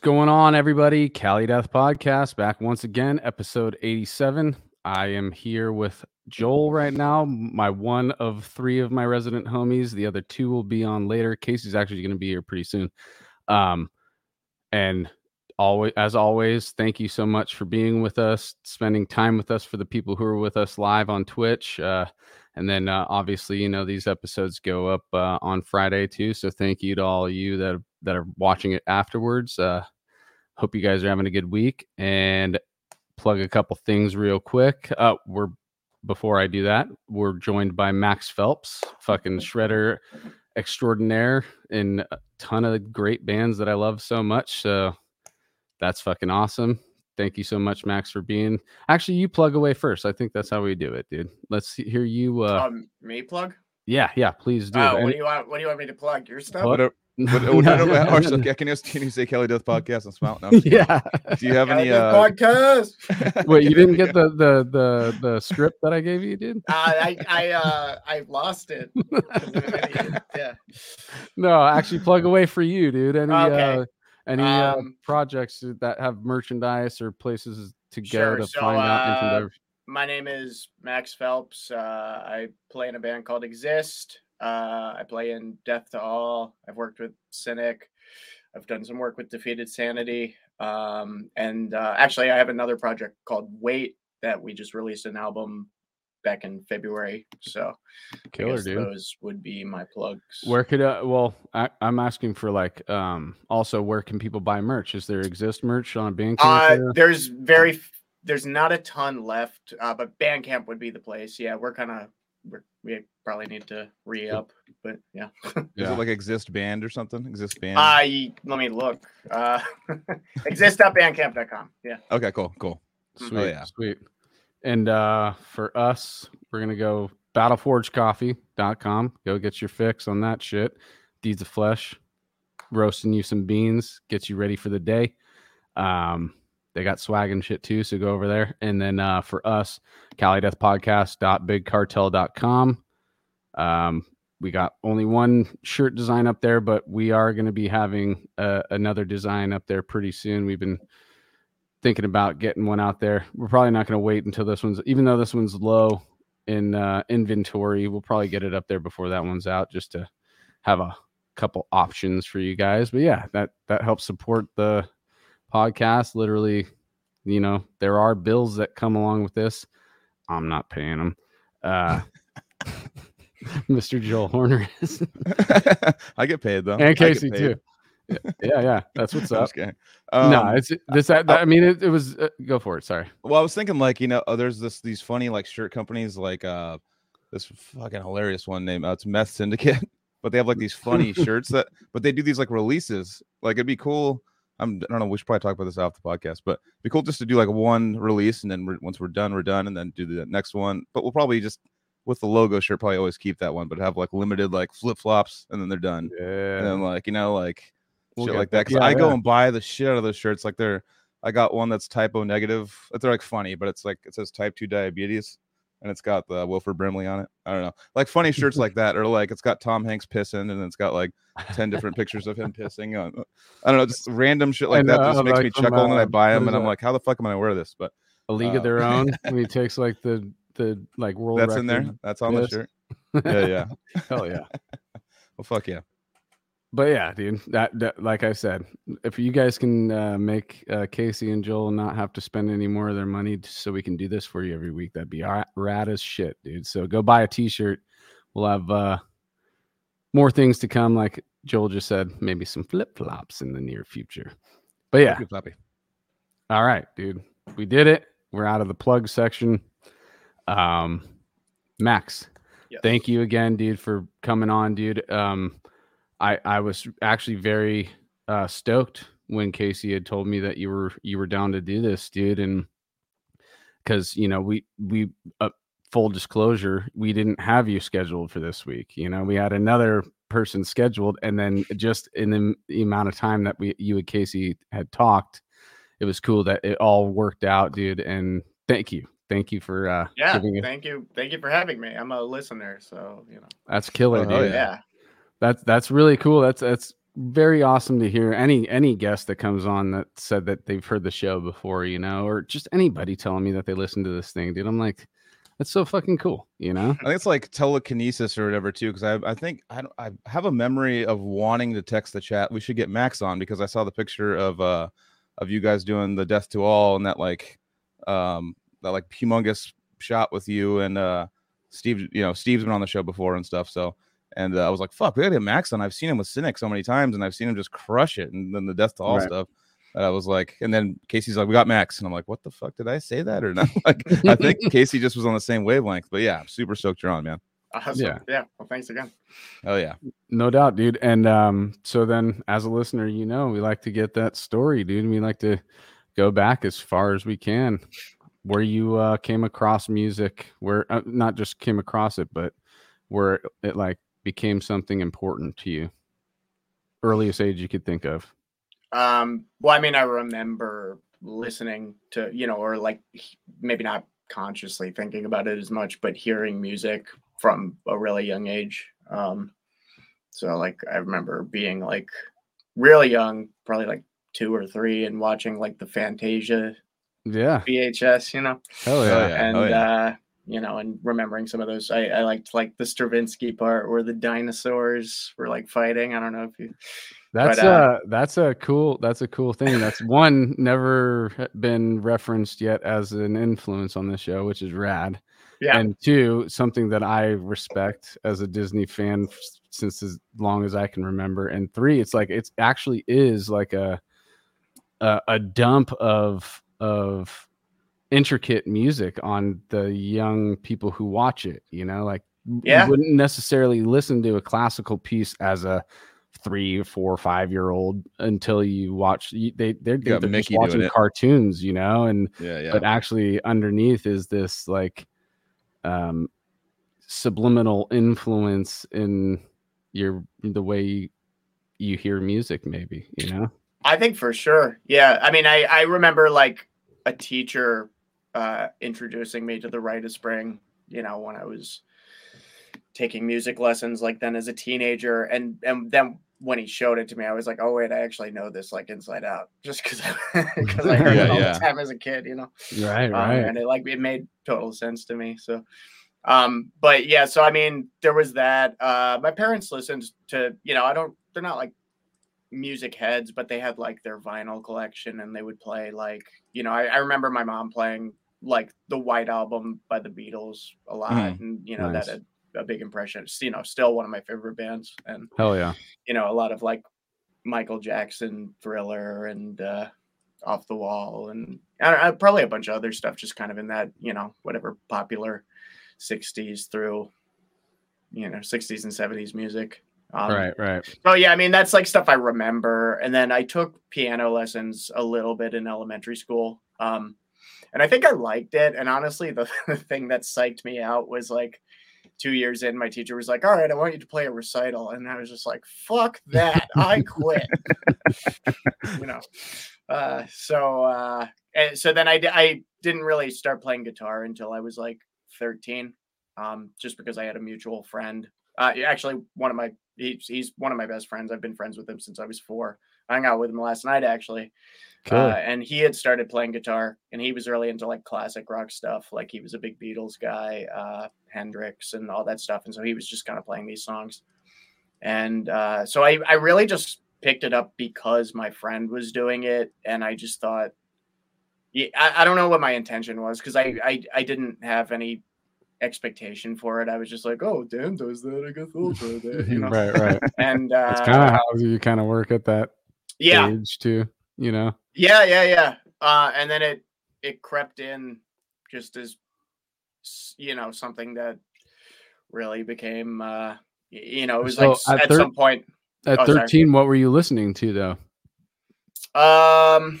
What's going on, everybody? Cali Death Podcast back once again, episode 87. I am here with Joel right now, my one of three of my resident homies. The other two will be on later. Casey's actually going to be here pretty soon. Um, and always, as always, thank you so much for being with us, spending time with us for the people who are with us live on Twitch. Uh, and then uh, obviously, you know, these episodes go up uh, on Friday too. So thank you to all you that that are watching it afterwards. Uh, hope you guys are having a good week. And plug a couple things real quick. Uh, we're before I do that, we're joined by Max Phelps, fucking shredder extraordinaire in a ton of great bands that I love so much. So that's fucking awesome. Thank you so much, Max, for being. Actually, you plug away first. I think that's how we do it, dude. Let's hear you. Uh, um, me plug. yeah, yeah. Please do. And- what do you want? What do you want me to plug? Your stuff? What? What, what, No, no, no, or so, can you can you say Cali Death podcast and smile? No, I'm just yeah. Do you have Gotta any? Uh, podcast? Wait, you didn't get the the the the script that I gave you, dude? Uh, I I uh I lost it. yeah. No, actually, plug away for you, dude. Any Okay. uh, any uh, Um, projects that have merchandise or places to go Sure, to so, find out uh. My name is Max Phelps. Uh, I play in a band called Exist. Uh, I play in Death to All. I've worked with Cynic. I've done some work with Defeated Sanity. Um, and uh, actually, I have another project called Wait that we just released an album back in February. So Killer, dude. those would be my plugs. Where could uh, well, I, I'm asking for like um also where can people buy merch? Is there exist merch on Bandcamp? Uh, there's very there's not a ton left, uh, but Bandcamp would be the place. Yeah, we're kind of we probably need to re up, but yeah. Is it like Exist Band or something? Exist Band. I let me look. Uh, exist.bandcamp.com. Yeah. okay, cool, cool. Sweet, Oh, yeah. sweet. And uh for us, we're gonna go battleforgecoffee.com. Go get your fix on that shit. Deeds of Flesh, roasting you some beans, gets you ready for the day. Um, they got swag and shit too, so go over there. And then uh for us, Cali Death Podcast.bigcartel.com. Um, we got only one shirt design up there, but we are going to be having uh, another design up there pretty soon. We've been thinking about getting one out there. We're probably not going to wait until this one's, even though this one's low in uh, inventory, we'll probably get it up there before that one's out just to have a couple options for you guys. But yeah, that that helps support the podcast. Literally, you know, there are bills that come along with this. I'm not paying them. Uh, Mr. Joel Horner is, I get paid though. And Casey too. Yeah, yeah, that's what's up. kidding. no, Um, it's this. That, that- I mean, it, it was. Uh, go for it. Sorry. Well, I was thinking like you know, uh, there's this these funny like shirt companies like uh this fucking hilarious one name. Uh, it's Meth Syndicate, but they have like these funny shirts that, but they do these like releases. Like it'd be cool. I'm, I don't know. We should probably talk about this off the podcast, but it'd be cool just to do like one release and then we're, once we're done, we're done, and then do the next one. But we'll probably just with the logo shirt, probably always keep that one, but have like limited like flip flops, and then they're done. Yeah. And then like you know like We'll shit like that. Because Yeah, I go yeah. and buy the shit out of those shirts. Like they're, I got one that's Type O Negative. They're like funny, but it's like it says type two diabetes, and it's got the Wilford Brimley on it. I don't know, like funny shirts like that, or like it's got Tom Hanks pissing, and it's got like ten different pictures of him pissing. On, I don't know, just random shit like that just makes like me chuckle, and then I uh, buy them, and I'm that? like, how the fuck am I gonna wear this? But A league of uh, their own. when he takes like the the like world. that's in there. That's on the shirt. Yeah, yeah. Hell yeah. Well, fuck yeah. But yeah, dude. That, that like I said, if you guys can uh, make uh, Casey and Joel not have to spend any more of their money, so we can do this for you every week, that'd be ra- rad as shit, dude. So go buy a T-shirt. We'll have uh, more things to come, like Joel just said. Maybe some flip flops in the near future. But yeah, floppy. All right, dude. We did it. We're out of the plug section. Um Max, Yes. thank you again, dude, for coming on, dude. Um I I was actually very uh stoked when Casey had told me that you were you were down to do this, dude, and cuz you know, we we uh, full disclosure, we didn't have you scheduled for this week. You know, we had another person scheduled and then just in the, the amount of time that we you and Casey had talked, it was cool that it all worked out, dude. And thank you. Thank you for uh Yeah. Thank you. Thank you for having me. I'm a listener, so you know. That's killer, Oh, dude. Yeah. That's that's really cool. That's that's very awesome to hear any any guest that comes on that said that they've heard the show before, you know, or just anybody telling me that they listen to this thing, dude. I'm like, that's so fucking cool, you know. I think it's like telekinesis or whatever too, because I I think I I have a memory of wanting to text the chat. We should get Max on because I saw the picture of uh of you guys doing the death to all and that like um that like humongous shot with you and uh Steve. You know, Steve's been on the show before and stuff, so. And uh, I was like, "Fuck, we gotta get Max on." I've seen him with Cynic so many times, and I've seen him just crush it. And then the death to all Right. stuff. And I was like, and then Casey's like, "We got Max," and I'm like, "What the fuck did I say that or not?" Like, I think Casey just was on the same wavelength. But yeah, I'm super stoked you're on, man. Awesome. Yeah. Yeah. Well, thanks again. Oh yeah, No doubt, dude. And um, so then as a listener, you know, we like to get that story, dude. We like to go back as far as we can. Where you uh, came across music, where uh, not just came across it, but where it like became something important to you. Earliest age you could think of. Um, well, I mean, I remember listening to, you know, or like maybe not consciously thinking about it as much, but hearing music from a really young age. Um, so like I remember being like really young, probably like two or three, and watching like the Fantasia Yeah. VHS, you know, Hell Oh, yeah. yeah. and oh, yeah. uh, you know, and remembering some of those. I, I liked like the Stravinsky part where the dinosaurs were like fighting. I don't know if you. That's But, uh, uh that's a cool that's a cool thing. That's one never been referenced yet as an influence on the show, which is rad. Yeah. And two, something that I respect as a Disney fan since as long as I can remember. And three, it's like it's actually is like a a, a dump of of intricate music on the young people who watch it. You know, like you wouldn't necessarily listen to a classical piece as a three, four, five year old until you watch. They they're, they're just watching cartoons, you know, and yeah, yeah. but actually underneath is this like um subliminal influence in your the way you, you hear music maybe you know I think for sure. Yeah. I mean, I, I remember like a teacher uh, introducing me to the Rite of Spring, you know, when I was taking music lessons like then as a teenager. And, and then when he showed it to me, I was like, oh, wait, I actually know this like inside out just because because I heard Yeah, it all yeah. the time as a kid, you know? right Um, right and it like it made total sense to me. So, um, but yeah, so I mean, there was that. Uh, my parents listened to, you know, I don't, they're not like music heads, but they had like their vinyl collection and they would play like, you know, I, I remember my mom playing like the White Album by the Beatles a lot, Mhm. and you know Nice. that had a big impression. It's, you know, still one of my favorite bands, and hell yeah you know, a lot of like Michael Jackson, Thriller, and uh, Off the Wall, and I probably a bunch of other stuff, just kind of in that, you know, whatever popular 60s through, you know, 60s and 70s music. Um, right right So yeah, I mean that's like stuff I remember. And then I took piano lessons a little bit in elementary school. Um, and I think I liked it. And honestly, the, the thing that psyched me out was like two years in, my teacher was like, "All right, I want you to play a recital," and I was just like, "Fuck that! I quit." you know. Uh, so uh, and so then I I didn't really start playing guitar until I was like 13, um, just because I had a mutual friend. Uh, actually, one of my he's, he's one of my best friends. I've been friends with him since I was four. I hung out with him last night actually, cool. uh, and he had started playing guitar, and he was really into like classic rock stuff. Like he was a big Beatles guy, uh, Hendrix, and all that stuff. And so he was just kind of playing these songs. And uh, so I, I really just picked it up because my friend was doing it, and I just thought, yeah, I, I don't know what my intention was because I, I I didn't have any expectation for it. I was just like, oh, Dan does that. I guess I'll try that. You know. right right And uh, it's kind of how you kind of work at that yeah, age too you know Yeah, yeah, yeah. Uh, and then it it crept in just as you know something that really became uh you know it was like So s- at at thir- some point at Oh, sorry. 13 what were you listening to though um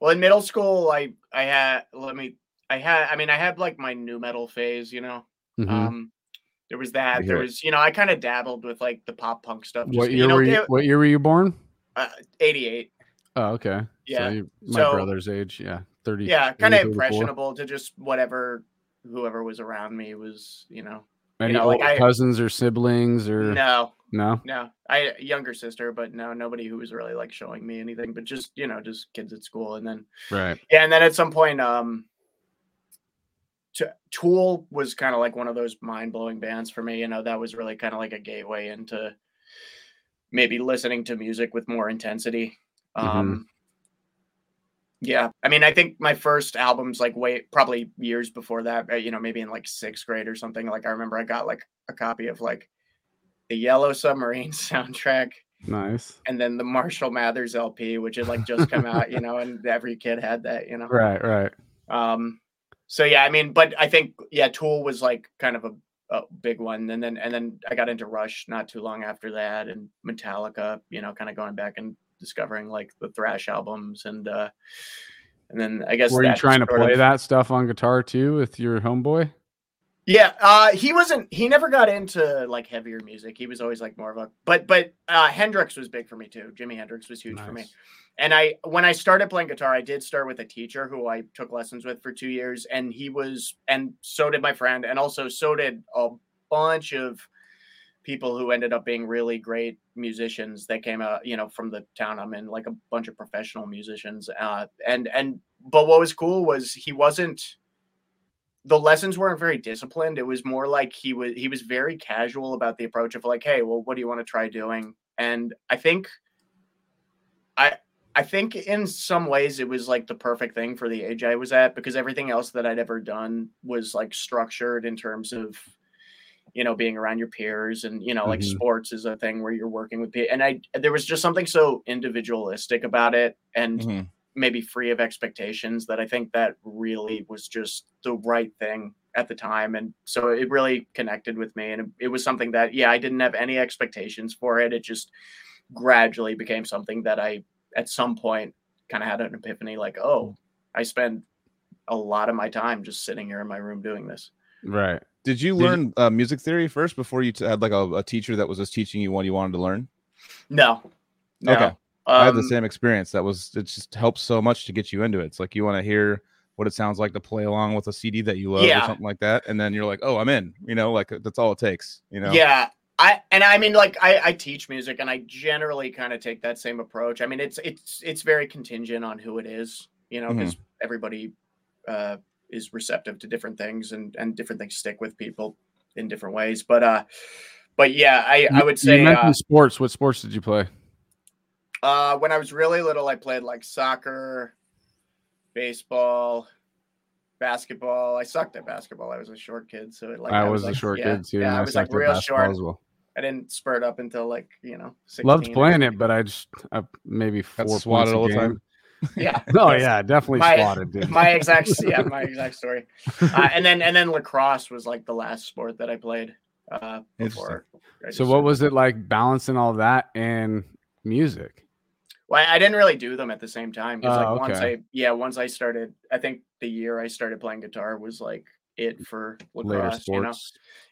well in middle school i i had let me i had i mean i had like my new metal phase you know Mhm. um there was that there was you know i kind of dabbled with like the pop punk stuff just, what you year know were you it- what year were you born uh, 88 oh okay Yeah, so you, my so- brother's age yeah 30 yeah kind of impressionable to just whatever whoever was around me was you know any know, like I- cousins or siblings or No, No. no. I younger sister, but no, nobody who was really like showing me anything, but just you know, just kids at school, and then Right. yeah, and then at some point, um, T- Tool was kind of like one of those mind blowing bands for me. You know, that was really kind of like a gateway into maybe listening to music with more intensity. Mhm. Um, yeah, I mean, I think my first albums, like, way probably years before that, uh, you know, maybe in like sixth grade or something. Like, I remember I got like a copy of like the Yellow Submarine soundtrack Nice. and then the Marshall Mathers LP, which had like just come out, you know, and every kid had that, you know. Right. Right. Um, so yeah, I mean, but I think yeah, Tool was like kind of a, a big one, and then and then I got into Rush not too long after that, and Metallica, you know, kind of going back and discovering like the thrash albums, and uh, and then I guess Were you trying to play of- that stuff on guitar too with your homeboy? Yeah, uh, he wasn't. He never got into like heavier music. He was always like more of a. But but uh, Hendrix was big for me too. Jimi Hendrix was huge for me. And I when I started playing guitar, I did start with a teacher who I took lessons with for two years, and he was, and so did my friend, and also so did a bunch of people who ended up being really great musicians that came out, you know, from the town I'm in, like a bunch of professional musicians. Uh, and and but what was cool was he wasn't the lessons weren't very disciplined. It was more like he was he was very casual about the approach of like, hey, well, what do you want to try doing? And I think I I think in some ways it was like the perfect thing for the age I was at because everything else that I'd ever done was like structured in terms of you know being around your peers and you know like Mhm. sports is a thing where you're working with people and I there was just something so individualistic about it and Mhm. Maybe free of expectations that I think that really was just the right thing at the time. And so it really connected with me. And it, it was something that, yeah, I didn't have any expectations for it. It just gradually became something that I, at some point, kind of had an epiphany like, oh, I spend a lot of my time just sitting here in my room doing this. Right. Did you Did you- learn uh, music theory first before you t- had like a, a teacher that was just teaching you what you wanted to learn? No. No. Okay. I had the Um, same experience. That was it. Just helps so much to get you into it. It's like you want to hear what it sounds like to play along with a CD that you love Yeah. or something like that, and then you're like, oh, I'm in. You know, like that's all it takes. You know. Yeah. I and I mean like I, I teach music and I generally kind of take that same approach. I mean it's it's it's very contingent on who it is, you know, because everybody uh is receptive to different things and and different things stick with people in different ways. But uh but yeah, I I You- would you say mentioned uh, sports. What sports did you play? Uh when I was really little I played like soccer, baseball, basketball. I sucked at basketball. I was a short kid, so it, like I was like, a short yeah, kid too. Yeah, and I was like real short. as well. I didn't spurt up until like you know. 16 Loved playing it, but I just I, maybe four Got swatted all the time. Yeah. Oh yeah, definitely My- swatted, dude. My exact yeah, my exact story. Uh, and then and then lacrosse was like the last sport that I played uh before. I so what was it like balancing all that and music? Well, I didn't really do them at the same time because Oh, like once okay. I yeah once I started I think the year I started playing guitar was like it for Later lacrosse. You know?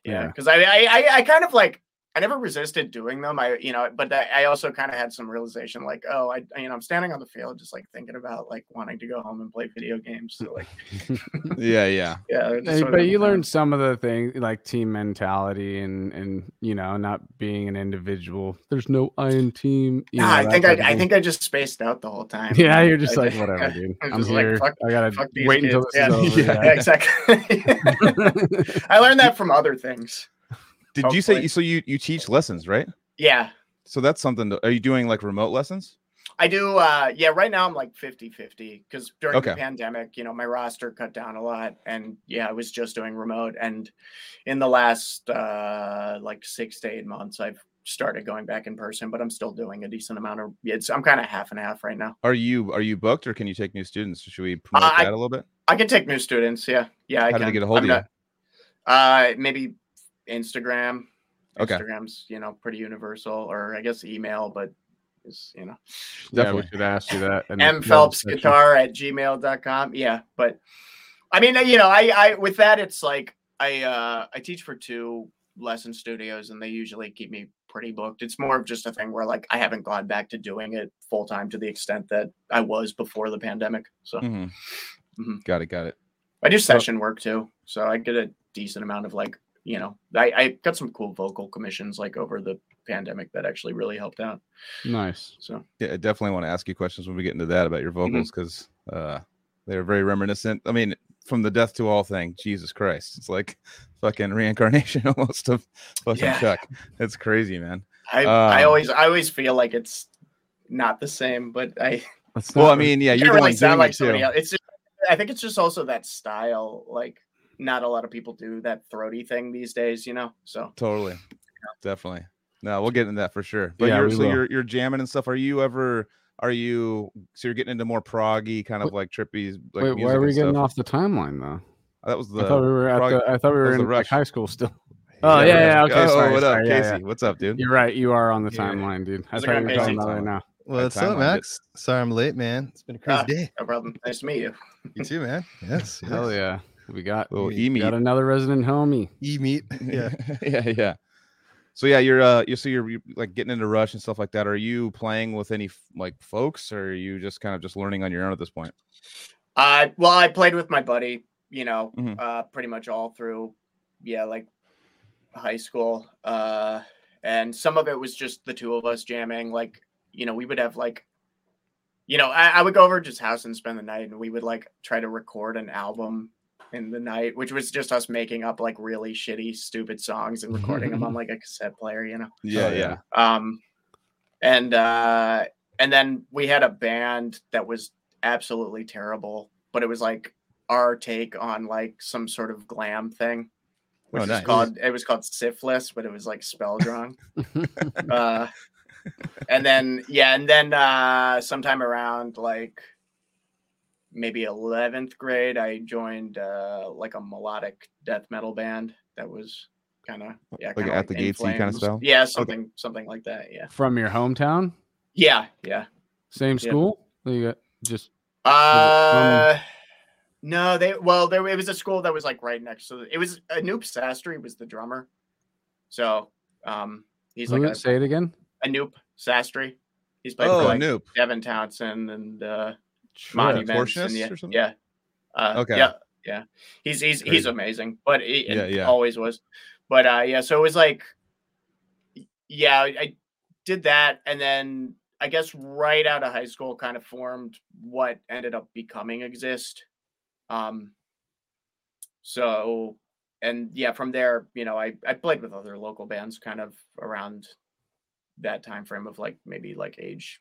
Yeah, Yeah. because I, I I I kind of like I never resisted doing them. I you know, but I, I also kind of had some realization like oh I you know I'm standing on the field just like thinking about like wanting to go home and play video games. So like Yeah, yeah. yeah, Hey, but you the learned some of the things like team mentality and and you know not being an individual. There's no I in team. You Nah, know, I think I, I think I just spaced out the whole time. Yeah, you're just I like did- whatever, dude. I'm I'm just like, here. fuck- I gotta fuck these wait until kids. this is Yeah. over. Yeah, exactly. I learned that from other things. Did you say so? You you teach lessons, right? Yeah, So that's something. To, are you doing like remote lessons? I do. Uh, yeah, right now I'm like 50 50 because during the pandemic, you know, my roster cut down a lot. And yeah, I was just doing remote. And in the last uh, like six to eight months, I've started going back in person, but I'm still doing a decent amount of it's, I'm kind of half and half right now. Are you are you booked or can you take new students? Should we promote Uh, I- that a little bit? I can take new students. Yeah. Yeah. I How do can. they get a hold I'm of you? not- Uh, maybe Instagram. Okay. Instagram's, you know, pretty universal, or I guess email, but it's, you know, Yeah, Definitely. should ask you that. in the M Phelps guitar at gmail.com. Yeah. But I mean, you know, I, I, with that, it's like I, uh, I teach for two lesson studios and they usually keep me pretty booked. It's more of just a thing where like I haven't gone back to doing it full time to the extent that I was before the pandemic. So Mhm. Mhm. Got it. Got it. I do session work too. So I get a decent amount of like, you know, I, I got some cool vocal commissions like over the pandemic that actually really helped out. Nice. So Yeah, I definitely want to ask you questions when we get into that about your Mm-hmm. vocals because uh, they're very reminiscent. I mean, from the Death to All thing, Jesus Christ, it's like fucking reincarnation almost of fucking Yeah. Chuck. It's crazy, man. I I Um, always I always feel like it's not the same, but I Well, I mean, yeah, you're the really one sound like it too. somebody else. It's just, I think it's just also that style. Like not a lot of people do that throaty thing these days, you know. So Totally, definitely. No, we'll get into that for sure. But Yeah, you're so will. you're you're jamming and stuff. Are you ever? Are you? So you're getting into more proggy kind of like trippy. Like Wait, music why are we getting stuff? off the timeline though? That was the. I thought we were at prog- the. I thought we were was the in like, rush. high school still. Oh yeah, yeah, yeah. Okay, oh, sorry. what up, sorry, Casey? yeah. What's up, dude? You're right. You are on the Yeah. timeline, dude. I How's it thought you were talking about it now. What's timeline up, Max? Sorry I'm late, man. It's been a crazy Ah. day. no problem. Nice to meet you. You too, man. Yes. yes. Hell yeah. We got Little we e meat. got another resident homie. E meat. Yeah. yeah, yeah. So yeah, you're uh, you so you're, you like getting into Rush and stuff like that. Are you playing with any like folks, or are you just kind of just learning on your own at this point? I well, I played with my buddy, you know, Mhm. uh, pretty much all through, yeah, like high school. Uh, and some of it was just the two of us jamming. Like, you know, we would have like, you know, I, I would go over to his house and spend the night, and we would like try to record an album in the night, which was just us making up like really shitty, stupid songs and recording them on like a cassette player, you know. Yeah, Oh, yeah. um and uh and then we had a band that was absolutely terrible but it was like our take on like some sort of glam thing which Oh, is called it was called syphilis but it was like spelled wrong uh and then yeah and then uh sometime around like maybe 11th grade i joined uh like a melodic death metal band that was kind of yeah Like kinda At the In Gatesy kinda Flames. style? yeah something something like that yeah From your hometown? yeah yeah Same Yeah. school? You got just uh no they well there it was a school that was like right next to the, it was Anup Sastry was the drummer so um he's who- like a, say it again? Anup Sastry he's played Oh, for like Noop. devin townsend and uh Sure. monuments and yeah, or something? yeah. Uh, Okay. yeah yeah he's he's he's amazing but he Yeah, yeah. always was but uh yeah so it was like yeah I, I did that and then i guess right out of high school kind of formed what ended up becoming exist um so and yeah from there you know i i played with other local bands kind of around that time frame of like maybe like age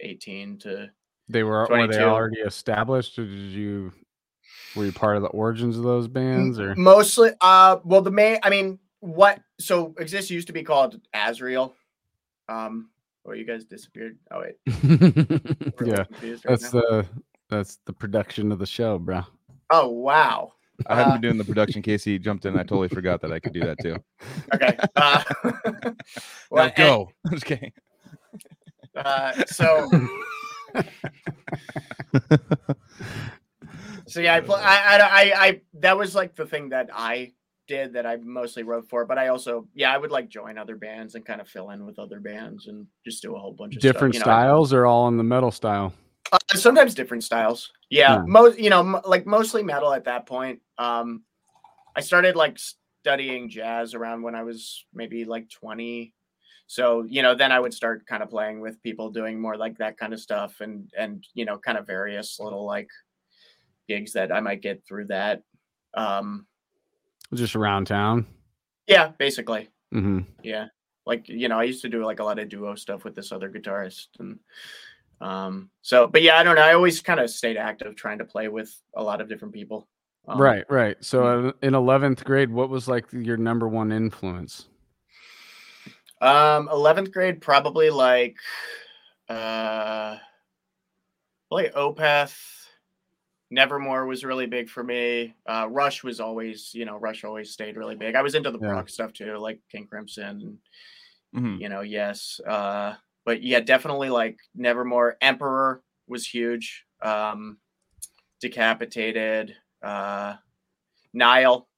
18 to They were were they already established or did you were you part of the origins of those bands or Mostly, uh, well, the main, I mean, what? So exist used to be called Azrael. Um, or you guys disappeared. Oh wait, we're yeah right that's now. the that's the production of the show bro Oh wow. I haven't Uh, been doing the production. Casey jumped in. I totally forgot that I could do that too. Okay. Uh, well, now go. I'm just kidding. uh, so, so yeah, I, pl- I, I, I, I, that was like the thing that I did that I mostly wrote for, but I also, yeah, I would like join other bands and kind of fill in with other bands and just do a whole bunch of stuff, different know. styles or all in the metal style Uh, sometimes different styles. Yeah, Hmm. most you know, m- like mostly metal at that point. Um, I started like studying jazz around when I was maybe like twenty. So you know, then I would start kind of playing with people doing more like that kind of stuff, and and you know, kind of various little like gigs that I might get through that. Um, just around town yeah, basically. mm-hmm. Yeah. Like, you know, I used to do like a lot of duo stuff with this other guitarist. And um, so, but yeah, I don't know. I always kind of stayed active trying to play with a lot of different people. Um, right right so uh, in 11th grade what was like your number one influence Um, 11th grade, probably like, uh, like Opeth. Nevermore was really big for me. Uh, Rush was always, you know, Rush always stayed really big. I was into the Yeah. rock stuff too, like King Crimson Mhm. you know yes uh but yeah definitely like nevermore emperor was huge um decapitated uh nile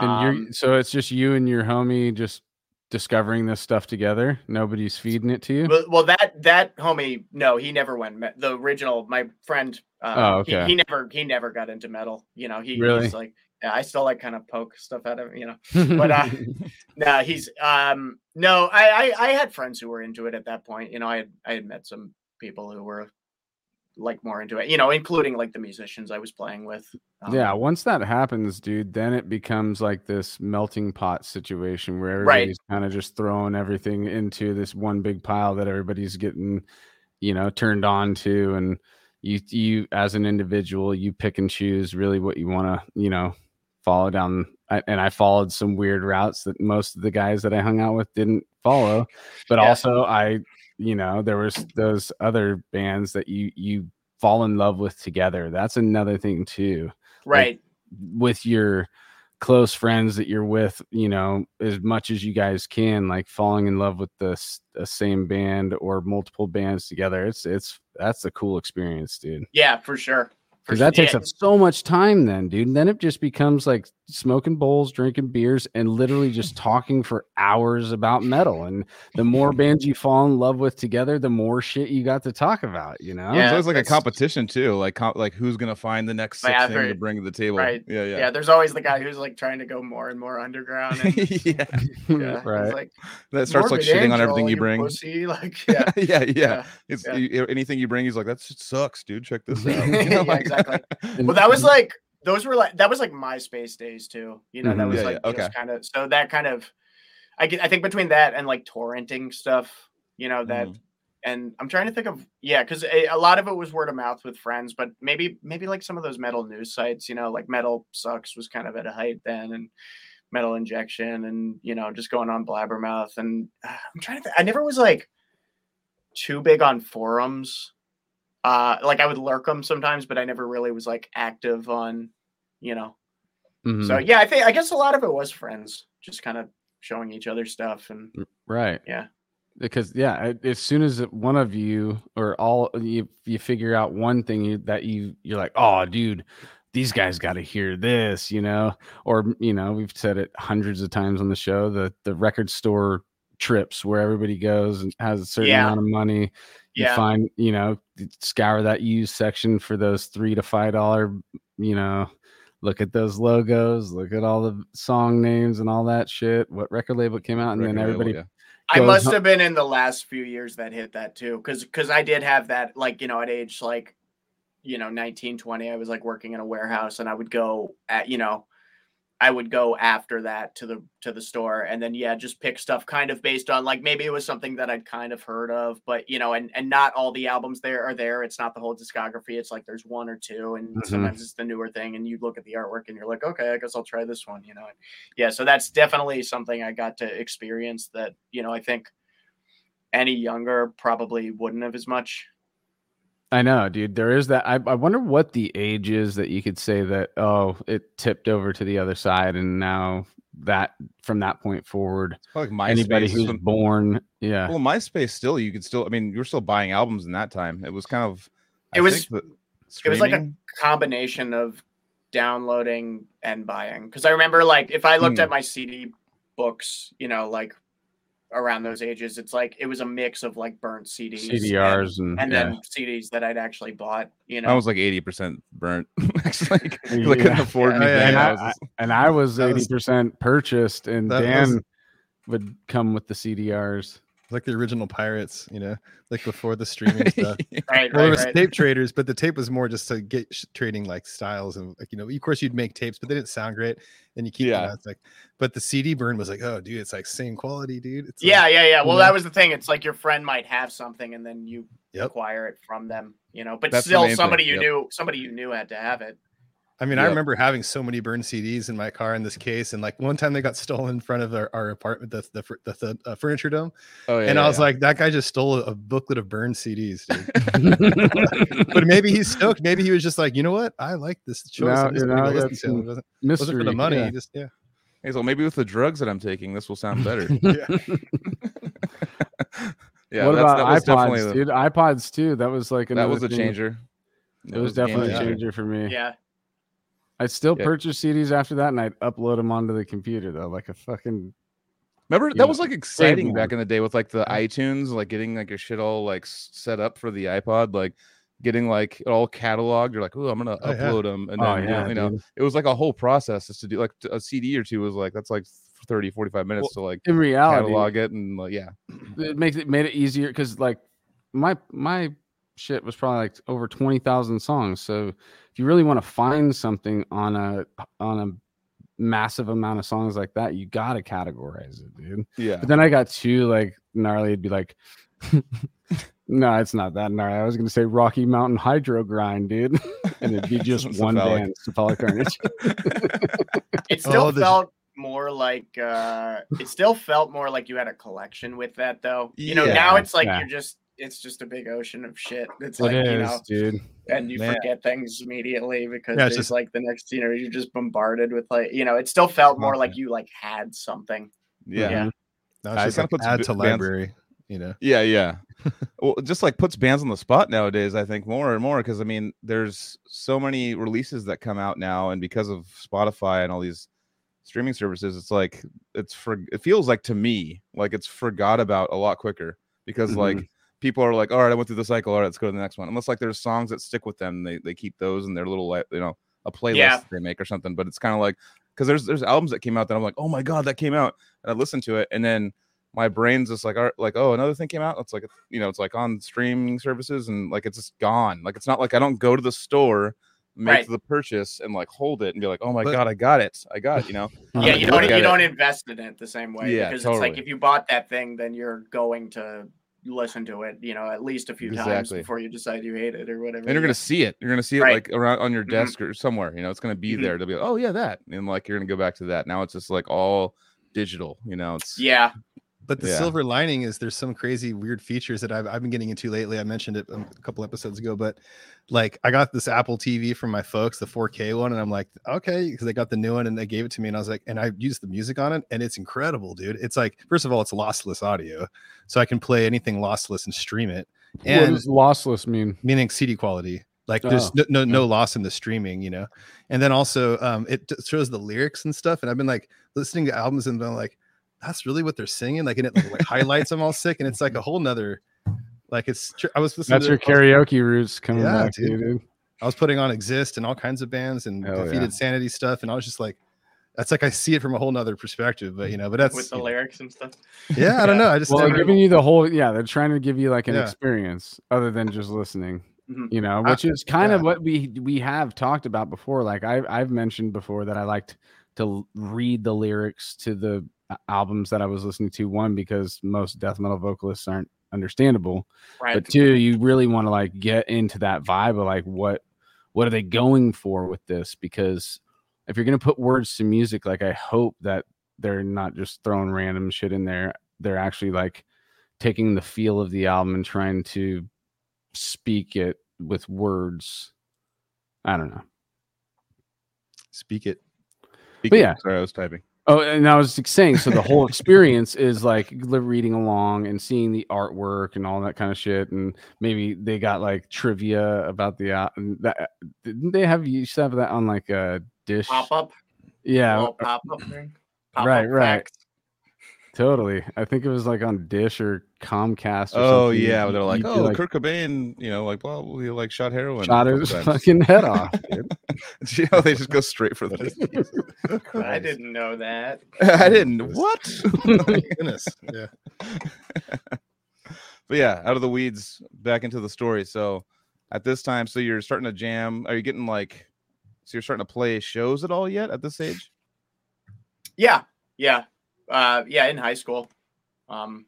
and um, you're so it's just you and your homie just discovering this stuff together nobody's feeding it to you well, well that that homie no he never went the original my friend uh, Oh, he- okay. he, never he never got into metal you know he, Really? he's like Yeah, I still like kind of poke stuff out of him, you know. But uh no, he's um no, I, I I had friends who were into it at that point. You know, I had I had met some people who were like more into it, you know, including like the musicians I was playing with. Um, yeah, once that happens, dude, then it becomes like this melting pot situation where Right. everybody's kind of just throwing everything into this one big pile that everybody's getting, you know, turned on to. And you, you as an individual, you pick and choose really what you want to, you know, follow down. And I followed some weird routes that most of the guys that I hung out with didn't follow. But Yeah. also, I, you know, there was those other bands that you, you, fall in love with together that's another thing too right. with your close friends that you're with, you know, as much as you guys can, like falling in love with the, the same band or multiple bands together. It's it's that's a cool experience, dude. yeah, for sure. Because that takes Yeah, up so much time, then, dude. And then it just becomes like smoking bowls, drinking beers, and literally just talking for hours about metal. And the more bands you fall in love with together, the more shit you got to talk about. You know? Yeah. There's always like a competition too, like com- like who's gonna find the next Yeah, sixth I've thing to bring to the table. right. Yeah, yeah. yeah, there's always the guy who's like trying to go more and more underground. And, yeah. yeah, right. like, That starts like "Morbid shitting on everything you bring. pussy," Like, yeah, yeah, yeah. yeah. It's yeah. you- anything you bring. He's like, that sucks, dude. Check this out. Yeah, You know, like- exactly. Well, that was like those were like that was like MySpace days too. You know, that Mhm. was Yeah, like yeah, okay. kind of so that kind of I get I think between that and like torrenting stuff, you know, that Mhm. and I'm trying to think of yeah, because a, a lot of it was word of mouth with friends, but maybe maybe like some of those metal news sites, you know, like Metal Sucks was kind of at a height then, and Metal Injection, and you know, just going on Blabbermouth, and uh, I'm trying to. Think, I never was like too big on forums. Uh, like I would lurk them sometimes, but I never really was like active on, you know. Mhm. So yeah, I think I guess a lot of it was friends, just kind of showing each other stuff, and Right. Yeah. Because yeah, as soon as one of you or all you you figure out one thing you, that you you're like, oh, dude, these guys got to hear this, you know, or you know, we've said it hundreds of times on the show. The the record store trips where everybody goes and has a certain Yeah. amount of money. You yeah, find, you know, scour that used section for those three to five dollar, you know. Look at those logos. Look at all the song names and all that shit. What record label came out, and then Record label, everybody yeah. I must hu- have been in the last few years that hit that too, because because I did have that like you know at age like you know 19 20 i was like working in a warehouse and i would go at you know i would go after that to the to the store and then yeah just pick stuff kind of based on like maybe it was something that i'd kind of heard of but you know and and not all the albums there are there it's not the whole discography it's like there's one or two and Mhm. sometimes it's the newer thing and you look at the artwork and you're like okay i guess i'll try this one you know and yeah so that's definitely something i got to experience that you know i think any younger probably wouldn't have as much I know, dude. There is that. I, I wonder what the age is that you could say that, oh, it tipped over to the other side. And now that from that point forward, Like MySpace. anybody is who's when- born, yeah. well, MySpace still, you could still. I mean, you were still buying albums in that time. It was kind of. I It was- think it was like a combination of downloading and buying because i remember like if i looked Hmm. at my cd books you know like around those ages it's like it was a mix of like burnt cds CDRs and, and, yeah. then cd's that i'd actually bought you know I was like eighty percent burnt. Actually, like, 'cause I couldn't afford Yeah, anything. and I I, was and I was eighty percent purchased, and Dan was- would come with the CDRs. Like the original pirates, you know, like before the streaming stuff. right Well, it right, was right. tape traders, but the tape was more just to get sh- trading like styles and like you know, of course you'd make tapes, but they didn't sound great, and you keep you Yeah. know, it's like, but the CD burn was like, oh, dude, it's like same quality, dude. It's yeah like, yeah yeah well know? that was the thing it's like your friend might have something and then you Yep. acquire it from them you know but That's still main thing, somebody you yep. knew somebody you knew had to have it I mean, I remember having so many burned CDs in my car in this case, and like one time they got stolen in front of our, our apartment, the the, the, the uh, furniture dome, oh yeah. and I was yeah. like, that guy just stole a, a booklet of burned CDs, dude. but maybe he's stoked. Maybe he was just like, you know what? I like this choice. Now- I'm just now gonna I go got listen to It wasn't, Mystery wasn't for the money. yeah. Just yeah. Hey, so maybe with the drugs that I'm taking, this will sound better. yeah, what about that definitely iPods, the- dude? iPods too. That was like that was a thing. changer. It was definitely a changer. changer for me. yeah I still Yeah. purchase CDs after that, and I'd upload them onto the computer though, like a fucking. Remember that know, was like exciting back in the day with like the Yeah. iTunes, like getting like your shit all like set up for the iPod. Like getting like it all cataloged. You're like, oh, I'm gonna Oh, yeah. upload them, and Oh, yeah, you know, dude. it was like a whole process just to do like a CD or two was like that's like 30, 45 minutes to like In reality, catalog it and like yeah, it makes it made it easier because like my my shit was probably like over 20,000 songs. So if you really want to find something on a on a massive amount of songs like that, you got to categorize it, dude. yeah. But then I got too like gnarly. It'd be like, no, it's not that gnarly. I was gonna say Rocky Mountain Hydro Grind, dude, and it'd be just one cephalic. band, cephalic carnage. It still Oh, the- felt more like uh it still felt more like you had a collection with that though. You know, now it's like yeah. you're just it's just a big ocean of shit. It's It like, you know, dude. and you Man. forget things immediately because Yeah, it's it's just- like the next, you know, you're just bombarded with like, you know, it still felt more like you like had something. yeah. Yeah. Now I it's just kinda like put add bi- to bands- library, you know. Yeah, yeah. well, just like puts bands on the spot nowadays. I think more and more because I mean, there's so many releases that come out now, and because of Spotify and all these streaming services, it's like it's for. It feels like to me like it's forgot about a lot quicker because like mm-hmm. People are like, all right, I went through the cycle. All right, let's go to the next one. Unless like there's songs that stick with them, they they keep those in their little you know a playlist Yeah. they make or something. But it's kind of like because there's there's albums that came out that I'm like, oh my god, that came out, and I listen to it, and then my brain's just like, all right, like, oh, another thing came out. It's like, you know, it's like on streaming services and like it's just gone. Like it's not like I don't go to the store, make Right. the purchase, and like hold it and be like, oh my But- god, I got it, I got it. You know, yeah, you don't you it. don't invest in it the same way Yeah, because it's like if you bought that thing, then you're going to listen to it, you know, at least a few times before you decide you hate it or whatever. and you're gonna see it. You're gonna see it Right. like around on your Mhm. desk or somewhere. You know, it's gonna be Mhm. there. They'll be like, oh yeah, that, and like you're gonna go back to that. Now it's just like all digital. You know, it's Yeah, But the Yeah. silver lining is there's some crazy weird features that I've, I've been getting into lately. I mentioned it a couple episodes ago, but like I got this Apple TV from my folks, the 4K one, and I'm like, okay, because they got the new one and they gave it to me, and I was like, and I used the music on it, and it's incredible, dude. It's like, first of all, it's lossless audio, so I can play anything lossless and stream it, what and does lossless mean? meaning CD quality. Like there's Oh, no, no no loss in the streaming, you know. And then also um it shows the lyrics and stuff. And I've been like listening to albums and I'm like, that's really what they're singing. Like and it like, highlights them all sick. And it's like a whole nother like it's tr- I was listening That's to your karaoke roots coming Yeah, back, dude. dude. I was putting on Exist and all kinds of bands and Hell defeated yeah. sanity stuff. And I was just like, that's like I see it from a whole nother perspective. But you know, but that's with the you know, lyrics and stuff. yeah, I don't Yeah. know. I just Well, giving you the whole yeah. They're trying to give you like an Yeah. experience other than just listening. Mhm. You know, I- which is kind of what we we have talked about before. Like I I've mentioned before that I liked to read the lyrics to the a- albums that I was listening to. One because most death metal vocalists aren't understandable, Right. but two, you really want to like get into that vibe of like what what are they going for with this? Because if you're gonna put words to music, like I hope that they're not just throwing random shit in there. They're actually like taking the feel of the album and trying to speak it with words. I don't know. speak it. Speaking- yeah. Sorry, I was typing. Oh, and I was saying, so the whole experience is like reading along and seeing the artwork and all that kind of shit, and maybe they got like trivia about the uh, that. Didn't they have you used to have that on like a dish? Pop up. Yeah, pop up thing. Pop Right, right. facts. Totally. I think it was like on Dish or Comcast. Or Oh something. yeah, You- they're like, you do, oh, Kurt Cobain, you know, like, well, he like shot heroin. a shot his times. fucking head off. Dude. you know, they just go straight for this. I didn't know that. I didn't. What? Oh my goodness. Yeah. but yeah, out of the weeds, back into the story. So at this time, so you're starting to jam. Are you getting like? So you're starting to play shows at all yet at this age? Yeah, yeah, uh, yeah. In high school, um,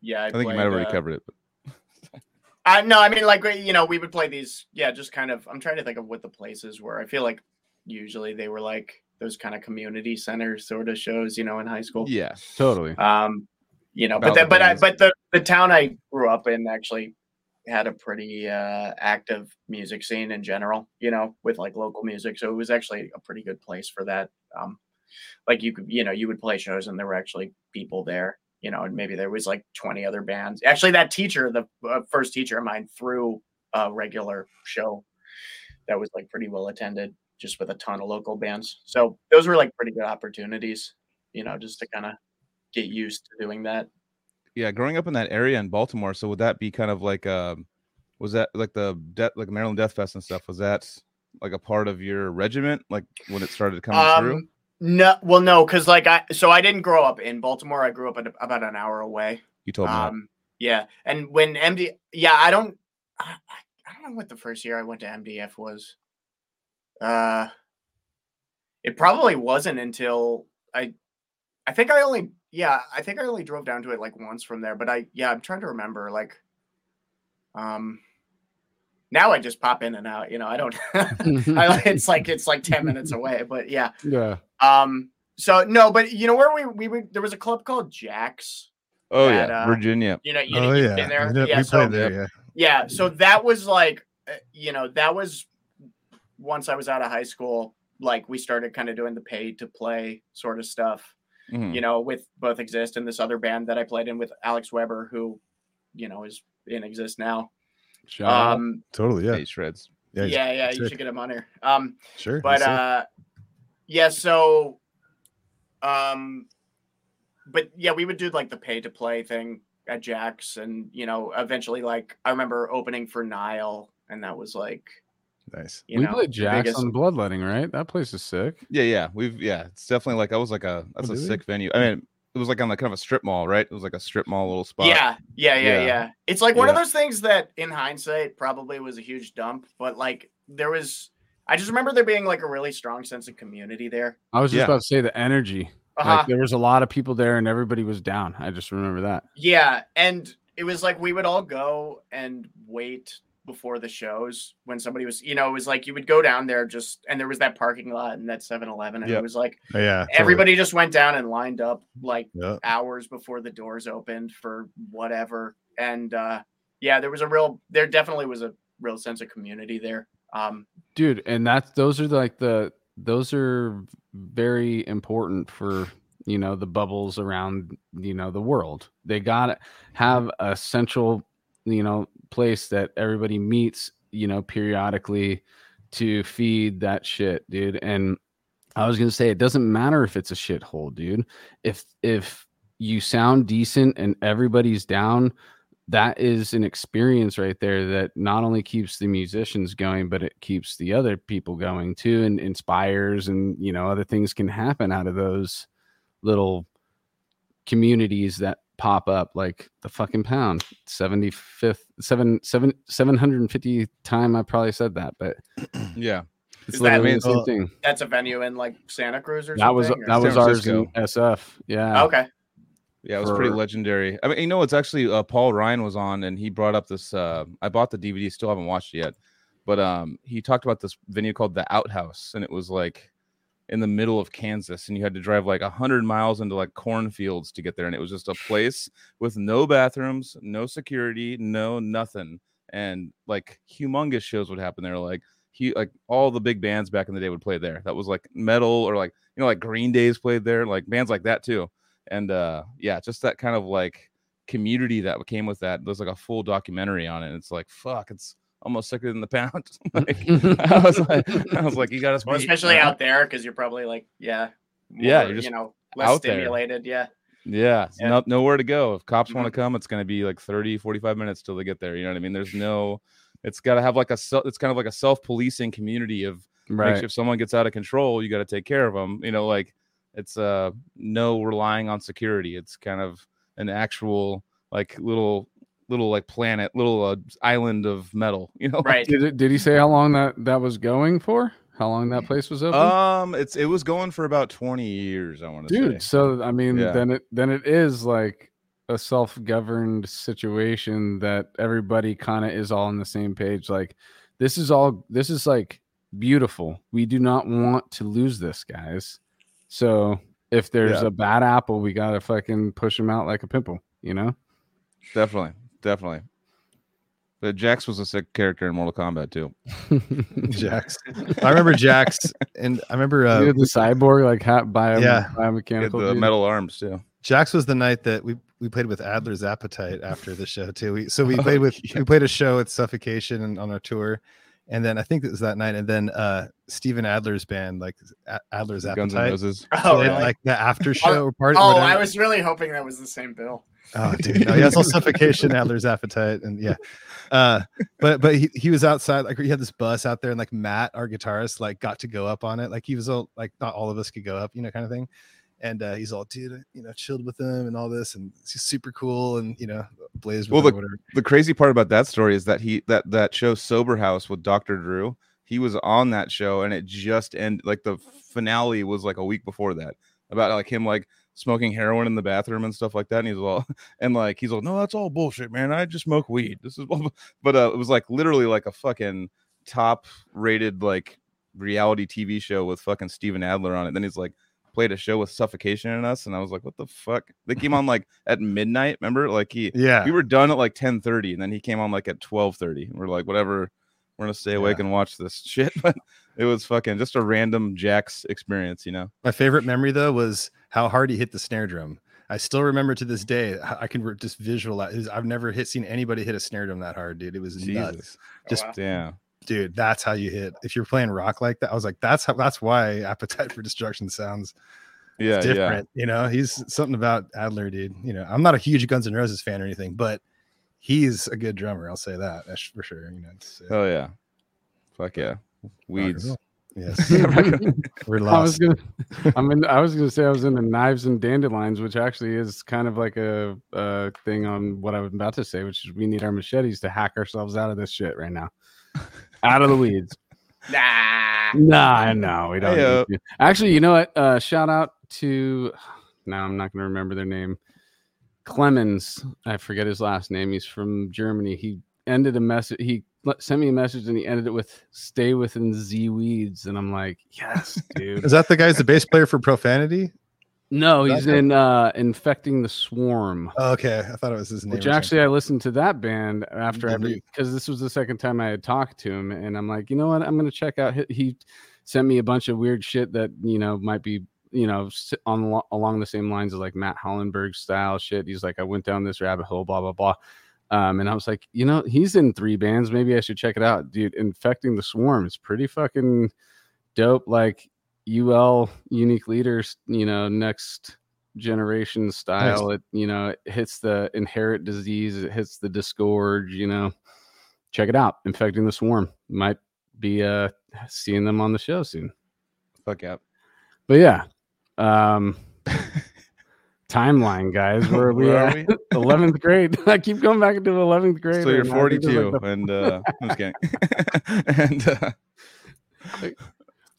yeah. I, I think you might have already uh, covered it. But Uh, no, I mean like you know we would play these. Yeah, just kind of. I'm trying to think of what the places were. I feel like usually they were like those kind of community center sort of shows. You know, in high school. yeah, totally. Um, you know, About but but I, but the the town I grew up in actually had a pretty uh, active music scene in general. You know, with like local music, so it was actually a pretty good place for that. Um, like you could, you know, you would play shows and there were actually people there. You know, and maybe there was like 20 other bands. Actually, that teacher, the uh, first teacher of mine, threw a regular show that was like pretty well attended, just with a ton of local bands. So those were like pretty good opportunities. You know, just to kind of get used to doing that. yeah. Growing up in that area in Baltimore, so would that be kind of like um was that like the death like Maryland Death Fest and stuff? Was that like a part of your regiment? Like when it started coming through? No, well, no, because like I, so I didn't grow up in Baltimore. I grew up at about an hour away. You told me. Um, yeah, and when MD, yeah, I don't, I, I don't know what the first year I went to MDF was. Uh, it probably wasn't until I, I think I only, yeah, I think I only drove down to it like once from there. But I, yeah, I'm trying to remember. Like, um, now I just pop in and out. You know, I don't. I, it's like it's like ten minutes away. But yeah, yeah. um. So no, but you know where we we would there was a club called Jaxx. oh that, yeah, uh, Virginia. You know, you, oh you've yeah, been there. We, know- yeah, so, there. Yeah. yeah, so that was like, uh, you know, that was once I was out of high school. Like we started kind of doing the pay to play sort of stuff. Mhm. You know, with both Exist and this other band that I played in with Alex Weber, who, you know, is in Exist now. Shout out. Um, Totally. Yeah. Hey, shreds. Yeah. yeah, yeah, you should get him on here. Um, Sure. but uh yeah so um but yeah we would do like the pay to play thing at jaxx and you know eventually like i remember opening for nile and that was like nice. you we know played Jaxx biggest- on Bloodletting, right? That place is sick. Yeah, yeah. We've yeah, it's definitely like I was like a that's Oh, a did we? sick venue. I mean, it was like on like kind of a strip mall, right? It was like a strip mall little spot. yeah yeah yeah Yeah. yeah it's like one of those things that in hindsight probably was a huge dump but like there was i just remember there being like a really strong sense of community there I was just Yeah. about to say the energy. uh-huh. Like there was a lot of people there and everybody was down. I just remember that. Yeah, and it was like we would all go and wait before the shows when somebody was, you know, it was like you would go down there just and there was that parking lot and that 7-Eleven and Yep. it was like yeah. totally. everybody just went down and lined up like Yeah. hours before the doors opened for whatever. And uh yeah, there was a real there definitely was a real sense of community there. Um dude and that's those are like the those are very important for you know the bubbles around you know the world they gotta have a central you know place that everybody meets you know periodically to feed that shit dude. And i was gonna say it doesn't matter if it's a shithole dude. If if you sound decent and everybody's down that is an experience right there that not only keeps the musicians going but it keeps the other people going too and inspires and you know other things can happen out of those little communities that pop up like the fucking pound 75th 7 7 750 time i probably said that but yeah. it's that- literally the same thing that's a venue in like Santa Cruz or that was something. or- that was San ours in sf yeah okay. Yeah, it was pretty legendary. I mean, you know, it's actually uh, Paul Ryan was on, and he brought up this. Uh, I bought the DVD, still haven't watched it yet, but um, he talked about this venue called the Outhouse, and it was like in the middle of Kansas, and you had to drive like a hundred miles into like cornfields to get there, and it was just a place with no bathrooms, no security, no nothing, and like humongous shows would happen there, like. He, like all the big bands back in the day would play there. That was like metal or like you know like Green Days played there, like bands like that too and uh yeah just that kind of like community that came with that there's like a full documentary on it it's like fuck it's almost sicker than the pound like i was like i was like you gotta Well, especially out there because you're probably like, yeah, Yeah, you're just you know less out there. stimulated. Yeah, yeah, Yeah. No, nowhere to go if cops want Mhm. to come it's going to be like 30 45 minutes till they get there you know what i mean there's no it's got to have like a it's kind of like a self-policing community of right sure if someone gets out of control you got to take care of them you know like it's uh no relying on security it's kind of an actual like little little like planet little uh, island of metal you know? Right. did, it, did he say how long that that was going for? How long that place was open? Um it's it was going for about 20 years i want to dude say. so i mean Yeah. then it then it is like a self-governed situation that everybody kind of is all on the same page like this is all this is like beautiful. We do not want to lose this guys. So if there's Yeah. a bad apple we gotta fucking push him out like a pimple you know? Definitely definitely but jax was a sick character in mortal kombat too Jax. I remember Jax, and I remember uh, You did the cyborg like hat bio Yeah. He had biomechanical the dude. metal arms too Jaxx was the night that we we played with Adler's Appetite after the show too. We so we Oh, played with yeah. we played a show at Suffocation and on our tour, and then I think it was that night, and then uh Steven Adler's band like A- Adler's guns and Appetite, roses Oh, really? like the after show or party. oh, whatever. I was really hoping that was the same bill. Oh, dude, no, yeah, it's all suffocation, Adler's appetite, and yeah. Uh, but but he, he was outside, like he had this bus out there, and like Matt, our guitarist, like got to go up on it. Like he was all like not all of us could go up, you know, kind of thing. And uh, he's all, dude, you know, chilled with them and all this, and he's super cool, and you know, blazed Well, whatever. the crazy part about that story is that he that that show Sober House with Dr. Drew, he was on that show and it just ended like the finale was like a week before that about like him like smoking heroin in the bathroom and stuff like that. And he's all and like he's like, no, that's all bullshit, man. I just smoke weed. This is but uh it was like literally like a fucking top rated like reality TV show with fucking Steven Adler on it. Then he's like played a show with suffocation in us, and I was like, what the fuck? They came on like at midnight, remember? Like he Yeah, we were done at like 10 30 and then he came on like at 12 30 we're like whatever we're gonna stay awake Yeah. and watch this shit but it was fucking just a random jaxx experience you know My favorite memory though was how hard he hit the snare drum. I still remember to this day. I can just visualize. I've never hit seen anybody hit a snare drum that hard, dude. It was nuts, jesus Just- wow. damn dude. That's how you hit. If you're playing rock like that, I was like, that's how. That's why Appetite for Destruction sounds yeah yeah different. You know, he's something about Adler, dude. You know, I'm not a huge Guns N' Roses fan or anything, but he's a good drummer. I'll say that that's for sure. You know, it's, uh, oh yeah fuck yeah rock and weeds roll. Yes, we're I was gonna, I'm in. I was gonna say I was into knives and dandelions, which actually is kind of like a, a thing on what I was about to say, which is we need our machetes to hack ourselves out of this shit right now, out of the weeds. Nah. Nah, no, we don't. Hey-o. need to. Actually, you know what? Uh, shout out to. Now I'm not going to remember their name. Clemens, I forget his last name. He's from Germany. He ended a message. He le- sent me a message and he ended it with "Stay within Z weeds," and I'm like, yes, dude. Is that the guy's the bass player for Profanity? no, he's in uh, infecting the swarm. Oh, okay, I thought it was his name. Which actually, I listened to that band after I because this was the second time I had talked to him, and I'm like, you know what, I'm gonna check out. He, sent me a bunch of weird shit that you know might be you know on along the same lines of like Matt Hollenberg style shit. He's like, I went down this rabbit hole, blah blah blah. Um, and I was like, you know, he's in three bands. Maybe I should check it out, dude. Infecting the Swarm is pretty fucking dope. Like UL unique leaders, you know, next generation style. It you know it hits the inherit disease. It hits the disgorge. You know, check it out. Infecting the Swarm might be uh seeing them on the show soon. fuck yeah But yeah, um, timeline, guys. Where are we Where are at? Eleventh grade. I keep going back into eleventh grade. so you're right now. I think it's 42 like the- and uh i'm just kidding and uh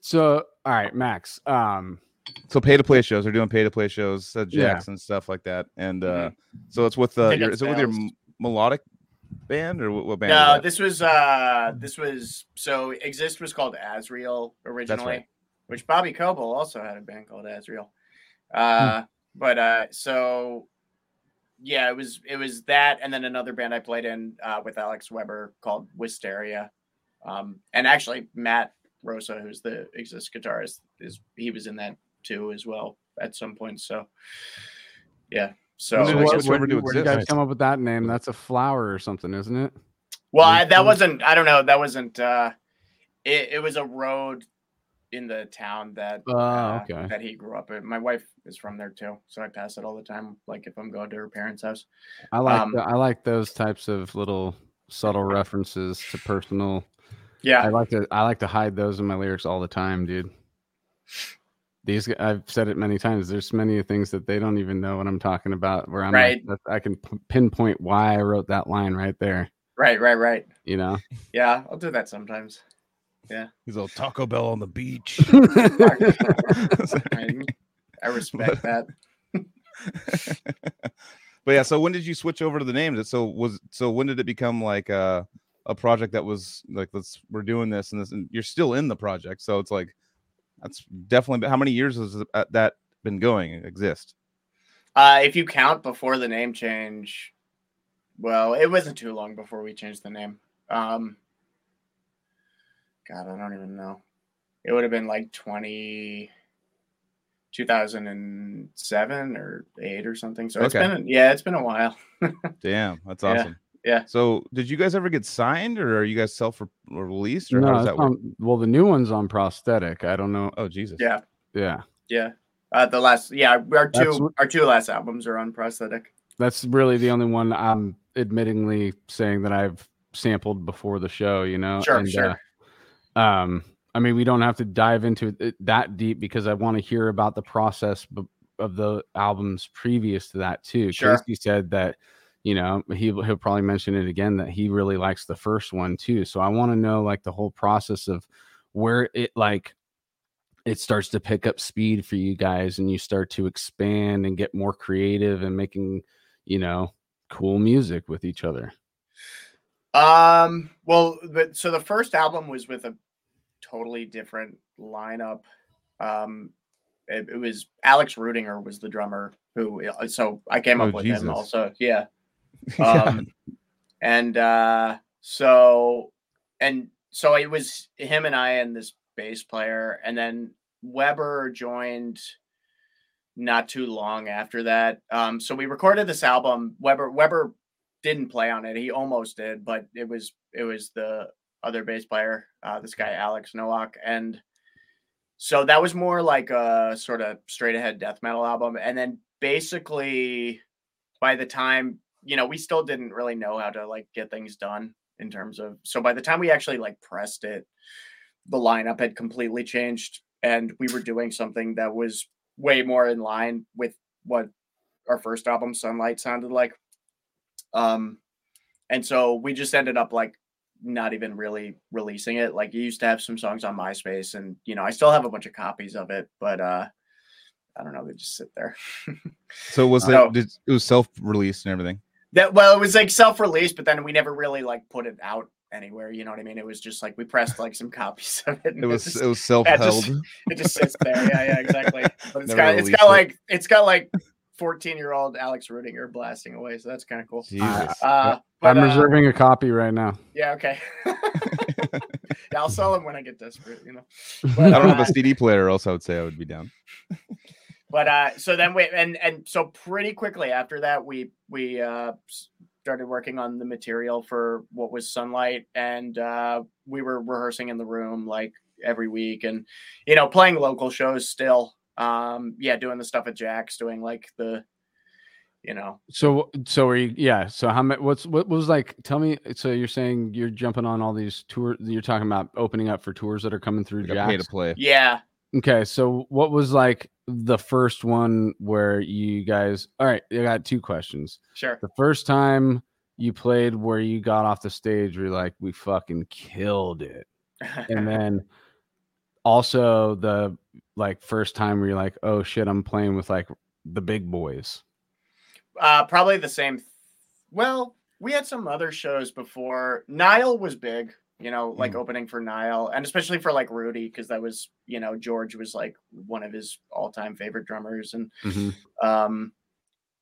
so all right, Max. Um, so pay to play shows they're doing pay to play shows at Yeah. jaxx and stuff like that and uh so it's with uh your, is it with your m- melodic band or what, what band No, this was uh this was so Exist was called Asriel originally, right. which Bobby Koelble also had a band called Asriel. Uh but uh so yeah, it was it was that and then another band I played in uh with Alex Weber called Wisteria. Um and actually Matt Rosa, who's the Exist guitarist, is he was in that too as well at some point. So yeah. So When did so they what- where, where did you guys come up with that name? That's a flower or something, isn't it? Well, I, that wasn't. I don't know. That wasn't. uh It, it was a road in the town that Oh, uh, okay. that he grew up in. My wife is from there too, so I pass it all the time. Like if I'm going to her parents' house. I like Um, the, I like those types of little subtle references to personal. Yeah, I like to I like to hide those in my lyrics all the time, dude. These I've said it many times. There's many things that they don't even know what I'm talking about. Where I'm Right. like, I can p- pinpoint why I wrote that line right there. right, right, right. You know. Yeah, I'll do that sometimes. He's a little Taco Bell on the beach. I, I respect that. but yeah, so when did you switch over to the name? So was so when did it become like a a project that was like let's we're doing this and this and you're still in the project. So it's like that's definitely how many years has uh, that been going exist? Uh, if you count before the name change, well, it wasn't too long before we changed the name. Um, God, I don't even know. It would have been like 20, 2007 or 8 or something. So it's Okay. been, yeah, it's been a while. Damn, that's awesome. yeah. So did you guys ever get signed or are you guys self released or how does it's that work? on- well, the new one's on prosthetic. I don't know. Oh Jesus. Yeah. Yeah. Yeah. Uh, the last, yeah, our two, what- our two last albums are on prosthetic. That's really the only one I'm admittingly saying that I've sampled before the show. You know, Sure, And, sure. uh, um, I mean, we don't have to dive into it that deep because I want to hear about the process of the albums previous to that too. Sure. Casey said that, you know, he he'll probably mention it again that he really likes the first one too. So I want to know like the whole process of where it like it starts to pick up speed for you guys and you start to expand and get more creative and making, you know, cool music with each other. Um, well, but so the first album was with a totally different lineup. Um, it, it was Alex Rudinger was the drummer who, uh, so I came Oh, up with Jesus. him also. Yeah. Um, and uh, so, and so it was him and I and this bass player, and then Weber joined not too long after that. Um, so we recorded this album. Weber Weber didn't play on it. He almost did, but it was it was the other bass player, uh, this guy Alex Nowak, and so that was more like a sort of straight ahead death metal album. And then basically, by the time you know, we still didn't really know how to like get things done in terms of. So by the time we actually like pressed it, the lineup had completely changed, and we were doing something that was way more in line with what our first album sunlight sounded like um and so we just ended up like not even really releasing it like you used to have some songs on myspace and you know i still have a bunch of copies of it but uh i don't know they just sit there So it was it? Did, it was self-released and everything. that well it was like self-released but then we never really like put it out anywhere you know what i mean it was just like we pressed like some copies of it It was just- it was self-held. just- it just sits there. Yeah, yeah, exactly. But it's Never got it's released got it. like it's got like 14 year old Alex Rudinger blasting away, so that's kind of cool. Jesus. Uh, but, I'm uh, reserving a copy right now. Yeah, okay. yeah, I'll sell them when I get desperate, you know. I don't have uh, a CD player, else I would say I would be down. but uh, so then we and and so pretty quickly after that, we we uh started working on the material for what was Sunlight, and uh, we were rehearsing in the room like every week, and you know playing local shows still. Um, yeah, doing the stuff at Jaxx, doing like the, you know, So so are you yeah, so how many what's what was like tell me so you're saying you're jumping on all these tours you're talking about opening up for tours that are coming through Like a pay to play. yeah, Okay, so what was like the first one where you guys all right, I got two questions. sure. The first time you played where you got off the stage, you're like, we fucking killed it. And then also the like first time where you're like, oh shit, I'm playing with like the big boys. Uh, probably the same. Well, we had some other shows before. Nile was big, you know, like opening for Nile, and especially for like Rudy, because that was, you know, George was like one of his all-time favorite drummers, and Mhm. um,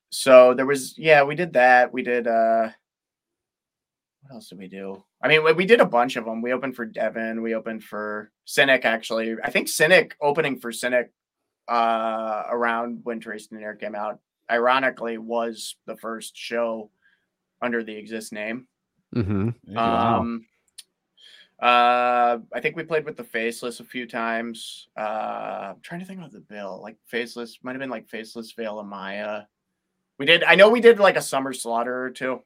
so there was, yeah, we did that. We did. uh What else did we do? I mean, we, we did a bunch of them. We opened for Devin. We opened for Cynic. Actually, I think Cynic opening for Cynic uh around when Traced in Air came out ironically was the first show under the exist name Mhm. Wow. um uh i think we played with the faceless a few times uh i'm trying to think of the bill like faceless might have been like faceless veil of maya we did i know we did like a summer slaughter or two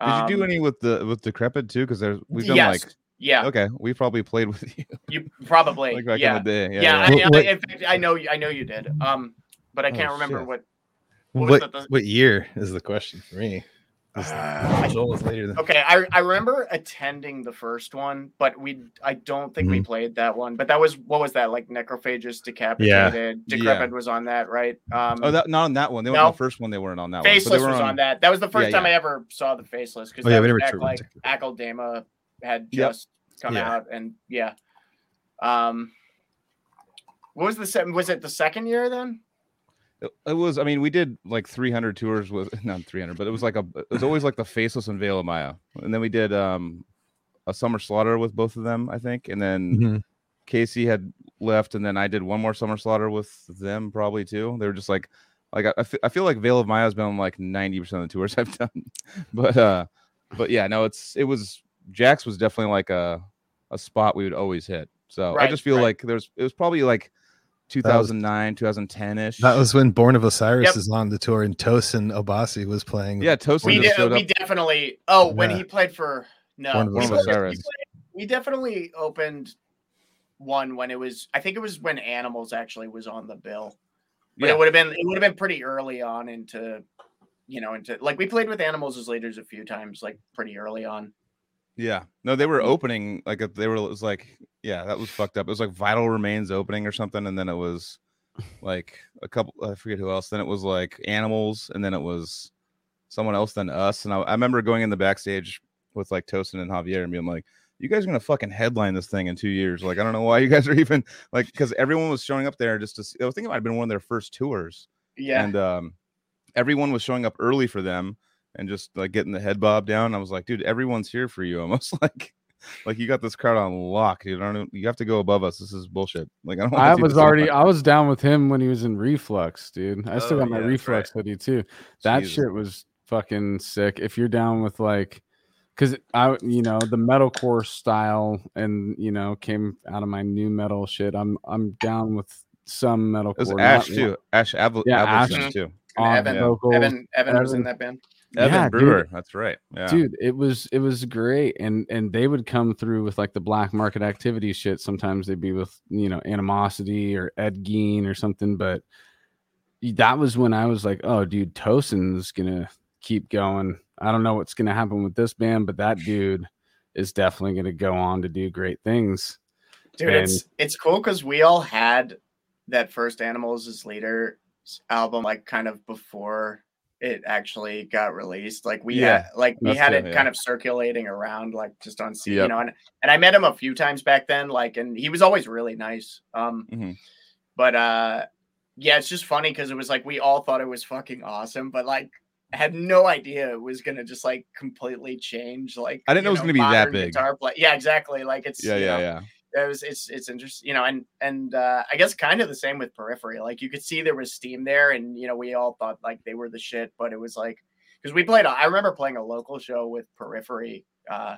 Did you do Um, any with the with decrepit too? Because there's we've done yes like yeah okay, we probably played with you you probably like back yeah in the day. yeah, Yeah, I, What- I, what- in fact, I know I know you did um but i Oh, can't remember shit. what What was What the- what year is the question for me? Uh, Joel was later than Okay, I, I remember attending the first one, but we I don't think we played that one. But that was what was that like Necrophagist Decapitated? Yeah. Decrepit was on that, right? Um, Oh, that not on that one. They were No. on the first one. They weren't on that one. Faceless they was on that. That was the first Yeah, time yeah. I ever saw the Faceless because Oh, yeah, we never back like Akeldama had Yep. just come Yeah. out, and yeah. Um, what was the second? Was it the second year then? It, it was. I mean, we did like 300 tours with not 300, but it was like a. It was always like the Faceless and Veil of Maya, and then we did um a Summer Slaughter with both of them, I think, and then Mhm. Casey had left, and then I did one more Summer Slaughter with them probably too. They were just like, like I, I I feel like Veil of Maya has been on like 90 percent of the tours I've done, but uh, but yeah, no, it's it was Jaxx was definitely like a a spot we would always hit. So I just feel right. like there's it was probably like 2009, 2010 ish. That was when Born of Osiris Yep. is on the tour and Tosin Abasi was playing. yeah. Tosin we, just did, we definitely. Oh, when he played for no, Born of we, Osiris. we played- we definitely opened one when it was. I think it was when Animals actually was on the bill. But Yeah. it would have been it would have been pretty early on into, you know, into like we played with Animals as leaders a few times, like pretty early on. Yeah. No, they were Mm. opening like they were it was like yeah, that was fucked up. It was like Vital Remains opening or something, and then it was like a couple I forget who else. Then it was like Animals, and then it was someone else than us. And I, I remember going in the backstage with like Tosin and Javier and being like, You guys are gonna fucking headline this thing in two years. Like, I don't know why you guys are even like because everyone was showing up there just to see, I think it might have been one of their first tours. Yeah. And um everyone was showing up early for them and just like getting the head bob down. I was like, dude, everyone's here for you. Almost like like you got this crowd on lock. You don't you have to go above us. This is bullshit. Like I don't I was already I was down with him when he was in Reflux, dude. I still Oh, got my yeah, that's Reflux hoodie too. That Jesus. shit was fucking sick. If you're down with like because I you know the metalcore style and you know came out of my new metal shit. I'm I'm down with some metalcore. It was Ash one- too. Ash Avel- Yeah, Ash. Too. And on Evan, vocals. Evan, Evan was in that band. Evan Yeah, dude. Brewer. That's right. Yeah. dude it was it was great and and they would come through with like the black market activity shit sometimes they'd be with you know animosity or ed gein or something but that was when i was like oh dude tosin's gonna keep going i don't know what's gonna happen with this band but that dude is definitely gonna go on to do great things Dude, And- it's it's cool because we all had that first Animals as Leaders album like kind of before it actually got released. Like we Yeah, had like we had it yeah. kind of circulating around like just on C, you know, and and I met him a few times back then, like and he was always really nice. Um Mhm. but uh yeah, it's just funny because it was like we all thought it was fucking awesome, but like had no idea it was gonna just like completely change. Like I didn't know it was gonna be that big. Guitar play. Yeah, exactly. Like it's Yeah, yeah, know, yeah. It was it's it's interesting you know and and uh i guess kind of the same with periphery like you could see there was steam there and you know we all thought like they were the shit but it was like because we played i remember playing a local show with periphery uh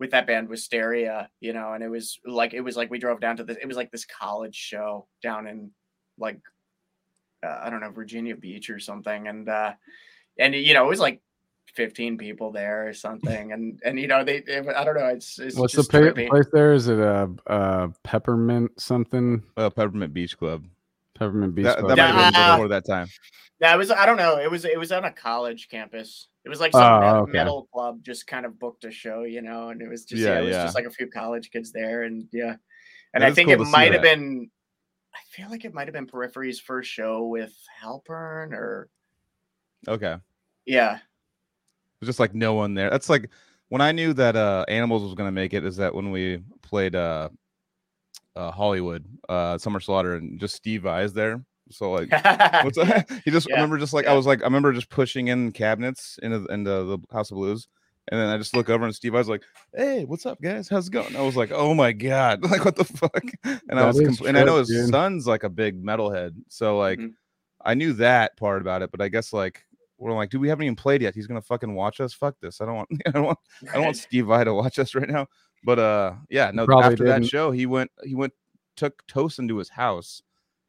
with that band Wisteria, you know, and it was like it was like we drove down to this. It was like this college show down in like uh, I don't know Virginia Beach or something, and uh and you know it was like 15 people there or something and and you know they, they i don't know it's, it's what's the just pa- trippy. place there is it a, a peppermint something Uh, Peppermint Beach Club. peppermint beach That, Club? that might have been before that time. Yeah, it was. I don't know. It was. It was on a college campus. It was like some Oh, metal, okay. metal club just kind of booked a show, you know, and it was just yeah, Yeah, it was yeah. just like a few college kids there, and yeah, and That I think cool it might have been. I feel like it might have been Periphery's first show with Halpern, or Okay. yeah, There's just like no one there. That's like when I knew that uh Animals was gonna make it. Is that when we played uh, uh Hollywood, uh Summer Slaughter, and just Steve Vai's there. So like, what's that? He just I Yeah, remember just like I was like I remember just pushing in cabinets into into the House of Blues. And then I just look over and Steve Vai's like, "Hey, what's up, guys? How's it going?" I was like, "Oh my god, like what the fuck?" And I was, is compl- and I know his dude. son's like a big metalhead, so like, Mhm. I knew that part about it, but I guess like we're like, dude, we haven't even played yet. He's gonna fucking watch us. Fuck this. I don't want. I don't want. I don't want Steve Vai to watch us right now. But uh, yeah, no. probably After that didn't. show, he went. He went. Took Toast into his house,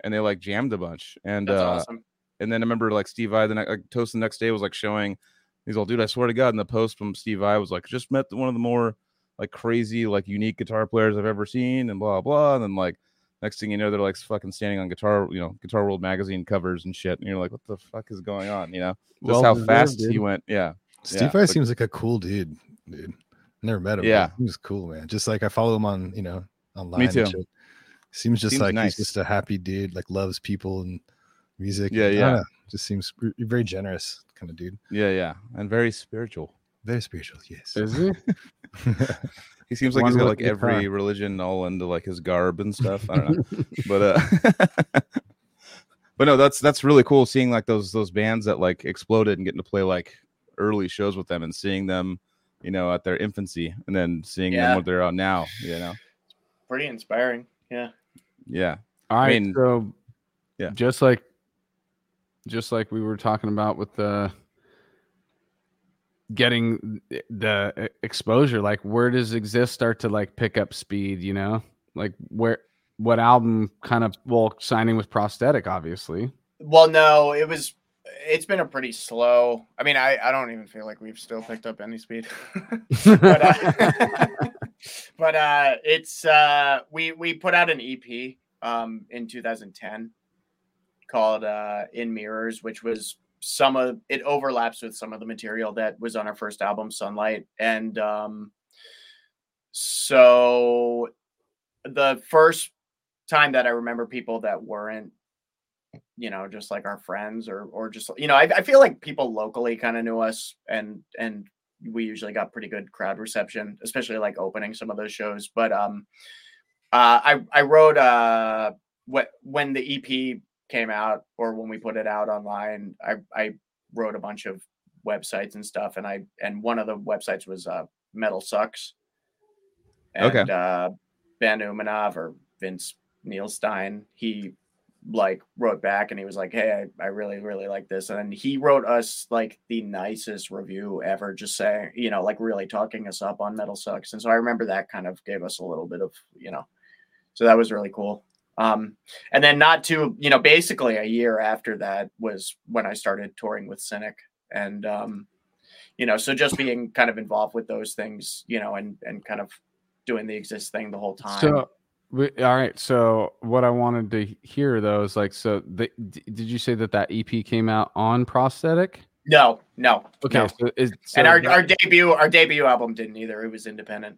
and they like jammed a bunch. And That's uh, awesome. and then I remember like Steve Vai the next like, Toast the next day was like showing. He's all, dude, I swear to God. And the post from Steve Vai was like, just met one of the more like crazy, like unique guitar players I've ever seen, and blah blah. And then like next thing you know, they're like fucking standing on guitar, you know, Guitar World magazine covers and shit. And you're like, what the fuck is going on? You know, just Well how fast he went. Yeah. Steve Yeah, seems like a cool dude, dude. Never met him. Yeah. he was cool, man. Just like I follow him on, you know, online. and too. shit. Seems just Seems like nice. he's just a happy dude, like loves people and music. Yeah, and yeah. know, Just seems very generous kind of dude. Yeah, yeah, and very spiritual. Very spiritual, yes. is he He seems like One he's got with like guitar. every religion all into like his garb and stuff. I don't know, but uh, but no, that's that's really cool seeing like those those bands that like exploded and getting to play like early shows with them and seeing them, you know, at their infancy and then seeing Yeah. them what they're on now. You know, Pretty inspiring. Yeah. yeah, All right, mean, so yeah. just like just like we were talking about with the getting the exposure, like where does exist start to like pick up speed, you know? Like where what album kind of well signing with prosthetic obviously Well, no, it was. It's been a pretty slow. I mean, I I don't even feel like we've still picked up any speed. but uh, but uh, it's uh, we we put out an EP um in 2010 called uh In Mirrors, which was some of it overlaps with some of the material that was on our first album, Sunlight, and um, so the first time that I remember people that weren't you know just like our friends or or just you know I, I feel like people locally kind of knew us and and we usually got pretty good crowd reception especially like opening some of those shows. But um uh i i wrote uh what when the ep came out or when we put it out online i i wrote a bunch of websites and stuff and i and one of the websites was uh metal sucks Okay. and uh ben umanov or vince Neilstein, he like wrote back and he was like, Hey, I, I really, really like this. And he wrote us like the nicest review ever, just saying, you know, like really talking us up on Metal Sucks. And so I remember that kind of gave us a little bit of, you know, so that was really cool. Um, and then not to, you know, basically a year after that was when I started touring with Cynic. And um, you know, so just being kind of involved with those things, you know, and and kind of doing the exist thing the whole time. so we, all right so what i wanted to hear though is like so the, did you say that that ep came out on prosthetic no, no, okay no. so, is, so and our, that- our debut our debut album didn't either. It was independent.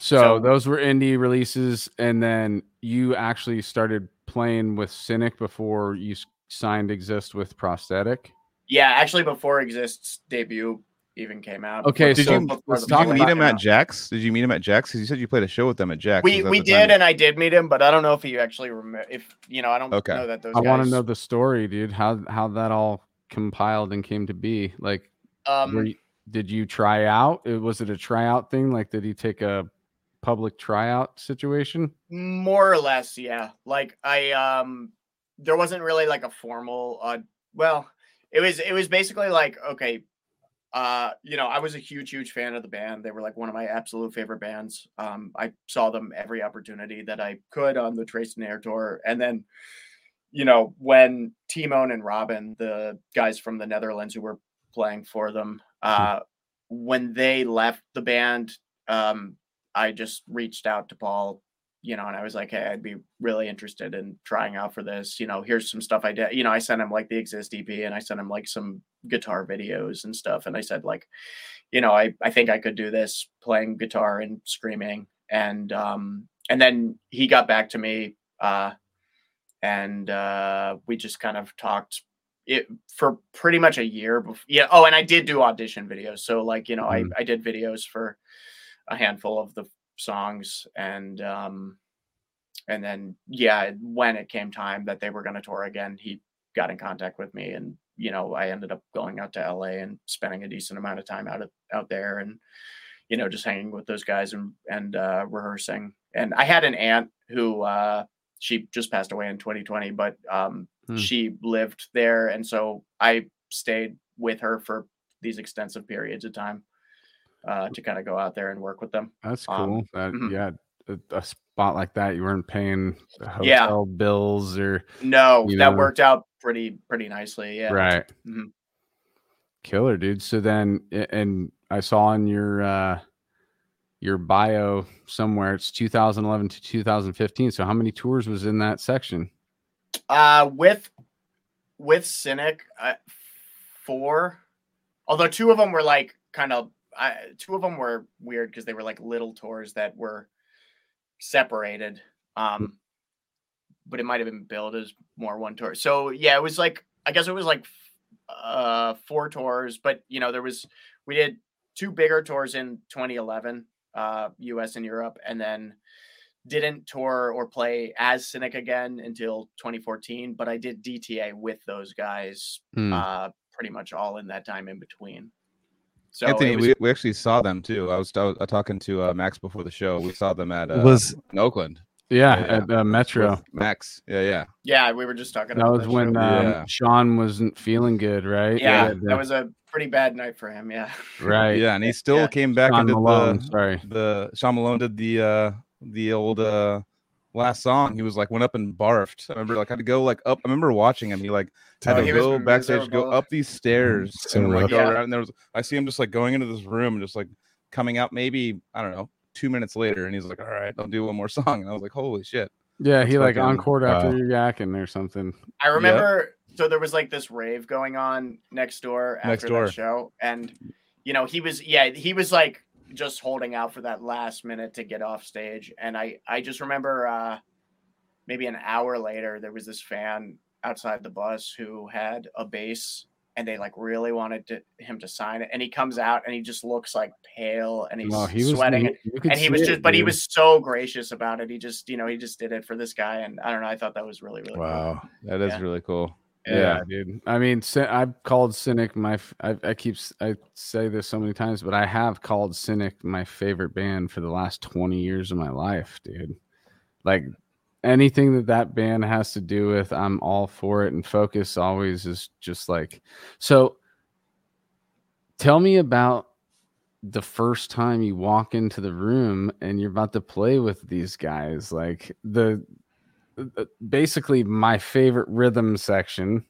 So, So- those were indie releases, and then you actually started playing with Cynic before you signed Exist with Prosthetic. Yeah, actually, before Exist's debut even came out. Okay, Did so you- before Did you meet him at out. Jaxx? Did you meet him at Jaxx? Because you said you played a show with them at Jaxx. We we did, time? and I did meet him, but I don't know if he actually remember. If you know, I don't Okay. know that those. I want to know the story, dude. How how that all compiled and came to be. Like, Um, were you, did you try out? Was it a tryout thing? Like, did he take a public tryout situation? more or less yeah. Like i um there wasn't really like a formal uh well it was it was basically like okay uh you know i was a huge huge fan of the band. They were like one of my absolute favorite bands. Um i saw them every opportunity that i could on the traced in air tour. And then you know when tymon and robin the guys from the netherlands who were playing for them uh when they left the band um i just reached out to paul you know, and I was like, hey, I'd be really interested in trying out for this. You know, here's some stuff I did. You know, I sent him like the Exist EP and I sent him like some guitar videos and stuff. And I said, like, you know, I, I think I could do this playing guitar and screaming. And um, and then he got back to me uh and uh we just kind of talked it for pretty much a year before yeah. Oh, and I did do audition videos. So like, you know, Mhm. I, I did videos for a handful of the songs and um and then yeah when it came time that they were going to tour again he got in contact with me and you know i ended up going out to la and spending a decent amount of time out of, out there and you know just hanging with those guys and and uh rehearsing and i had an aunt who uh she just passed away in 2020 but um Hmm. she lived there and so i stayed with her for these extensive periods of time uh, to kind of go out there and work with them. That's Um, cool. that mhm. yeah, a, a spot like that, you weren't paying hotel Yeah. bills or No, that know. worked out pretty pretty nicely. Yeah. right. Mhm. Killer, dude. So then, and I saw in your uh your bio somewhere it's 2011 to 2015. So how many tours was in that section? Uh, with with Cynic, uh, four. Although two of them were like kind of, I, two of them were weird because they were like little tours that were separated. Um, but it might have been billed as more one tour. So yeah, it was like I guess it was like uh four tours, but you know there was we did two bigger tours in 2011, uh, U.S. and Europe, and then didn't tour or play as Cynic again until 2014. But I did DTA with those guys Hmm. uh, pretty much all in that time in between. So Anthony, was, we, we actually saw them too. I was, I was talking to uh, Max before the show. We saw them at uh, Was in Oakland. yeah, yeah, at uh, Metro. with Max. Yeah, yeah. yeah, we were just talking That about was that when um, Yeah. Sean wasn't feeling good, right? yeah, He had, uh, that was a pretty bad night for him. Yeah. right. Yeah, and he still Yeah. came back Sean and did Malone. the Sorry. the Sean Malone did the uh the old uh last song, he was like went up and barfed. I remember like had to go like up. I remember watching him. He like had Oh, to go backstage, go up these mm-hmm. stairs, So and like go Yeah. around. And there was I see him just like going into this room and just like coming out. Maybe I don't know two minutes later, and he's like, "All right, I'll do one more song." And I was like, "Holy shit!" Yeah, he like fucking- encored uh, after wow. you're yakking or something. I remember so there was like this rave going on next door after Next door. show, and you know he was yeah he was like just holding out for that last minute to get off stage, and I I just remember uh maybe an hour later there was this fan outside the bus who had a bass and they like really wanted to, him to sign it, and he comes out and he just looks like pale and he's he was sweating. you- you and he was it, just, but he was so gracious about it. He just, you know, he just did it for this guy, and I don't know. I thought that was really, really cool. Wow. That is Yeah. really cool. Yeah, dude. I mean, I've called Cynic my—I keep I say this so many times, but I have called Cynic my favorite band for the last twenty years of my life, dude. Like anything that that band has to do with, I'm all for it. And Focus always is just like. So, tell me about the first time you walk into the room and you're about to play with these guys, like the basically my favorite rhythm section.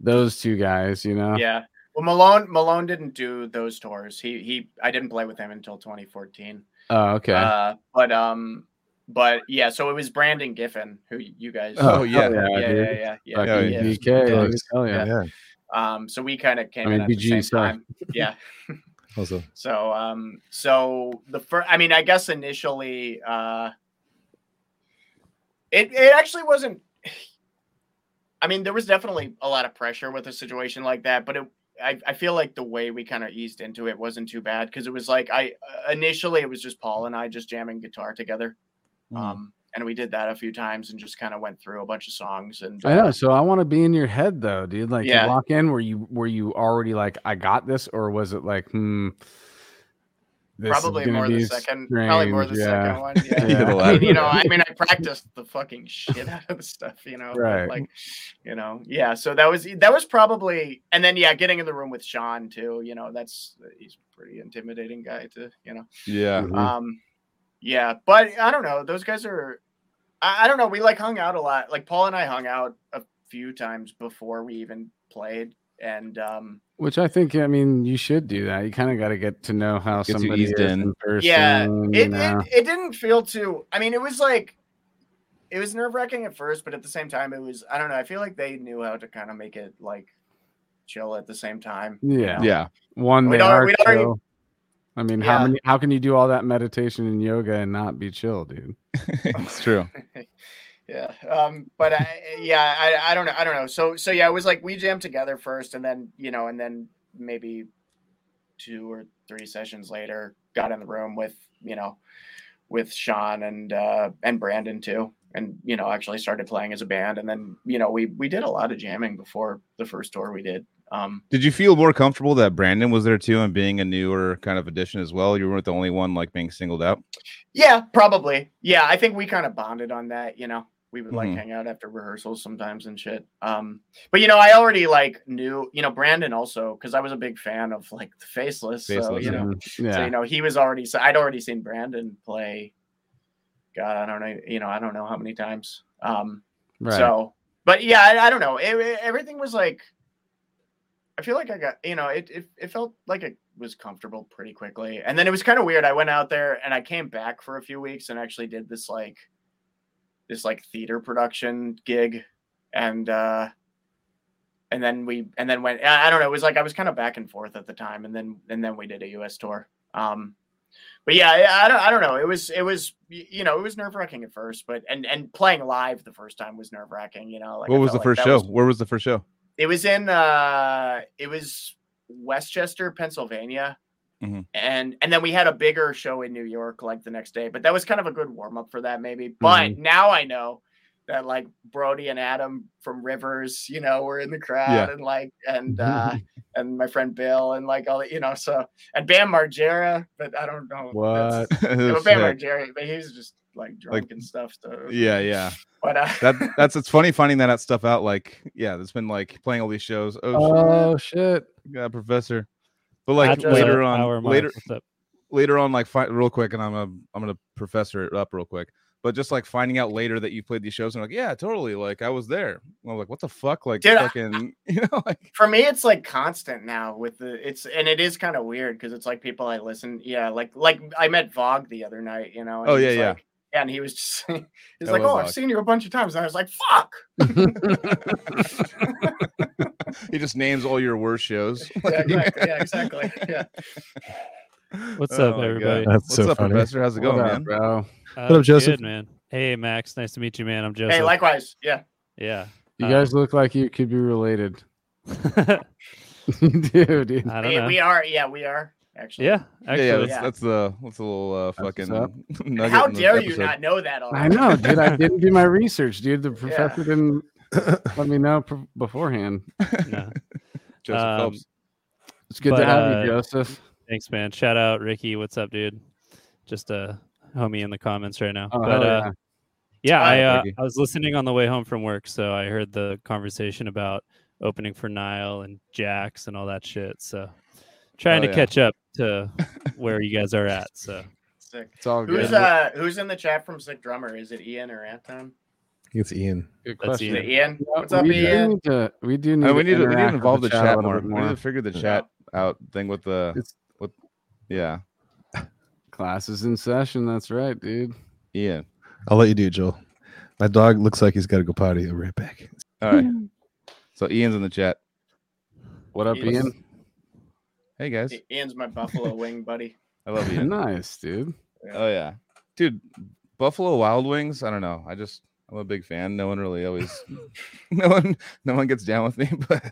Those two guys, you know. Yeah. Well, Malone Malone didn't do those tours. He he. I didn't play with him until 2014. Oh, okay. Uh, but um, but yeah. So it was Brandon Giffin who you guys. Oh, yeah. yeah, yeah, yeah, dude. yeah, yeah, yeah, yeah. Yeah. dude. Hell yeah. Yeah. Yeah. Um, so we kind of came I mean, in at the BG, same sorry. time. Yeah. Also, So um so the first I mean I guess initially uh it it actually wasn't I mean there was definitely a lot of pressure with a situation like that but it I, I feel like the way we kind of eased into it wasn't too bad because it was like I initially it was just Paul and I just jamming guitar together Mm. um and we did that a few times and just kind of went through a bunch of songs and I know. uh, So I want to be in your head though, dude. Like Yeah. you walk in, were you were you already like, I got this, or was it like, hmm, this probably more the be second probably more the strange, second one yeah, Yeah. The you know i mean i practiced the fucking shit out of the stuff you know Right. like you know yeah so that was that was probably and then yeah getting in the room with sean too you know that's he's a pretty intimidating guy to you know Yeah. Mhm. um yeah but i don't know those guys are I, I don't know we like hung out a lot like paul and i hung out a few times before we even played and um Which I think, I mean, you should do that. You kind of got to get to know how Gets you somebody eased is in. in person. yeah it, it, it didn't feel too i mean it was like it was nerve-wracking at first but at the same time it was i don't know i feel like they knew how to kind of make it like chill at the same time yeah. Yeah. One, We'd they are we'd chill. I mean, how many? How can you do all that meditation and yoga and not be chill, dude? it's true. yeah um but i yeah I, I don't know i don't know. So so yeah it was like we jammed together first and then you know and then maybe two or three sessions later got in the room with you know with sean and uh and brandon too. And you know actually started playing as a band and then you know we we did a lot of jamming before the first tour we did um. Did you feel more comfortable that Brandon was there too and being a newer kind of addition as well? You weren't the only one like being singled out. yeah probably. Yeah i think we kind of bonded on that you know we would like Mhm. hang out after rehearsals sometimes and shit um but you know i already like knew you know brandon also because i was a big fan of like the faceless, so Faceless, you know Mhm. yeah. so you know he was already so i'd already seen brandon play god i don't know you know i don't know how many times um right. so but yeah i, I don't know it, it- everything was like i feel like i got you know it, it it felt like it was comfortable pretty quickly and then it was kind of weird i went out there and i came back for a few weeks and actually did this like this like theater production gig. And uh and then we and then went i don't know it was like i was kind of back and forth at the time. And then and then we did a us tour. Um but yeah I, I don't i don't know. It was it was you know it was nerve-wracking at first but and and playing live the first time was nerve-wracking you know like I what was the like first show? was- Where was the first show? it was in uh it was westchester pennsylvania Mhm. and and then we had a bigger show in new york like the next day but that was kind of a good warm-up for that maybe but now i know that like brody and adam from rivers you know were in the crowd Yeah. and like and uh and my friend bill and like all the you know so and bam margera but i don't know What? that's- It was but bam margera but he was just like drunk and stuff so yeah, yeah. but uh That that's it's funny finding that stuff out. Like, yeah, it's been like playing all these shows. Oh, Oh shit! shit, yeah, professor. But like That's, later on, later later on, like fi- real quick, and I'm gonna I'm gonna professor it up real quick. but just like finding out later that you played these shows and like, yeah, totally. Like I was there. I'm like, what the fuck? Like Dude, I- fucking, you know, like For me, it's like constant now with the it's and it is kind of weird because it's like people I listen. Yeah, like like I met Vogue the other night. You know. and Oh, yeah, yeah. like- yeah, and he was just he's like, love "Oh, I've seen you a bunch of times," and I was like, "Fuck." he just names all your worst shows. yeah, exactly. Yeah, exactly. Yeah. What's Oh up, everybody? That's What's so up, funny. Professor? How's it going, man? bro? Uh, up, Joseph? Good, man. Hey, Max. Nice to meet you, man. I'm Joseph. Hey, likewise. Yeah. yeah. You Uh, guys look like you could be related. I You do, dude. don't We, know. we are. Yeah, we are actually. yeah, actually. yeah, yeah, that's, Yeah. that's the that's a little uh, fucking nugget How dare you not know that Already? I know, dude. I didn't do my research, dude. The professor didn't let me know pr- beforehand. No. Joseph Um, Phelps. It's good But, to have uh, you, Joseph. Thanks, man. Shout out Ricky. What's up, dude? Just a homie in the comments right now. Oh, but hell uh, yeah. yeah, Hi, I uh, I was listening on the way home from work, so I heard the conversation about opening for Nile and Jaxx and all that shit. So trying Oh, to yeah. catch up to where you guys are at. So Sick. It's all good. Who's uh who's in the chat from Sick Drummer? Is it Ian or Anton? It's Ian. good question. Is Ian? What's up, we do Ian? need to- we do need. Uh, we to need to we need to involve the a chat little more. We need to figure the Yeah. chat out thing with the It's- with yeah. Classes in session. That's right, dude. Ian. I'll let you do it, Joel. My dog looks like he's got to go potty. I'll be right back. All right. So Ian's in the chat. What up, Ian's- Ian? Hey guys. I- Ian's my Buffalo Wing buddy. I love you. Nice, dude. Oh yeah. Dude, Buffalo Wild Wings, I don't know. I just I'm a big fan. No one really always no one no one gets down with me, but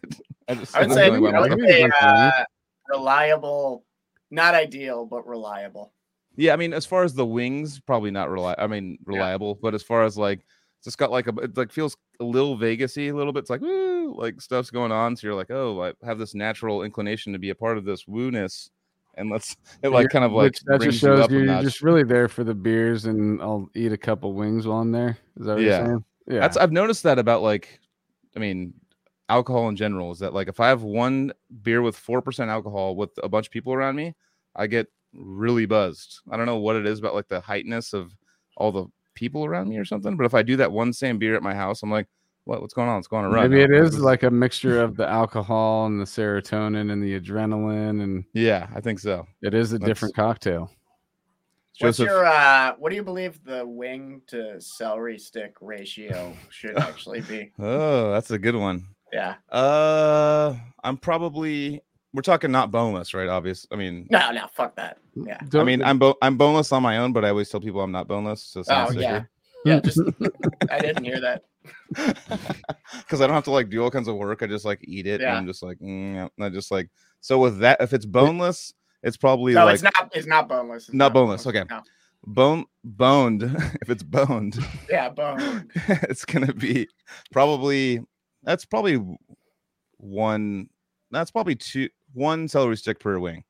I just I would say, doing by I would myself. say Bunch of wings. uh, reliable, not ideal, but reliable. Yeah, I mean, as far as the wings, probably not reliable. I mean, reliable, but as far as like, it's just got like a, it like feels a little Vegasy a little bit. It's like, woo, like stuff's going on. So you're like, oh, I have this natural inclination to be a part of this woo-ness. and let's it like kind of like that just shows you you're just really there for the beers, and I'll eat a couple wings while I'm there. Is that what Yeah. you're saying? Yeah, That's I've noticed that about like, I mean, alcohol in general is that like if I have one beer with four percent alcohol with a bunch of people around me, I get really buzzed. I don't know what it is about like the heightness of all the people around me or something. But if I do that one same beer at my house, I'm like, what? What's going on? It's going to run. maybe it now. is This like a mixture of the alcohol and the serotonin and the adrenaline, and yeah, I think so. it is a That's- different cocktail. What's Joseph, your uh what do you believe the wing to celery stick ratio should actually be? oh, that's a good one. Yeah. Uh, I'm probably we're talking not boneless, right? Obvious. I mean, No, no, fuck that. Yeah. I Don't- mean, I'm bo- I'm boneless on my own, but I always tell people I'm not boneless. So Oh yeah. Yeah, just I didn't hear that. because I don't have to like do all kinds of work. I just like eat it, and Yeah. I'm just like, mm, yeah. And I just like so with that. If it's boneless, it's probably No, like it's not it's not boneless. It's Not boneless, okay. No. bone boned. if it's boned, Yeah, bone. it's gonna be probably that's probably one. That's probably two one celery stick per wing.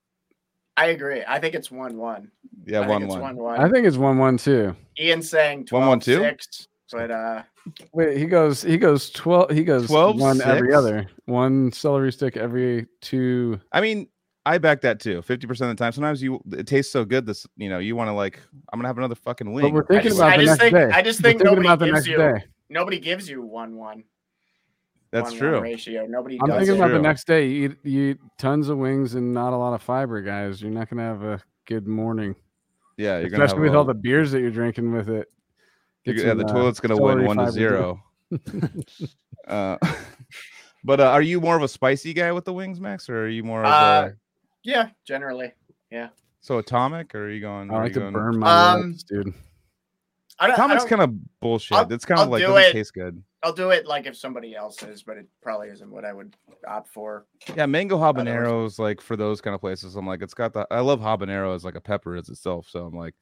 I agree. I think it's one one. Yeah, I one think it's one. one one. I think it's one one two. Ian's saying 12 One, one, two? 6, but uh Wait, he goes. He goes twelve. He goes 12, one every other. One celery stick every two. I mean, I back that too. Fifty percent of the time. Sometimes you it tastes so good. This you know you want to like. I'm gonna have another fucking wing. But we're I thinking just, about I the just next think day. I just think nobody about the gives next you day. nobody gives you one one. That's true. Ratio. Nobody I'm does thinking it. about the next day. You eat, you eat tons of wings and not a lot of fiber, guys. You're not gonna have a good morning, yeah, you're gonna especially with a- all the beers that you're drinking with it. you're Get yeah, some, the uh, toilet's gonna celery win one to zero. uh, but uh, are you more of a spicy guy with the wings, Max, or are you more of Uh, a Yeah, generally. Yeah. So atomic, or are you going? I like to going- burn my Um, lips, dude. I don't, I kind of bullshit. I'll- it's kind of like do doesn't it. taste good. I'll do it like if somebody else is, but it probably isn't what I would opt for. Yeah, mango Otherwise- habaneros, like for those kind of places, I'm like, it's got the. I love habanero as like a pepper as itself, so I'm like,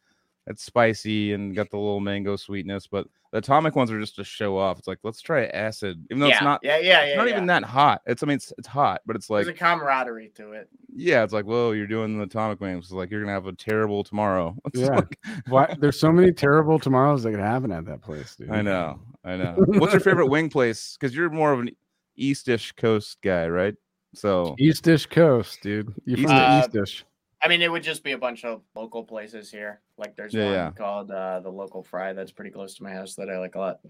it's spicy and got the little mango sweetness. But the atomic ones are just to show off. It's like let's try acid, even though yeah, it's not. yeah, yeah, It's yeah. not yeah. even that hot. It's I mean it's, it's hot, but it's like There's a camaraderie to it. yeah, it's like whoa, you're doing the atomic wings. It's like you're gonna have a terrible tomorrow. It's Yeah. like- Why? There's so many terrible tomorrows that could happen at that place, dude. I know, I know. What's your favorite wing place? Because you're more of an eastish coast guy, right? So Eastish Coast, dude. You're from Uh, the Eastish? I mean, it would just be a bunch of local places here. Like there's Yeah, one yeah. called uh, the Local Fry that's pretty close to my house that I like a lot.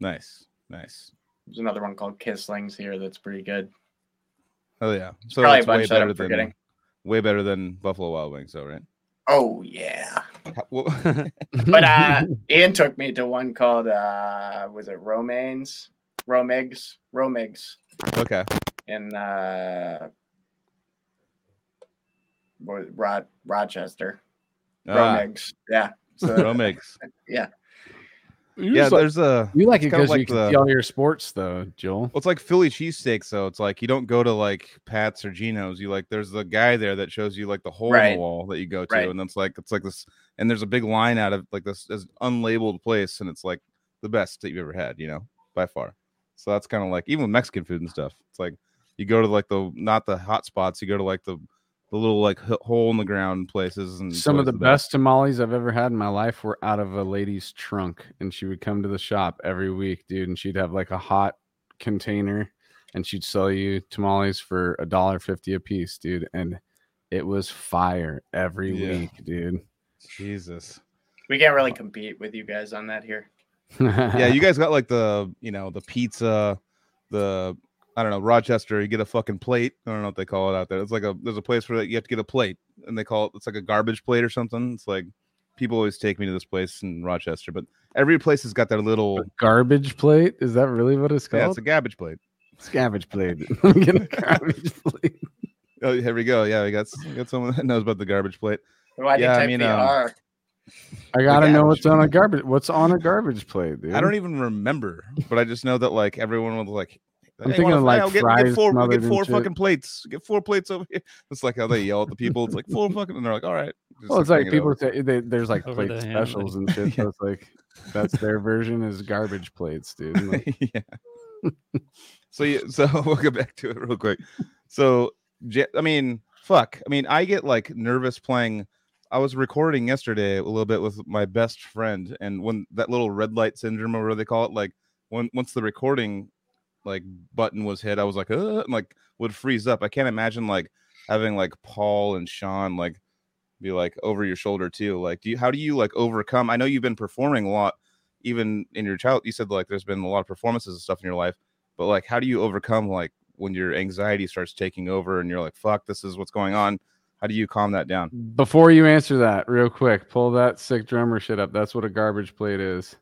Nice, nice. There's another one called Kisslings here that's pretty good. Oh yeah. So Probably a it's way that better I'm than forgetting. way better than Buffalo Wild Wings, though, right? Oh yeah. But uh Ian took me to one called uh was it Romaines? Romigs? Romigs okay. in uh Rod Rochester. Ah, Romigs. Yeah. So Romegs. yeah. You Yeah, like- there's a. you like it kinda because like you can the- see all your sports, though, Joel. Well, it's like Philly cheesesteaks, so it's like you don't go to like Pat's or Geno's. You like there's the guy there that shows you like the hole in the wall that you go to, Right. and it's like it's like this, and there's a big line out of like this, this unlabeled place, and it's like the best that you've ever had, you know, by far. So that's kind of like even with Mexican food and stuff. It's like you go to like the not the hot spots, you go to like the the little like hole in the ground places, and Some of always the best tamales I've ever had in my life were out of a lady's trunk, and she would come to the shop every week, dude, and she'd have like a hot container, and she'd sell you tamales for a dollar fifty a piece, dude, and it was fire every Yeah. week, dude. Jesus. We can't really compete with you guys on that here. yeah, you guys got like the you know the pizza, the I don't know Rochester. You get a fucking plate. I don't know what they call it out there. It's like a there's a place where you have to get a plate, and they call it it's like a garbage plate or something. It's like people always take me to this place in Rochester, but every place has got their little. A garbage plate is that really what it's called? Yeah, it's a garbage plate. It's garbage plate. I'm a garbage plate. Oh, here we go. Yeah, we got we got someone that knows about the garbage plate. Why Yeah, I yeah, type mean, um, R? I gotta know what's on a garbage. What's on a garbage plate, dude? I don't even remember, but I just know that like everyone was like. I'm "Hey, thinking wanna of, fry? like, I'll get, fries get four, we'll get in four shit. fucking plates. Get four plates over here. It's like how they yell at the people. It's like four fucking, and they're like, all right. Just, Well, it's like bring it people over. say they, there's like Over plate the hammer. specials and shit. So it's like that's their version is garbage plates, dude. Like, yeah. so yeah, so we'll get back to it real quick. So I mean, fuck. I mean, I get like nervous playing. I was recording yesterday a little bit with my best friend, and when that little red light syndrome, or what they call it, like when once the recording like button was hit, I was like, uh, and, like would freeze up. I can't imagine like having like Paul and Sean like be like over your shoulder too. Like, do you how do you like overcome? I know you've been performing a lot, even in your child. You said like there's been a lot of performances and stuff in your life, but like, how do you overcome like when your anxiety starts taking over and you're like, fuck, this is what's going on? How do you calm that down? before you answer that, real quick, pull that sick drummer shit up. That's what a garbage plate is.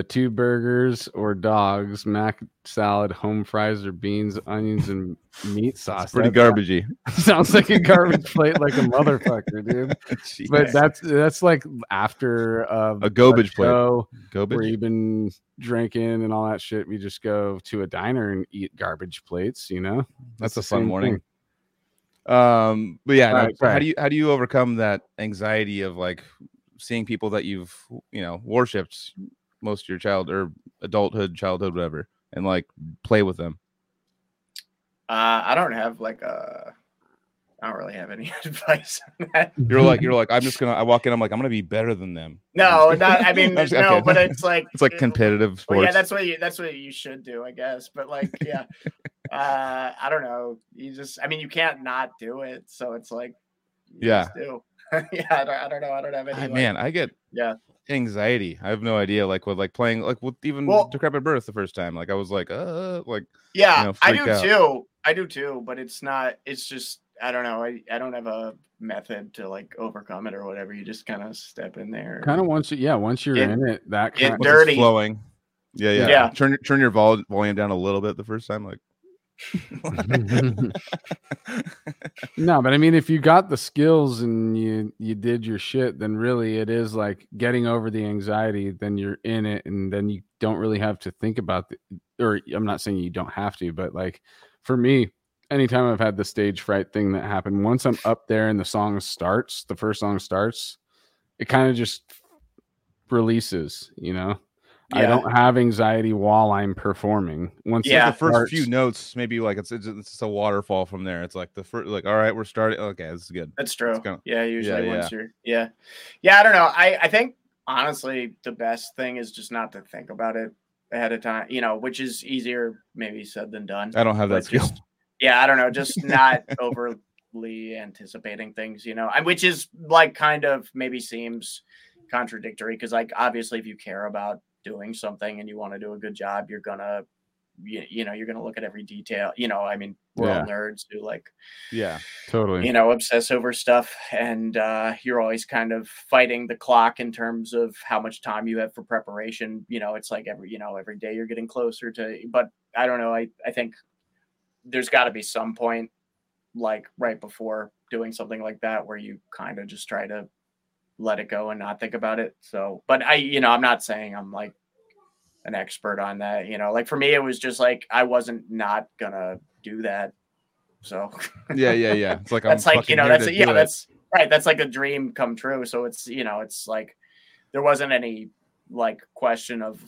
The two burgers or dogs, mac salad, home fries or beans, onions, and meat sauce. It's pretty That garbagey. Sounds like a garbage plate, like a motherfucker, dude. But that's that's like after uh, A garbage plate. show where you've been drinking and all that shit. We just go to a diner and eat garbage plates. You know, That's the a fun morning. thing. Um, but yeah, no, Right, how do you how do you overcome that anxiety of like seeing people that you've you know worshipped most of your child or adulthood, childhood, whatever, and like play with them? Uh, I don't have like a. I don't really have any advice on that. You're like you're like I'm just gonna. I walk in. I'm like I'm gonna be better than them. No, not. I mean, just- no, okay. but it's like It's like competitive sports. Well, yeah, that's what you. That's what you should do, I guess. But like, yeah, uh, I don't know. You just. I mean, you can't not do it. So it's like. you Yeah. just do. yeah, I don't, I don't know. I don't have any. Ah, like- man, I get Yeah. Anxiety. I have no idea. Like with like playing like with even Well- decrepit birth the first time. Like I was like uh like Yeah, you know, I do out. too. I do too. But it's not. It's just. I don't know. I, I don't have a method to like overcome it or whatever. You just kind of step in there. Kind of once you, yeah, once you're It- in it, that it kind once it's Dirty. flowing. Yeah, yeah. Yeah. Turn turn your vol- volume down a little bit the first time. Like no, but I mean, if you got the skills and you you did your shit, then really it is like getting over the anxiety. Then you're in it, and then you don't really have to think about the. Or I'm not saying you don't have to, but like for me, anytime I've had the stage fright thing that happened, once I'm up there and the song starts, the first song starts, it kind of just releases. You know, I don't have anxiety while I'm performing. Once it Yeah. the first starts- few notes, maybe like it's, it's it's just a waterfall from there. It's like the first like all right, we're starting. Okay, this is good. That's true. kinda- yeah, usually yeah. once you're yeah. Yeah, I don't know. I I think honestly the best thing is just not to think about it ahead of time, you know, which is easier maybe said than done. I don't have that skill. just- yeah, I don't know, just not over constantly anticipating things, you know, and which is like kind of maybe seems contradictory because like obviously if you care about doing something and you want to do a good job, you're gonna you, you know you're gonna look at every detail. You know, I mean we're all nerds who like Yeah. Totally. you know obsess over stuff and uh, you're always kind of fighting the clock in terms of how much time you have for preparation you know it's like every you know every day you're getting closer to but i don't know i, I think there's got to be some point like right before doing something like that where you kind of just try to let it go and not think about it so but i you know i'm not saying i'm like an expert on that you know like for me it was just like i wasn't not gonna do that so Yeah, yeah, yeah. It's like that's I'm like you know that's a, yeah it. that's right that's like a dream come true so it's you know it's like there wasn't any like question of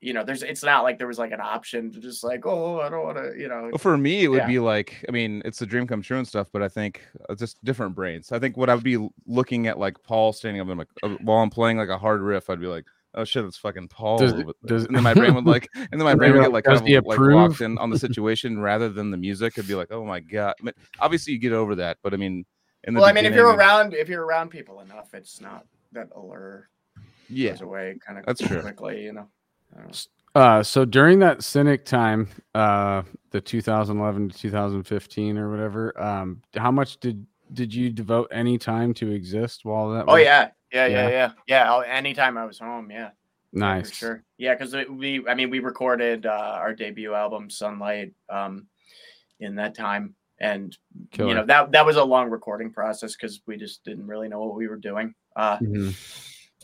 you know there's it's not like there was like an option to just like oh i don't want to you know Well, for me, it would Yeah. be like, I mean, it's a dream come true and stuff, but I think uh, just different brains. I think what I would be looking at, like Paul standing up and like uh, while I'm playing like a hard riff, I'd be like, oh shit, it's fucking Paul. Does- does- and then my brain would like, and then my brain would get like kind of like approve? locked in on the situation rather than the music. It'd be like, oh my god. I mean, obviously, you get over that, but I mean, in the well i mean if you're around if you're around people enough it's not that allure yeah, goes away kind of That's true. you know I don't know. Uh, so during that Cynic time, uh, the 2011 to 2015 or whatever, um, how much did did you devote any time to exist while that? oh was- yeah yeah yeah Yeah. yeah yeah anytime i was home yeah Yeah, nice. for sure. Yeah, because we, I mean, we recorded uh, our debut album, Sunlight, um, in that time, and Killer. you know that that was a long recording process because we just didn't really know what we were doing. Uh, Mhm.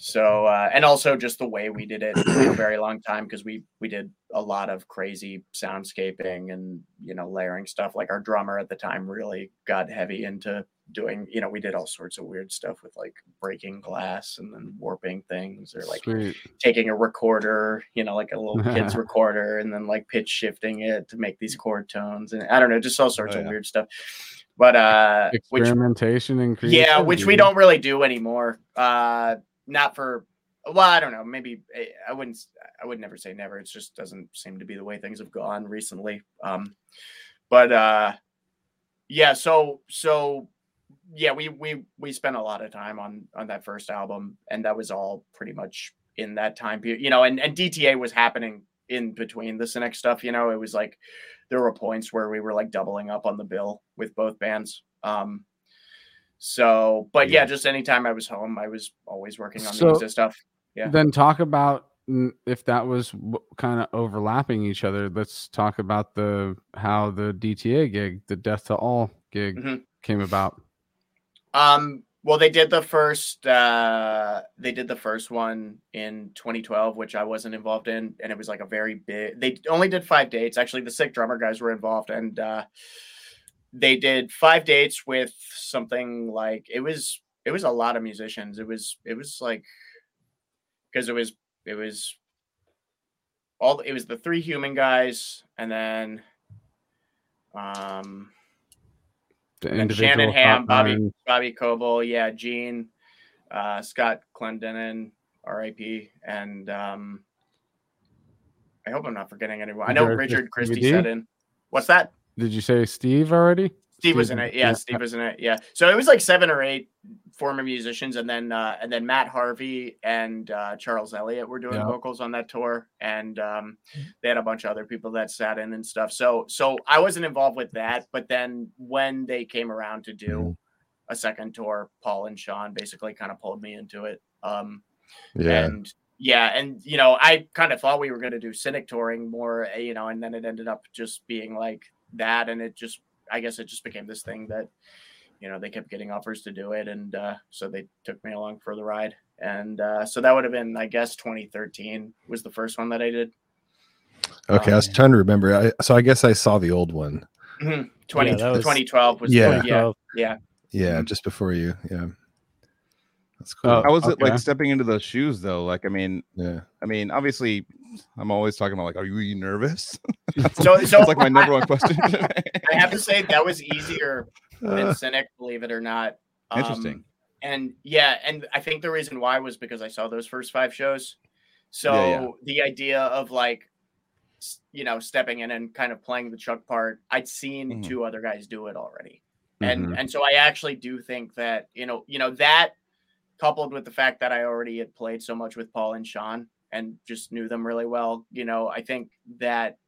So uh, and also just the way we did it for a very long time because we we did a lot of crazy soundscaping and you know layering stuff. Like our drummer at the time really got heavy into doing. You know, we did all sorts of weird stuff with like breaking glass and then warping things or like Sweet. taking a recorder, you know, like a little kid's recorder, and then like pitch shifting it to make these chord tones, and I don't know, just all sorts Oh, of yeah. weird stuff. But uh, which Experimentation and yeah, which we don't really do anymore. Uh, not for well, I don't know, maybe eh, I wouldn't, I would never say never. It just doesn't seem to be the way things have gone recently. Um, but uh, yeah, so so yeah, we we we spent a lot of time on on that first album, and that was all pretty much in that time period, you know. And and DTA was happening in between and next stuff, you know. It was like there were points where we were like doubling up on the bill with both bands. Um, so, but yeah, Yeah. just anytime I was home, I was always working on So- the Exist stuff. yeah. Then talk about if that was kind of overlapping each other. Let's talk about the how the DTA gig, the Death to All gig, Mhm. came about. Um, well, they did the first. Uh, they did the first one in 2012, which I wasn't involved in, and it was like a very big. They only did five dates. Actually, the sick drummer guys were involved, and uh, they did five dates with something like it was. It was a lot of musicians. It was. It was like because it was. It was all. It was the three human guys, and then. Um, The And Shannon Ham, Bobby-. Bobby Koelble, yeah, Gene, uh, Scott Clendenin, R.I.P. And um, I hope I'm not forgetting anyone. I know Richard Christy said in. What's that? Did you say Steve already? Steve was in it. Yeah, yeah. Steve was in it. Yeah. So it was like seven or eight former musicians, and then uh, and then Matt Harvey and uh, Charles Elliott were doing Yeah. vocals on that tour, and um, they had a bunch of other people that sat in and stuff. So so I wasn't involved with that, but then when they came around to do a second tour, Paul and Sean basically kind of pulled me into it. Um, Yeah. and yeah, and you know, I kind of thought we were going to do Cynic touring more, eh, you know, and then it ended up just being like that, and it just, I guess, it just became this thing that, you know, they kept getting offers to do it, and uh, so they took me along for the ride, and uh, so that would have been, I guess, 2013 was the first one that I did. Okay, I was Um, trying to remember. I, so I guess I saw the old one. Mhm. 20, that was- 2012 was Yeah. yeah, yeah, yeah. Yeah, just before you. Yeah, that's cool. Oh, How was it like stepping into those shoes though? Like, I mean, yeah, I mean, obviously, I'm always talking about like, are you really nervous? So, so That's like my number one question. I have to say that was easier Uh, than Cynic, believe it or not. Interesting. Um, and yeah, and I think the reason why was because I saw those first five shows. So Yeah, yeah. the idea of like, you know, stepping in and kind of playing the Chuck part, I'd seen Mhm. two other guys do it already. and Mhm. and so I actually do think that you know you know that coupled with the fact that I already had played so much with Paul and Sean and just knew them really well, you know, I think that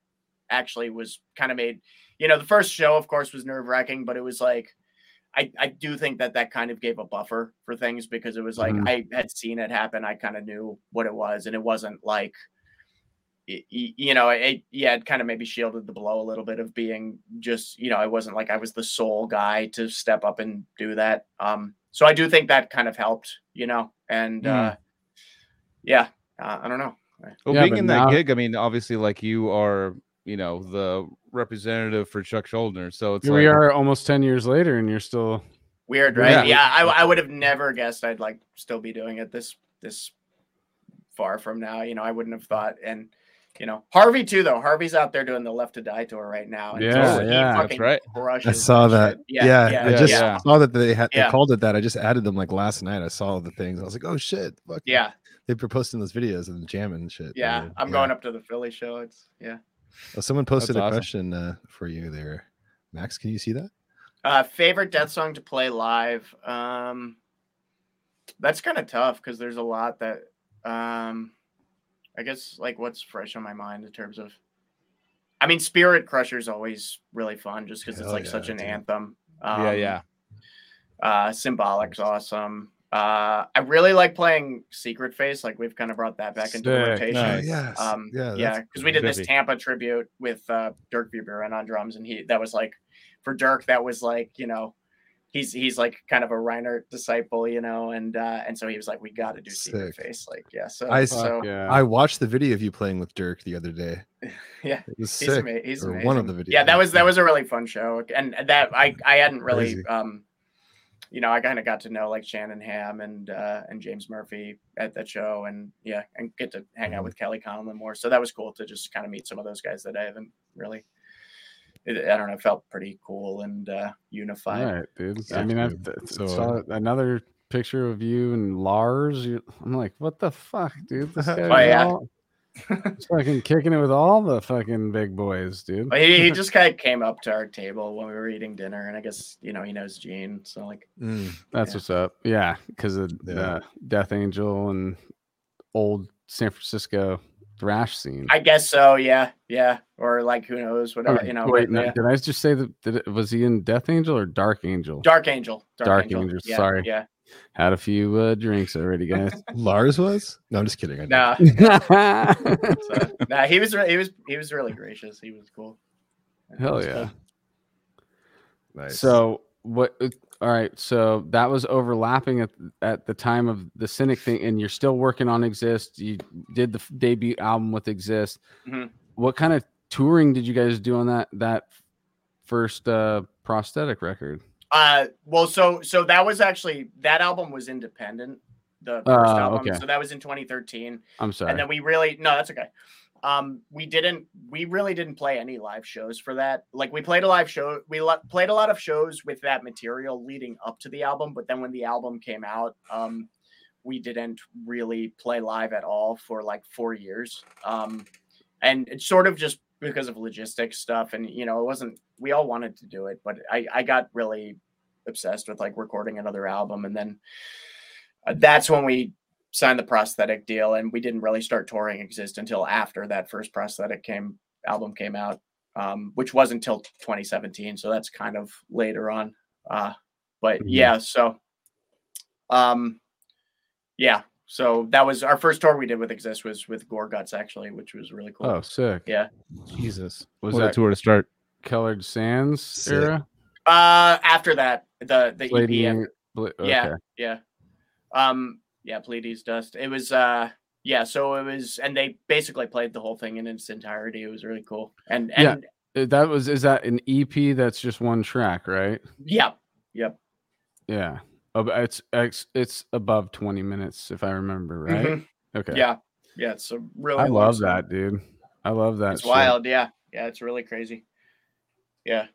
actually was kind of made, you know, the first show, of course, was nerve wracking, but it was like, I, I do think that that kind of gave a buffer for things because it was like Mhm. I had seen it happen. I kind of knew what it was, and it wasn't like, you know, it yeah, it kind of maybe shielded the blow a little bit of being just, you know, I wasn't like I was the sole guy to step up and do that. Um, so I do think that kind of helped, you know, and Mm. uh, yeah, uh, I don't know. Well, Yeah, being in that now- gig, I mean, obviously, like you are, you know, the representative for Chuck Schuldiner. So it's Here like, we are almost 10 years later and you're still Weird, right? Yeah. Yeah, I, I would have never guessed I'd like still be doing it this this far from now. You know, I wouldn't have thought. And you know, Harvey too, though. Harvey's out there doing the Left to Die tour right now. And Yeah, he yeah. That's right. I saw that. shit. Yeah, Yeah, I just yeah. saw that they had Yeah. they called it that. I just added them like last night. I saw the things. I was like, oh shit, fuck yeah, They were posting those videos and jamming and shit. yeah. I'm going up to the Philly show. It's yeah. Oh, someone posted That's a awesome. question uh, for you there, Max. Can you see that? Uh, favorite death song to play live. Um, that's kind of tough because there's a lot that, um, I guess like what's fresh on my mind in terms of. I mean, Spirit Crusher is always really fun just because it's like yeah, such an dude. anthem. yeah, Um, yeah. Uh, Symbolic's awesome. Uh, I really like playing Secret Face. Like we've kind of brought that back into the Sick. rotation. Nice. yes. Um, yeah. yeah, because we did this. Tampa tribute with uh, Dirk Verbeuren on drums, and he that was like for Dirk, that was like you know, he's he's like kind of a Reinert disciple, you know, and uh, and so he was like, we got to do Secret Face, like yeah. So I- so yeah. I watched the video of you playing with Dirk the other day. yeah, It was he's, sick. ama- he's or amazing. one of the videos. Yeah, that was that was a really fun show, and that I I hadn't really Crazy. um, you know, I kind of got to know like Shannon Ham and uh, and James Murphy at that show, and yeah, and get to hang out Mhm. with Kelly Conlon more. So that was cool to just kind of meet some of those guys that I haven't really. It, I don't know, felt pretty cool and uh, unified. All right, dude. I mean, I dude. So, saw another picture of you and Lars. You, I'm like, what the fuck, dude? This Oh, yeah. all- fucking kicking it with all the fucking big boys, dude. But he, he just kind of came up to our table when we were eating dinner, and I guess you know he knows Gene, so like Mm, That's yeah. what's up. Yeah, because of Yeah. the Death Angel and old San Francisco thrash scene. I guess so, yeah, yeah, or like who knows, whatever, you know. wait, but, yeah. did I just say that? Did it, was he in Death Angel or Dark Angel? Dark Angel, Dark Angel, yeah, sorry. yeah. Had a few uh, drinks already, guys. Lars was? No, I'm just kidding. I Nah, so, nah, he was re- he was he was really gracious. He was cool. It was yeah. cool. Nice. So what? Uh, All right. So that was overlapping at at the time of the Cynic thing, and you're still working on Exist. You did the f- debut album with Exist. Mhm. What kind of touring did you guys do on that that first uh prosthetic record? Uh, well, so so that was actually that album was independent. The first Oh, album, okay. so that was in 2013. I'm sorry. and then we really no that's okay um we didn't we really didn't play any live shows for that. Like we played a live show we played a lot of shows with that material leading up to the album but then when the album came out um we didn't really play live at all for like four years. Um and it's sort of just because of logistics stuff and you know it wasn't we all wanted to do it but i i got really obsessed with like recording another album and then uh, that's when we signed the prosthetic deal and we didn't really start touring exist until after that first prosthetic came album came out um, which was until 2017 so that's kind of later on uh, but Mhm. yeah so um yeah so that was our first tour we did with exist was with Gorguts actually which was really cool oh, sick. yeah Jesus. Was What that tour to start. Colored Sands Sick. era? uh after that the the Lady EP Ang- Bla- Yeah. yeah um yeah pleiades dust it was uh yeah so it was and they basically played the whole thing in its entirety it was really cool and Yeah. and Uh, That was is that an EP that's just one track, right? yeah yep Yeah. It's it's it's above 20 minutes if I remember right. Mhm. Okay. yeah yeah it's a really I love song. that, dude. I love that. it's shit. wild yeah yeah it's really crazy yeah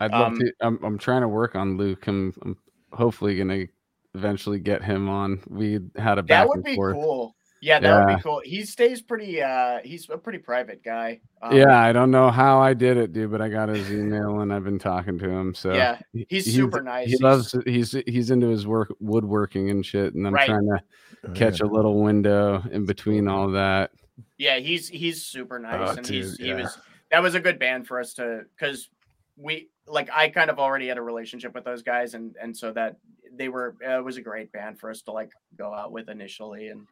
I'd love Um, to. I'm I'm trying to work on Luke. I'm, I'm hopefully gonna eventually get him on. We had a back that would and be forth. cool Yeah, that would be cool. He stays pretty. uh He's a pretty private guy. Um, yeah, I don't know how I did it, dude, but I got his email and I've been talking to him. So Yeah, he- he's super nice. He loves. He's he's into his work woodworking and shit, and I'm Right. trying to Oh, catch yeah. a little window in between all that. Yeah, he's he's super nice, Oh, and he's dude, he yeah. was that was a good band for us to because we like I kind of already had a relationship with those guys, and and so that they were uh, it was a great band for us to like go out with initially, and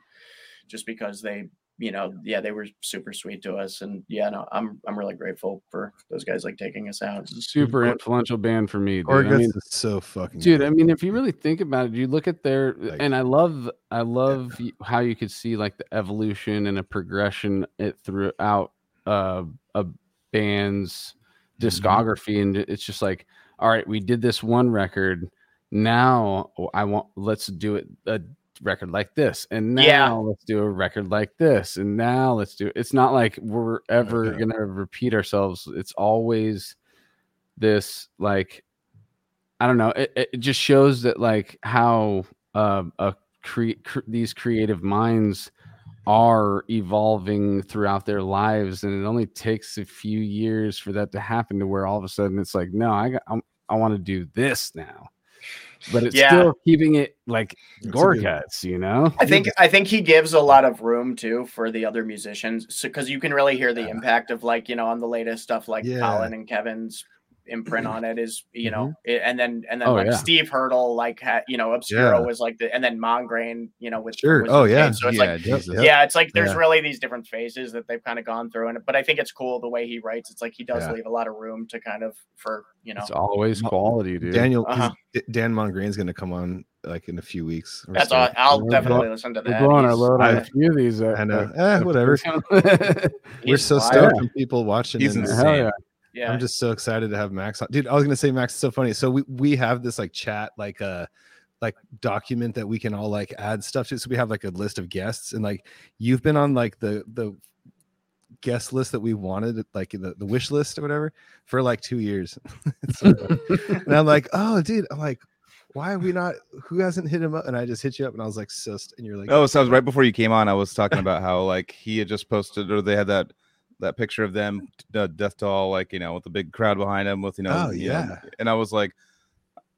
just because they you know yeah they were super sweet to us, and yeah no I'm I'm really grateful for those guys like taking us out. Super influential band for me, dude. I mean, is so fucking dude good. i mean if you really think about it you look at their Like- and i love i love y- how you could see like the evolution and a progression it throughout uh a band's. Discography and it's just like all right we did this one record now i want let's do it a record like this and now Yeah. let's do a record like this and now let's do it's not like we're ever yeah. gonna repeat ourselves it's always this like I don't know. It, it just shows that like how uh, a cre- cr- these creative minds are evolving throughout their lives, and it only takes a few years for that to happen. To where all of a sudden it's like, no, I got, I'm, I want to do this now, but it's Yeah. still keeping it like It's gore good- cuts, you know? I think I think he gives a lot of room too for the other musicians, so because you can really hear the Yeah. impact of like you know on the latest stuff like Yeah. Colin and Kevin's imprint on it is you know it, and then and then Oh, like yeah. Steeve Hurdle like had you know Obscura Yeah. was like the and then Mongrain you know with Sure. Oh, yeah. so it's yeah, like Jesus. Yep. yeah it's like there's Yeah. really these different phases that they've kind of gone through and but I think it's cool the way he writes it's like he does Yeah. leave a lot of room to kind of for you know It's always quality, dude. Daniel 'cause Uh-huh. D- Dan Mongrain's going to come on like in a few weeks. that's so. all I'll We're definitely blow- listen to that. We're that blowing our He's- load on a I- few of these. Uh, I know. uh, Eh, whatever. We're so stoked from people watching. He's and- insane. Yeah. I'm just so excited to have Max on. Dude, I was gonna say Max is so funny. So we we have this like chat like uh like document that we can all like add stuff to. So we have like a list of guests and like you've been on like the the guest list that we wanted, like the, the wish list or whatever, for like two years. So- and I'm like, oh dude, I'm like, why are we not who hasn't hit him up? And I just hit you up and I was like, so and you're like, Oh, so I was right before you came on. I was talking about how like he had just posted, or they had that that picture of them, uh, Death Doll, like you know, with the big crowd behind him, with you know, Oh, you know, yeah. and I was like,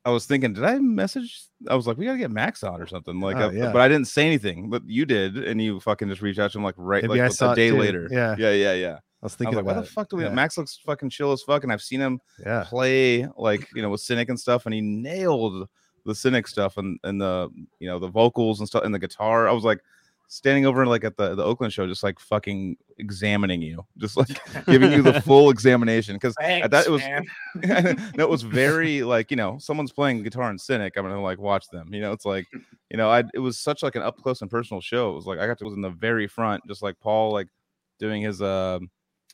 I was thinking, did I message? I was like, we gotta get Max on or something, like, Oh, uh, yeah. but I didn't say anything, but you did, and you fucking just reached out to him like right, Maybe I like a day later. Yeah. yeah, yeah, yeah. I was I thinking was like, why the fuck do we? Yeah. Max looks fucking chill as fuck, and I've seen him Yeah. play like you know with cynic and stuff and he nailed the cynic stuff and and the you know the vocals and stuff and the guitar i was like standing over like at the the oakland show just like fucking examining you just like giving you the full examination because Thanks, that it was no, it was very like you know someone's playing guitar and cynic i'm gonna like watch them you know it's like you know i it was such like an up close and personal show it was like i got to was in the very front just like paul like doing his um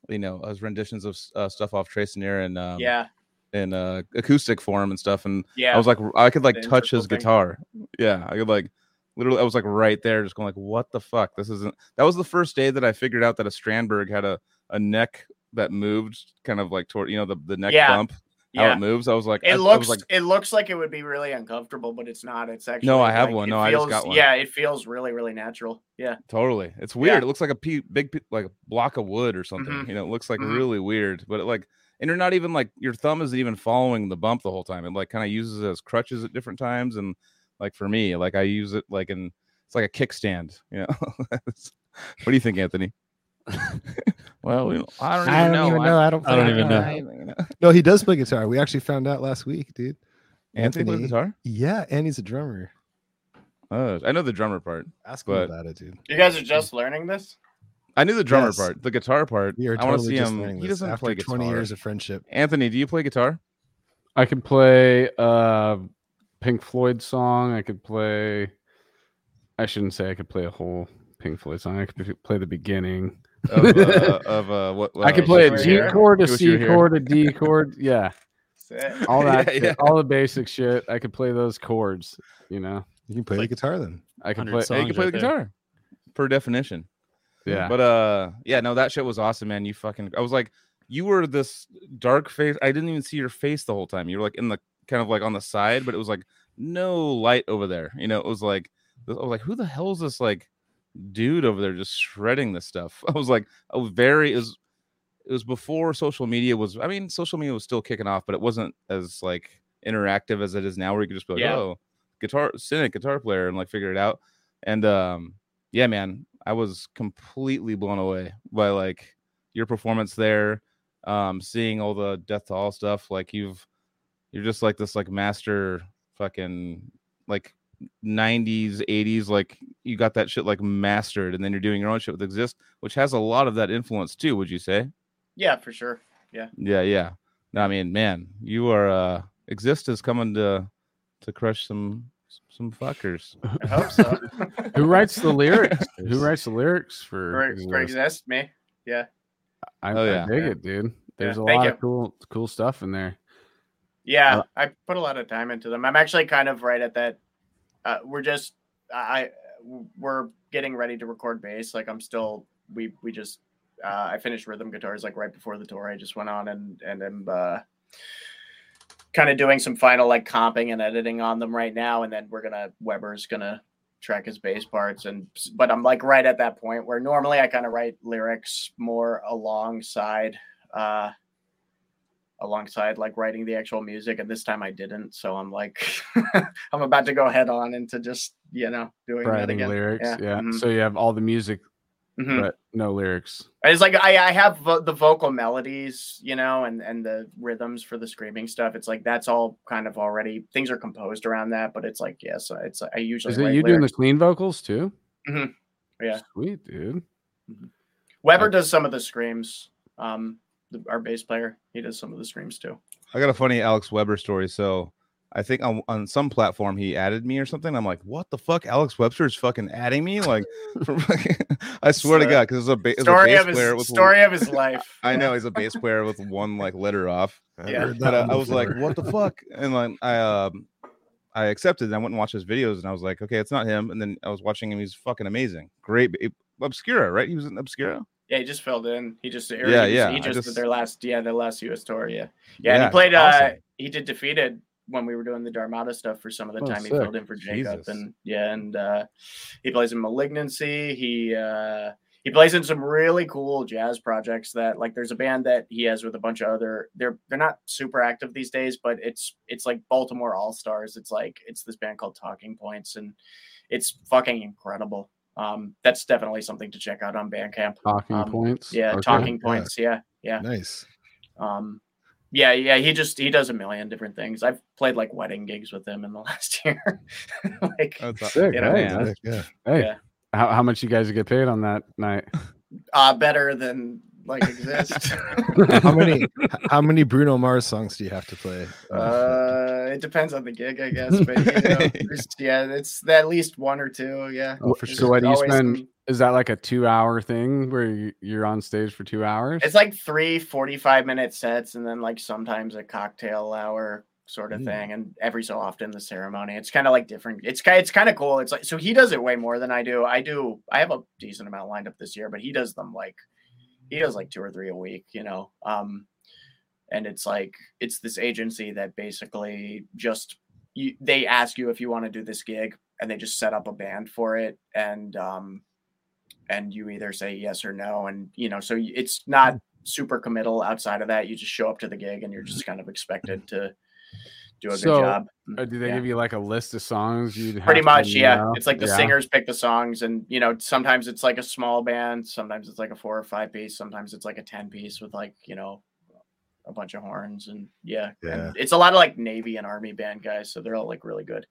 you know his renditions of uh, stuff off Traced in Air and um yeah. in uh acoustic form and stuff and yeah. I was like i could like touch his thing. guitar yeah i could like literally i was like right there just going like what the fuck this isn't that was the first day that i figured out that a strandberg had a a neck that moved kind of like toward you know the, the neck Yeah. bump how yeah it moves i was like it I looks was like it looks like it would be really uncomfortable, but it's not. It's actually No, I have like, one. No, I just got one. Yeah, it feels really, really natural. Yeah, totally it's weird Yeah. it looks like a pe- big pe- like a block of wood or something Mhm. you know it looks like Mhm. really weird but it like and you're not even like your thumb isn't even following the bump the whole time it like kind of uses it as crutches at different times and like for me like i use it like in it's like a kickstand you know what do you think anthony well we don't- i don't even know I don't. I don't even know. know No, he does play guitar. We actually found out last week, dude. anthony plays guitar Yeah, and he's a drummer. oh i know the drummer part Ask him But- about it, dude. you guys are just learning this. i knew the drummer Yes. part the guitar part We are i want to see him he doesn't after play guitar 20 years of friendship. anthony do you play guitar I can play uh Pink Floyd song. I could play I shouldn't say I could play a whole Pink Floyd song. I could play the beginning. of uh, of uh what I could play a wish G you were here. chord, a Wish you were C here. chord, a D chord. Yeah. All that Yeah, yeah. all the basic shit. I could play those chords, you know. You can play Like- the guitar then. I could 100 play Yeah, you can play right the there. guitar per definition. yeah. But uh yeah, no, that shit was awesome, man. You fucking I was like, you were this dark face. I didn't even see your face the whole time. You were like in the kind of like on the side, but it was like no light over there. You know, it was like I was like, who the hell is this like dude over there just shredding this stuff. I was like, I was very it was it was before social media was I mean, social media was still kicking off, but it wasn't as like interactive as it is now where you could just be like, Yeah. oh, guitar cynic guitar player and like figure it out. And um yeah, man, I was completely blown away by like your performance there. Um, seeing all the death to all stuff, like you've you're just like this like master fucking like 90s 80s like you got that shit like mastered and then you're doing your own shit with exist which has a lot of that influence too would you say Yeah, for sure. yeah yeah yeah no, i mean man you are uh exist is coming to to crush some some fuckers I hope so. Who writes the lyrics? Who writes the lyrics for? for, for Exist? exist me? Yeah. I, Oh, I yeah. dig Yeah. it, dude. There's a thank lot you. of cool, cool stuff in there. Yeah, Uh, I put a lot of time into them. I'm actually kind of right at that. Uh, we're just I we're getting ready to record bass. Like I'm still we we just uh, I finished rhythm guitars like right before the tour. I just went on and and am uh, kind of doing some final like comping and editing on them right now. And then we're gonna Weber's gonna track his bass parts and but I'm like right at that point where normally I kind of write lyrics more alongside uh alongside like writing the actual music and this time I didn't so I'm like I'm about to go head on into just you know doing Writing again lyrics. Yeah. Yeah. Mhm. So you have all the music, Mhm. but no lyrics. it's like I, I have vo- the vocal melodies you know and and the rhythms for the screaming stuff it's like that's all kind of already things are composed around that but it's like yes it's I usually Is it you doing the clean vocals too? Mhm. Yeah. Sweet, dude. Weber does some of the screams um the, our bass player he does some of the screams too i got a funny alex weber story so i think on, on some platform he added me or something i'm like what the fuck alex webster is fucking adding me like i swear to god because it's a, ba- it's a story bass of his player with story of his life I know he's a bass player with one like letter off. I've Yeah. But that uh, I was like, what the fuck? And like I um I accepted and I went and watched his videos and I was like, okay, it's not him. And then I was watching him, he's fucking amazing. Great ba- Obscura, right? He was in Obscura. Yeah, he just filled in. He just Yeah, he yeah, He I just, did their last yeah their last U.S. tour. Yeah, yeah. and he played. Uh, he did defeated when we were doing the Dharmata stuff for some of the Oh, time. He filled in for Jacob, Jesus. and yeah, and uh, he plays in Malignancy. He uh, he plays in some really cool jazz projects that like there's a band that he has with a bunch of other. They're they're not super active these days, but it's it's like Baltimore All Stars. It's like it's this band called Talking Points, and it's fucking incredible. Um, that's definitely something to check out on Bandcamp. Talking Um, points. Yeah, Okay. talking points. Yeah, yeah. nice. Um, yeah, yeah. He just he does a million different things. I've played like wedding gigs with him in the last year. like, That's Sick, You know, hey, that's- Yeah. hey, Yeah. how, how much you guys get paid on that night? uh, better than like exist. how many how many Bruno Mars songs do you have to play? uh, it depends on the gig, I guess. But you know, yeah, it's at least one or two. Yeah. Oh, for There's So what do you spend? some- Is that like a two-hour thing where you- you're on stage for two hours? It's like three 45 minute sets, and then like sometimes a cocktail hour sort of Mm. thing, and every so often the ceremony. It's kind of like different. It's kind it's kind of cool. It's like so he does it way more than I do. I do. I have a decent amount lined up this year, but he does them like he does like two or three a week. You know, um, and it's like it's this agency that basically just you, they ask you if you want to do this gig, and they just set up a band for it, and um, and you either say yes or no and you know so it's not super committal outside of that you just show up to the gig and you're just kind of expected to do a So, good job uh, do they Yeah. give you like a list of songs you pretty much yeah know? it's like the Yeah. singers pick the songs and you know sometimes it's like a small band sometimes it's like a four or five piece sometimes it's like a 10 piece with like you know a bunch of horns and yeah, Yeah. And it's a lot of like navy and army band guys so they're all like really good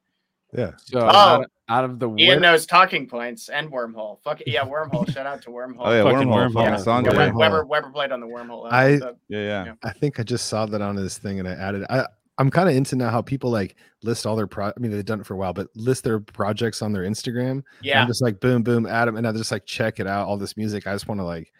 Yeah. So Oh, out, of, out of the ian whip- knows talking points and wormhole fuck it, yeah wormhole shout out to wormhole Oh yeah, Fucking wormhole, Wormhole. fucking yeah, Weber, Weber, Weber played on the wormhole I- episode. Yeah, yeah. Yeah. I think I just saw that on this thing and I added. I I'm kind of into now how people like list all their pro. I mean, they've done it for a while, but list their projects on their Instagram. yeah I'm just like boom, boom, Adam, and I just like check it out. All this music, I just want to like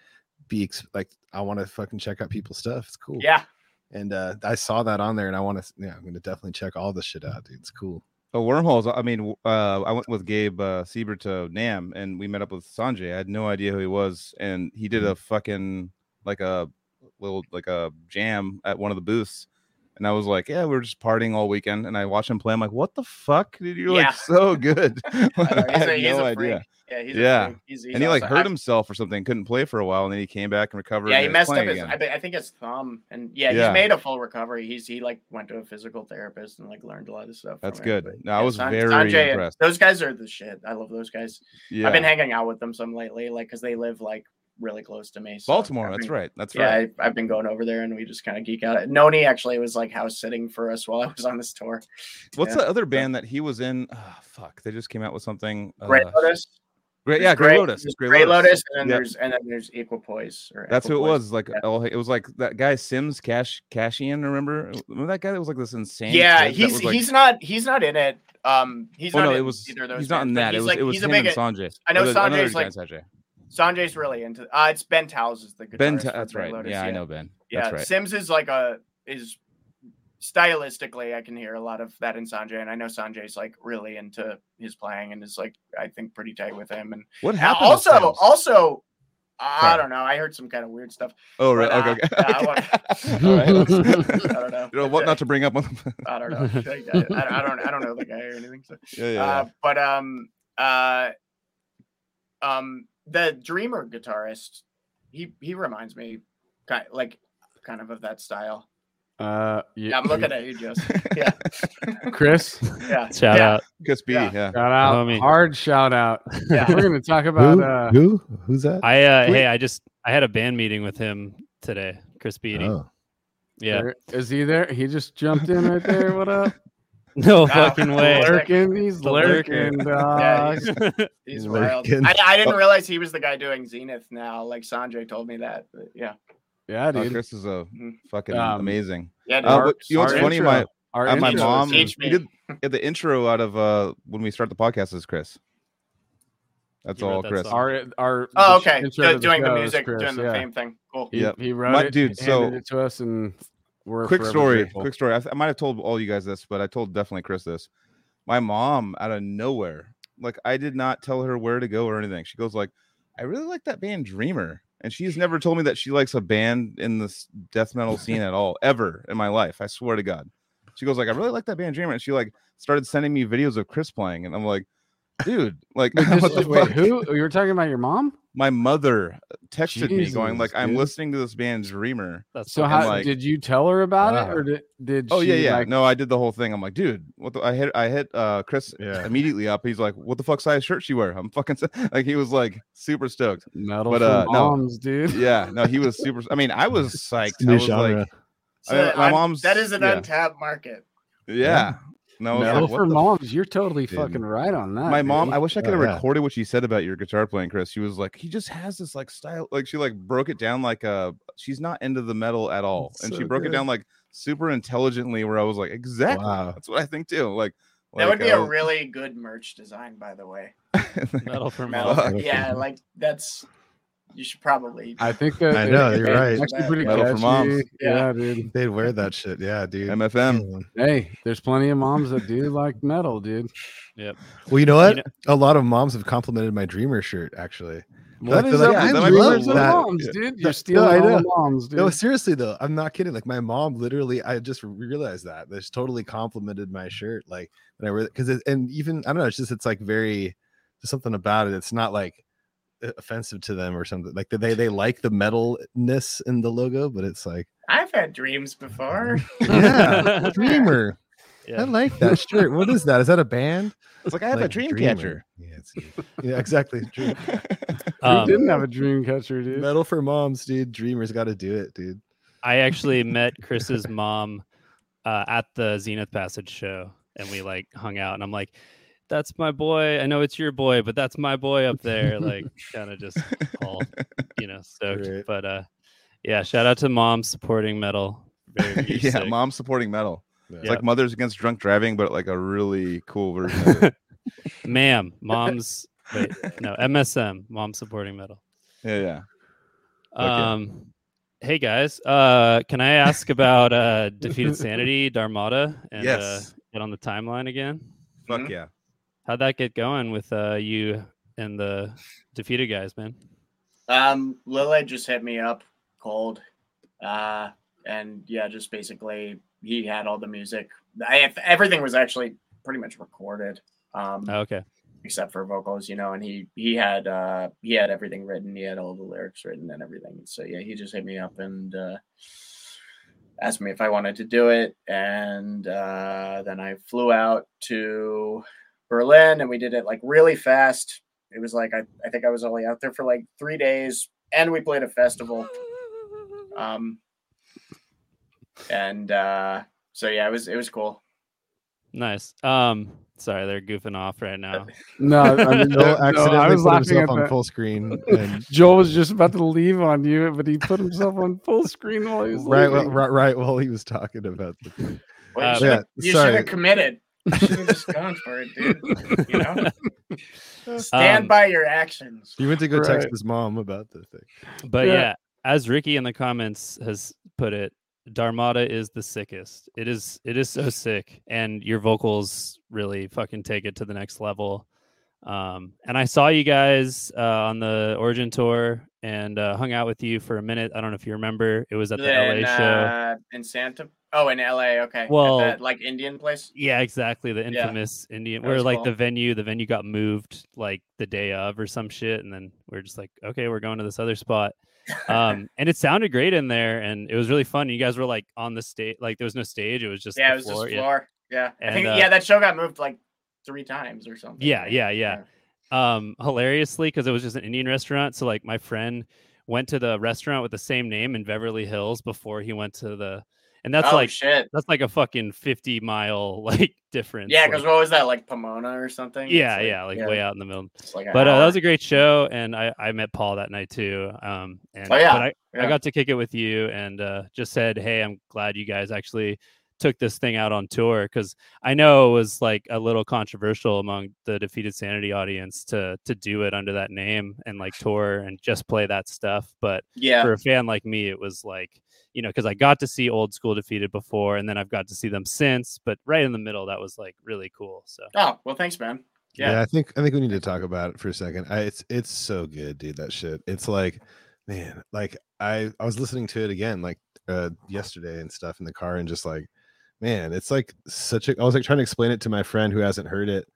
be ex- like I want to fucking check out people's stuff. It's cool. yeah And uh I saw that on there, and I want to. Yeah, I'm gonna definitely check all this shit out, dude. It's cool. Oh, wormholes. I mean, uh, I went with Gabe uh, Siebert to NAMM, and we met up with Sanjay. I had no idea who he was, and he did a fucking like a little like a jam at one of the booths, And I was like, yeah, we are just partying all weekend. And I watched him play. I'm like, what the fuck? Dude, you're Yeah. like so good. I I had a, no idea. Yeah, he's Yeah. He's, he's and he like hurt I- himself or something, couldn't play for a while, and then he came back and recovered. Yeah, and he messed up his. I, I think his thumb, and yeah, Yeah. he's made a full recovery. He's he like went to a physical therapist and like learned a lot of stuff. That's it, good. No, I was San- very Sanjay, impressed. Those guys are the shit. I love those guys. Yeah, I've been hanging out with them some lately, like because they live like really close to me. so Baltimore. I've right. That's Yeah, right. I, I've been going over there and we just kind of geek out. Noni actually was like house sitting for us while I was on this tour. What's yeah. the other band that he was in? Oh, fuck, they just came out with something. Grey uh, Lotus. Great, yeah, Grey- Lotus. Grey Grey Lotus, and then Yep. there's and then there's Equipoise. That's who it was. Like, Yeah. oh, it was like that guy Sims Cash Cashion. Remember? Remember that guy that was like this insane. Yeah, he's like- he's not he's not in it. Um, he's Oh not no, in it was. either of those. He's not in that. It was. like it was he's him a big. and Sanjay. I know Or the- another Sanjay's like- Sanjay. Sanjay's really into. Uh, it's Ben Towles is the guitarist. Ben. Ta- that's right. Lotus, yeah, I know Ben. Yeah, right. Sims is like a is stylistically, I can hear a lot of that in Sanjay, and I know Sanjay's like really into his playing and is like I think pretty tight with him. And What Uh, happened? to also, Sims? also, I don't know. I heard some kind of weird stuff. Oh, right. but, Okay. uh, okay. yeah, I want- All right. I don't know. You know what not to bring up on I don't know. I, I, I don't. I don't know the guy or anything. So. yeah, yeah, Uh, but um, uh, um, the Dreamer guitarist, he he reminds me, kind like, kind of of that style. Uh, you, Yeah, I'm looking at you, Joseph. Yeah, Chris. yeah. Shout yeah. out. Chris B. Yeah. Yeah. Shout out, Homie. hard shout out. Yeah. We're gonna talk about Who? uh, Who? Who's that? I uh, Sweet. hey, I just I had a band meeting with him today. Chris Beatty. Oh. Yeah. there- Is he there? He just jumped in right there. What up? No Nah, fucking way. lurk- Lurking. He's The lurker. lurking, Yeah, dog. he's, he's wild. Lurking. I, I didn't realize he was the guy doing Zenith now. Like Sanjay told me that. But yeah, Yeah, Oh, dude. Chris is a Mhm. fucking Um, amazing. yeah. dude. Uh, our- but you know what's funny? intro- My Our uh, my mom is- Teach he did yeah, the intro out of uh when we start the podcast is Chris. That's all, that Chris. song. Our our Oh, okay. intro doing the show is music, Chris, doing the yeah. fame thing. Cool. He, Yep. he wrote My- it, dude, so- it to us, and we're quick story grateful. quick story. I, th- I might have told all you guys this but i told definitely chris this. My mom out of nowhere like i did not tell her where to go or anything. She goes like i really like that band dreamer and she's never told me that she likes a band in this death metal scene at all ever in my life i swear to god. She goes like i really like that band dreamer and she like started sending me videos of chris playing and i'm like dude like Wait, what the wait, fuck? who? You were talking about your mom? my mother texted me going like i'm dude. listening to this band dreamer That's So fucking how like- did you tell her about it, or did did Oh yeah, she, yeah. like- no, I did the whole thing. I'm like, dude, what the? I hit, I hit uh Chris Yeah. immediately up. He's like, what the fuck size shirt she wear? I'm fucking like, he was like super stoked. metal But, for uh, no. moms, dude? Yeah, no, he was super. I mean, I was psyched. I New was genre. like, So I- my I'm- mom's- that is an yeah. untapped market. yeah. No, I was metal like, for the f- moms. You're totally Dude. fucking right on that. My mom. I wish I could Oh, have yeah. recorded what she said about your guitar playing, Chris. She was like, he just has this like style, like she like broke it down like uh she's not into the metal at all, That's and she so broke it down like super intelligently. Where I was like, exactly, Wow. that's what I think too. Like, That would be I a was- really good merch design, by the way. metal for Metal- yeah, like that's you should probably. I think that I know, you're right. Actually, pretty Metal for moms. Yeah. Yeah. dude. They'd wear that shit. Yeah, dude. MFM. Hey, there's plenty of moms that do like metal, dude. Yep. Well, you know what? know- a lot of moms have complimented my dreamer shirt. Actually, What I is feel up like with I the love that. moms, dude? You're stealing I all the moms, dude. no, seriously though, I'm not kidding. Like my mom, literally, I just realized that. They just totally complimented my shirt. Like when I wear because and even I don't know. It's just it's like very there's something about it. It's not like o- offensive to them or something. Like they they like the metalness in the logo, but it's like I've had dreams before. yeah, dreamer. I like that shirt. What is that? Is that a band? It's like I have a dream Dreamer. catcher. Yeah, it's, yeah, exactly. Dream. Who Um, didn't have a dream catcher, dude? Metal for moms, dude. Dreamers got to do it, dude. I actually met Chris's mom uh, at the Zenith Passage show, and we like hung out. And I'm like, "That's my boy. I know it's your boy, but that's my boy up there." Like, kind of just all, you know, stoked. Right. But uh, yeah, shout out to mom supporting metal. Very, very yeah, sick. mom supporting metal. It's Yeah. like Mothers Against Drunk Driving, but like a really cool version ma'am, mom's wait, no MSM, mom supporting metal. Yeah, yeah. yeah. Um, hey guys, uh, can I ask about uh, defeated sanity, Dharmata, and uh, get on the timeline again? Fuck Mhm. yeah. How'd that get going with uh, you and the defeated guys, man? Um, Lilith just hit me up cold. Uh, and yeah, just basically he had all the music. I, everything was actually pretty much recorded. Um, Oh, okay. except for vocals, you know, and he he had uh he had everything written, he had all the lyrics written and everything. So yeah, he just hit me up and uh asked me if I wanted to do it. And uh then I flew out to Berlin and we did it like really fast. It was like I, I think I was only out there for like three days and we played a festival. Um and uh so yeah, it was it was cool. Nice. Um, sorry, they're goofing off right now. No, I mean, Joel no, accidentally I was put laughing himself on that. full screen and Joel was just about to leave on you, but he put himself on full screen while he was right, well, right, right while he was talking about the thing. Well, you Uh, should yeah, you should have committed. You should have just gone for it, dude. You know? Stand Um, by your actions. He went to go text his mom about the thing. But Yeah. yeah. as Ricky in the comments has put it, Dharmata is the sickest. It is it is so sick, and your vocals really fucking take it to the next level. Um, and I saw you guys uh, on the Origin tour and uh, hung out with you for a minute. I don't know if you remember. It was at the in, LA show. uh, in Santa. Oh, in LA. Okay. At Well- that, like Indian place. Yeah, exactly. The Yeah. infamous Indian, That where like cool. the venue, the venue got moved like the day of or some shit, and then we are just like, okay, we're going to this other spot. Um, and it sounded great in there, and it was really fun. You guys were like on the stage, like there was no stage; it was just yeah, it was floor. just floor. Yeah. I And, think uh, yeah, that show got moved like three times or something. Yeah, right? yeah, yeah. um hilariously because it was just an indian restaurant so like my friend went to the restaurant with the same name in beverly hills before he went to the and that's oh like shit. that's like a fucking 50 mile like difference Yeah, like- because what was that like Pomona or something? yeah It's yeah like way out in the middle like but uh, that was a great show and i i met paul that night too um and Oh, yeah, but I, I got to kick it with you and uh just said hey i'm glad you guys actually took this thing out on tour because i know it was like a little controversial among the defeated sanity audience to to do it under that name and like tour and just play that stuff but yeah. for a fan like me it was like you know because i got to see old school defeated before and then i've got to see them since but right in the middle that was like really cool so Oh well, thanks, man. Yeah. Yeah. I think I think we need to talk about it for a second. I, it's it's so good, dude. That shit. It's like, man, like I I was listening to it again like uh yesterday and stuff in the car and just like, man, it's like such a. I was like trying to explain it to my friend who hasn't heard it,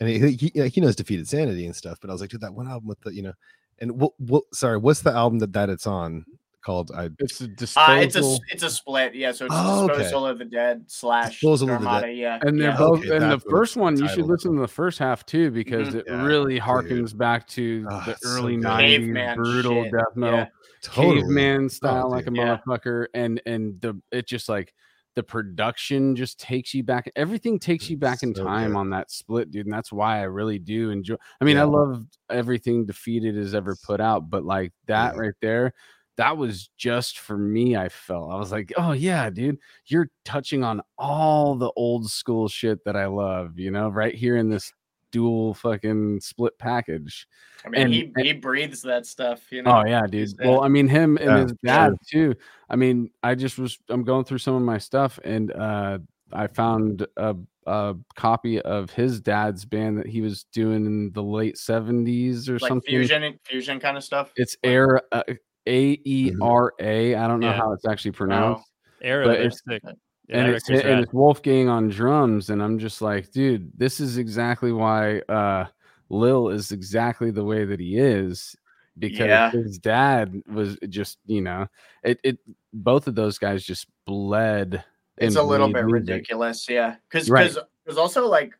and he he, he, he knows defeated sanity and stuff. But I was like, dude, that one album with the you know, and what what sorry, what's the album that that it's on called? I It's a Uh, disposal. it's a s- it's a split. Yeah, so it's Oh, okay. disposal of the dead slash Disposal of the Dead. Yeah, and they're yeah. both Okay, and the first one you should listen to the first half too because Mhm. it Yeah, really dude. harkens back to Ah, the it's so early good. 90s Caveman brutal shit, death metal yeah. totally caveman style like a. Yeah. motherfucker and and the it just like the production just takes you back everything takes you back in So time good. on that split dude and that's why i really do enjoy i mean i love everything defeated has ever put out but like that Yeah. right there that was just for me i felt i was like oh yeah dude you're touching on all the old school shit that i love you know right here in this dual fucking split package I mean, and- he he breathes that stuff. You know. Oh yeah, dude. Well. I mean, him and Yeah, his dad too. I mean, I just was. I'm going through some of my stuff, and uh, I found a, a copy of his dad's band that he was doing in the late '70s or like something. fusion fusion kind of stuff. It's Air uh, A E R A. I don't know Yeah. how it's actually pronounced. era But they're it's- sick Yeah, and it's and it's Wolfgang on drums, and I'm just like, dude, this is exactly why uh, Lil is exactly the way that he is because Yeah. his dad was just, you know, it it both of those guys just bled. It's a little bit music. ridiculous, yeah. Because Right. because there's also like,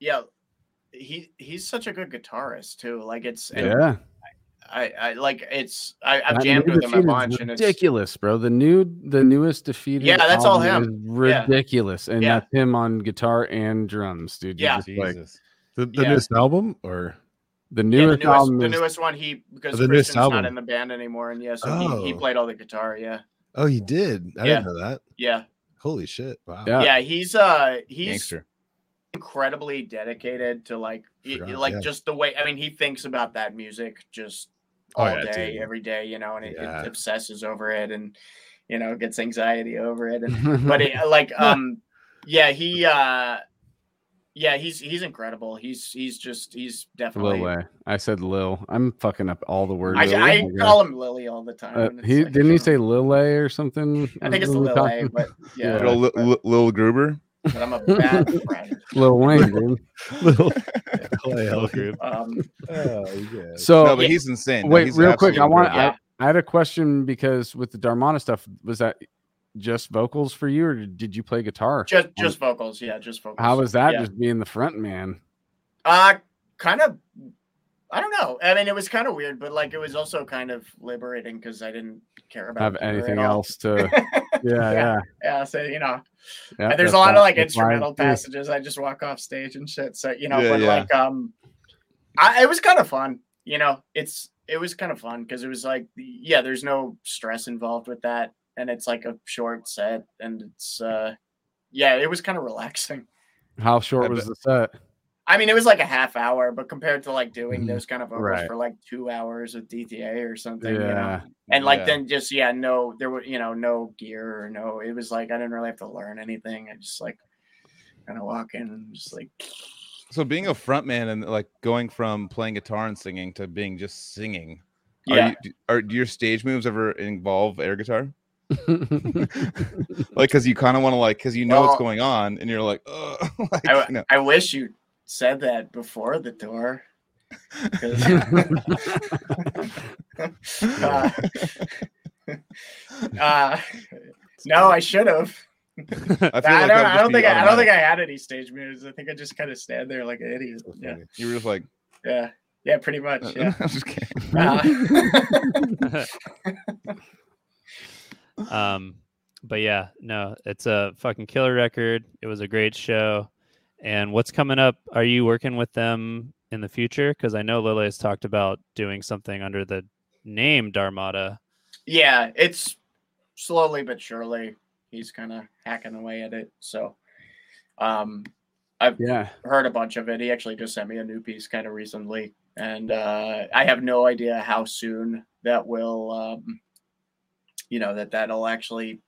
yeah, he he's such a good guitarist too. Like it's and Yeah, I I like it's I I've That jammed with him a Defeated is bunch and it's ridiculous, bro. The new, the newest defeated. Yeah, that's all him. is Yeah. ridiculous, and Yeah. that's him on guitar and drums, dude. You're Yeah. just like, the, the Yeah. newest album or the yeah, the newest newest album the is newest one he because the newest Christian's album. not in the band anymore and yeah so he, he Oh. played all the guitar yeah oh he did I Yeah. didn't know that. yeah Holy shit! Wow. Yeah. yeah he's uh he's Gangster. incredibly dedicated to like y- y- Forgot, like yeah. just the way I mean he thinks about that music just Oh, all yeah, day dude. every day you know and it, Yeah. it obsesses over it and you know gets anxiety over it and but it, like um yeah he uh yeah, he's he's incredible. He's he's just he's Lil definitely. Way. I said Lil. I'm fucking up all the words. I, Lil. I Oh call him Lily all the time. Uh, he like, didn't he shut say up. Lil or something? I think it's when Lil, talking? but yeah, Little, Lil, Lil, Lil Gruber. But I'm a bad friend. Lil Wayne, dude. Little Little Little group. Um, Oh, yeah. So no, but he's insane. No, wait, he's real quick. I want. incredible. I, I had a question because with the Dharmata stuff, was that just vocals for you, or did you play guitar? just just vocals, yeah, just vocals. How was that? Yeah. Just being the front man. Uh kind of. I don't know. I mean, it was kind of weird, but like it was also kind of liberating because I didn't care about Have gear at anything all. else to? Yeah, yeah. yeah, so you know, yeah there's a lot of like that's fine, instrumental too. passages. I just walk off stage and shit. So you know, Yeah, but yeah. like um, I, it was kind of fun. You know, it's it was kind of fun because it was like yeah, there's no stress involved with that, and it's like a short set, and it's uh, yeah, it was kind of relaxing. How short I was bet- the set? I mean, it was like a half hour, but compared to like doing Mhm. those kind of vocals Right. for like two hours with DTA or something, you know, Yeah. and like Yeah. then just yeah, no, there were you know no gear or no, it was like I didn't really have to learn anything. I just like kind of walk in and just like So being a front man and like going from playing guitar and singing to being just singing. Are yeah. you, are do your stage moves ever involve air guitar? Like, because you kind of want to like, because you know Well- what's going on, and you're like, Ugh, like I, you know, I wish you said that before the tour. 'cause- uh, uh, no, I should have. I feel I, like don't. I don't think. I, I don't think. I had any stage moves. I think I just kind of stand there like an idiot. Yeah, You were just like, yeah, yeah. Pretty much. Yeah. I'm just kidding. Uh, um but yeah no it's a fucking killer record it was a great show and what's coming up are you working with them in the future because i know lily has talked about doing something under the name Dharmata yeah, it's slowly but surely he's kind of hacking away at it. So, um, I've yeah. heard a bunch of it. He actually just sent me a new piece kind of recently, and uh, I have no idea how soon that will, um, you know, that that'll actually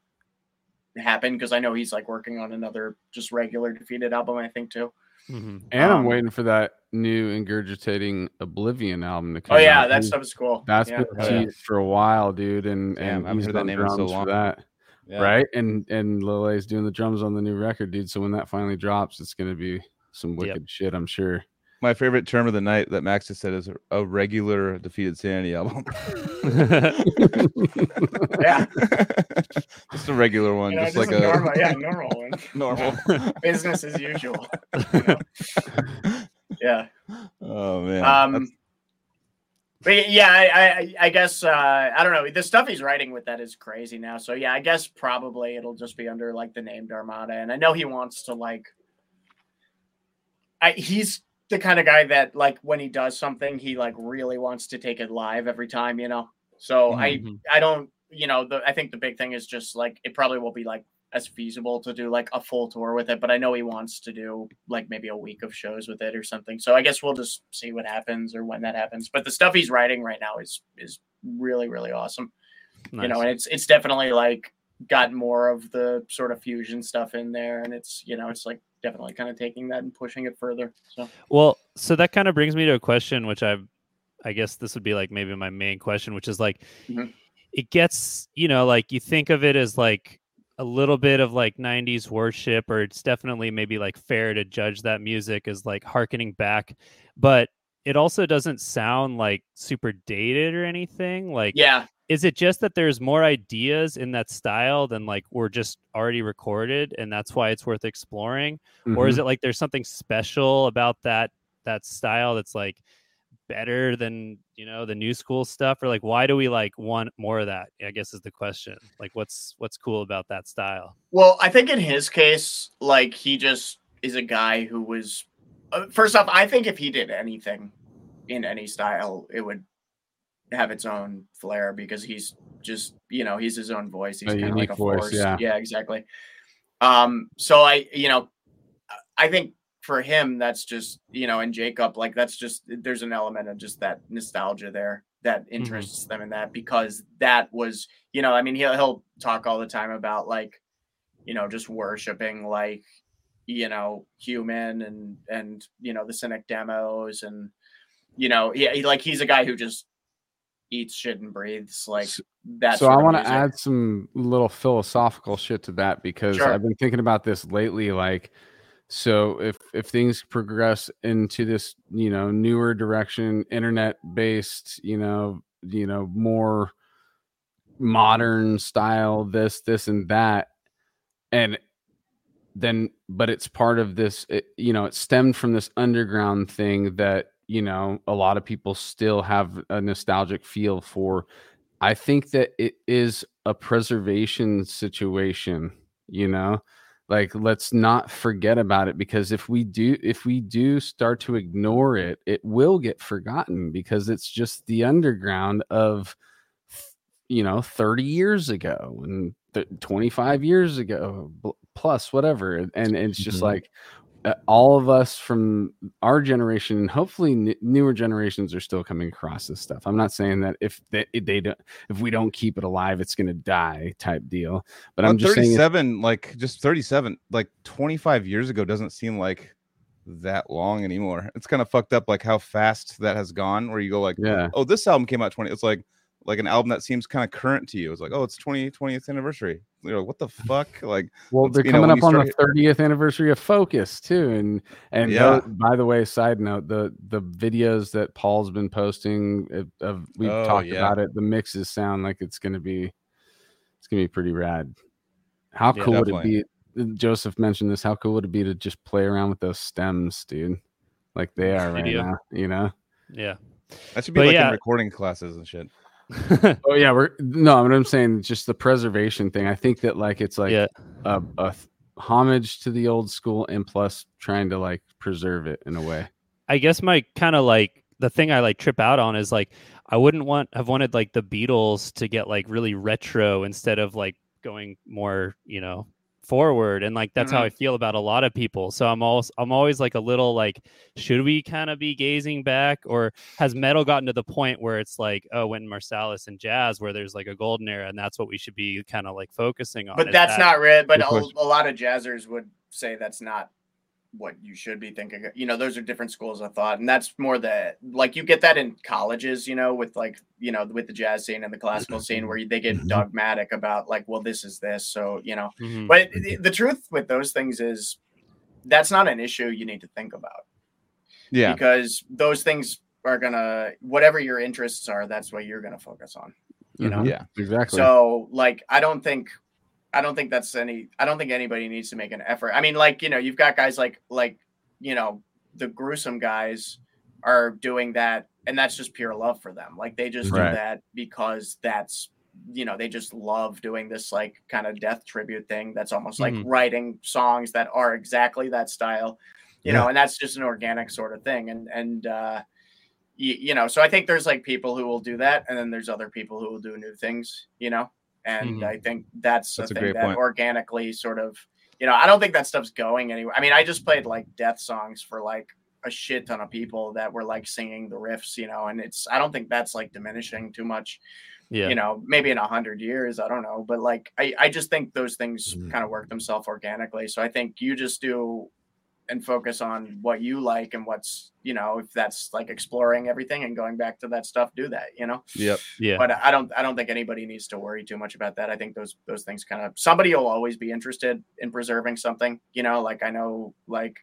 happen because I know he's like working on another just regular defeated album. I think too. mm-hmm. And I'm Um, waiting for that new ingurgitating Oblivion album to come Oh yeah, out. that He- stuff is cool. That's yeah. been Oh, yeah. teased for a while, dude, and Damn, and I haven't he's heard that name in so drums long. for that, Yeah. right? And and Lille's doing the drums on the new record, dude. So when that finally drops, it's gonna be some wicked shit, I'm sure. My favorite term of the night that Max just said is a regular defeated sanity album. Yeah, just a regular one, you know, just just like a a normal, yeah, normal one. normal. Business as usual. you know? Yeah. oh man. Um, but yeah, I, I, I guess uh, I don't know. The stuff he's writing with that is crazy now. So yeah, I guess probably it'll just be under like the name Dharmata, and I know he wants to like. I he's the kind of guy that like when he does something, he like really wants to take it live every time, you know. So Mhm. I I don't you know the I think the big thing is just like it probably won't be like as feasible to do like a full tour with it, but I know he wants to do like maybe a week of shows with it or something. So I guess we'll just see what happens or when that happens. But the stuff he's writing right now is is really really awesome. You know, and it's it's definitely like got more of the sort of fusion stuff in there, and it's you know it's like definitely kind of taking that and pushing it further. So Well, so that kind of brings me to a question, which I've, I guess this would be like maybe my main question, which is like, Mhm. it gets you know like you think of it as like a little bit of like 90s worship or it's definitely maybe like fair to judge that music as like harkening back but it also doesn't sound like super dated or anything like yeah, is it just that there's more ideas in that style than like were just already recorded and that's why it's worth exploring or Mm-hmm. is it like there's something special about that that style that's like better than you know the new school stuff or like why do we like want more of that i guess is the question like what's what's cool about that style Well, I think in his case, like he just is a guy who was. Uh, first off, I think if he did anything in any style, it would have its own flair because he's just you know he's his own voice. He's A kind of like a voice, force. yeah. yeah, exactly. Um, so I you know, I think for him that's just you know, and Jacob like that's just there's an element of just that nostalgia there that interests them in that because that was you know I mean he'll he'll talk all the time about like you know just worshiping like you know, human and and you know the cynic demos and you know, yeah, he, like he's a guy who just eats shit and breathes like that. so I want to add some little philosophical shit to that because Sure. I've been thinking about this lately. Like, so if if things progress into this, you know, newer direction, internet based, you know, you know, more modern style, this, this, and that, and then, but it's part of this. It, you know, it stemmed from this underground thing that you know a lot of people still have a nostalgic feel for I think that it is a preservation situation, you know? Like let's not forget about it because if we do if we do start to ignore it, it will get forgotten because it's just the underground of you know 30 years ago and th- 25 years ago plus whatever and, and it's just Mhm. like Uh, all of us from our generation and hopefully n- newer generations are still coming across this stuff i'm not saying that if they, if they don't if we don't keep it alive it's going to die type deal but i'm Well, just saying it- 37, like just 37, like 25 years ago doesn't seem like that long anymore. It's kind of fucked up, like how fast that has gone. Where you go, like, yeah oh, this album came out 20. It's like like an album that seems kind of current to you. It's like, oh, it's 20 20th anniversary. You're like, what the fuck? Like, well they're you know, coming up you on the 30th anniversary of focus too and and Yeah. tho- by the way side note the the videos that paul's been posting of, of we've Oh, talked yeah. about it the mixes sound like it's going to be it's going to be pretty rad how Yeah, cool would it be joseph mentioned this how cool would it be to just play around with those stems dude like they are right Studio. now you know Yeah. that should be But like yeah. in recording classes and shit. oh yeah we're no what i'm saying just the preservation thing i think that like it's like yeah. a, a homage to the old school and plus trying to like preserve it in a way I guess my kind of like the thing I like trip out on is like I wouldn't want have wanted like the Beatles to get like really retro instead of like going more, you know, forward and like that's how mm-hmm. I feel about a lot of people. So I'm always I'm always like a little like should we kind of be gazing back or has metal gotten to the point where it's like oh when Marsalis and jazz where there's like a golden era and that's what we should be kind of like focusing on. but that's that- not real. But a, a lot of jazzers would say that's not what you should be thinking. You know, those are different schools of thought, and that's more the like you get that in colleges. You know, with like you know with the jazz scene and the classical scene where they get dogmatic about like, well, this is this, so you know. Mhm. But the- the truth with those things is that's not an issue you need to think about Yeah. because those things are gonna whatever your interests are, that's what you're gonna focus on. You know, Mhm. Yeah. exactly so like I don't think I don't think that's any I don't think anybody needs to make an effort. I mean, like, you know, you've got guys like like, you know, the gruesome guys are doing that and that's just pure love for them. Like they just Right. do that because that's you know, they just love doing this like kind of death tribute thing that's almost like Mhm. writing songs that are exactly that style. You know, and that's just an organic sort of thing. And and uh you, you know, so I think there's like people who will do that, and then there's other people who will do new things, you know, and Mhm. I think that's, That's a thing that point. organically sort of, you know, I don't think that stuff's going anywhere. I mean, I just played like death songs for like a shit ton of people that were like singing the riffs, you know, and it's I don't think that's like diminishing too much, yeah. you know, maybe in a hundred years, I don't know, but like I I just think those things Mhm. kind of work themselves organically. So I think you just do and focus on what you like and what's you know if that's like exploring everything and going back to that stuff do that you know Yep. yeah. but i don't i don't think anybody needs to worry too much about that i think those those things kind of somebody will always be interested in preserving something you know like i know like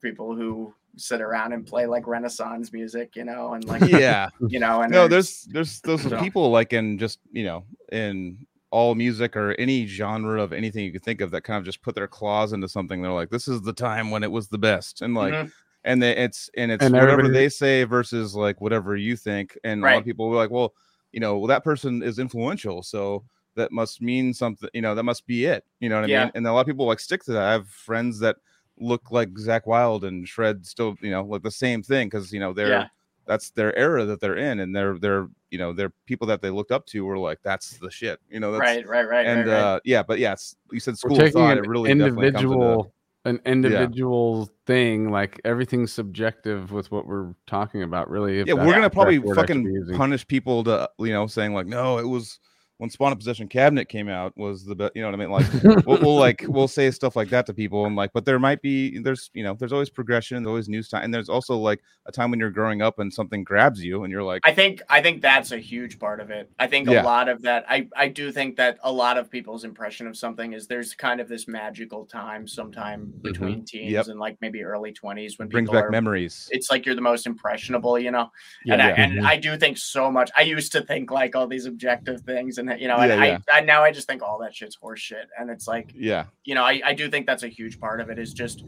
people who sit around and play like renaissance music you know and like Yeah. you know and no, there's there's those So- people like in just you know in all music or any genre of anything you could think of that kind of just put their claws into something. They're like, this is the time when it was the best, and like, Mhm. and they, it's and it's And whatever they say versus like whatever you think. And a lot of people were like, well, you know, well that person is influential, so that must mean something. You know, that must be it. You know what I Yeah. mean? And a lot of people like stick to that. I have friends that look like Zakk Wylde and Shred still, you know, like the same thing because you know they're Yeah. That's their era that they're in, and they're they're you know they're people that they looked up to were like that's the shit. You know, that's, right right right and right, right. uh yeah, but yeah, it's, you said we're school of taking thought. It really definitely comes into- individual an individual thing like everything's subjective with what we're talking about really yeah, we're gonna probably correct word I should fucking punish people to you know saying like no, it was when Spawn of Possession Cabinet came out was the best. You know what I mean? Like we'll, we'll like we'll say stuff like that to people, and like, but there might be there's you know there's always progression, there's always news time, and there's also like a time when you're growing up and something grabs you, and you're like, I think I think that's a huge part of it. I think Yeah. a lot of that. I I do think that a lot of people's impression of something is there's kind of this magical time sometime between teens Mm-hmm. Yep. and like maybe early twenties when brings people back are, memories. It's like you're the most impressionable, you know. Yeah, and I, yeah. and I do think so much. I used to think like all these objective things, and you know, and Yeah, yeah. I, I now I just think all that shit's horseshit. And it's like Yeah, you know, I, I do think that's a huge part of it is just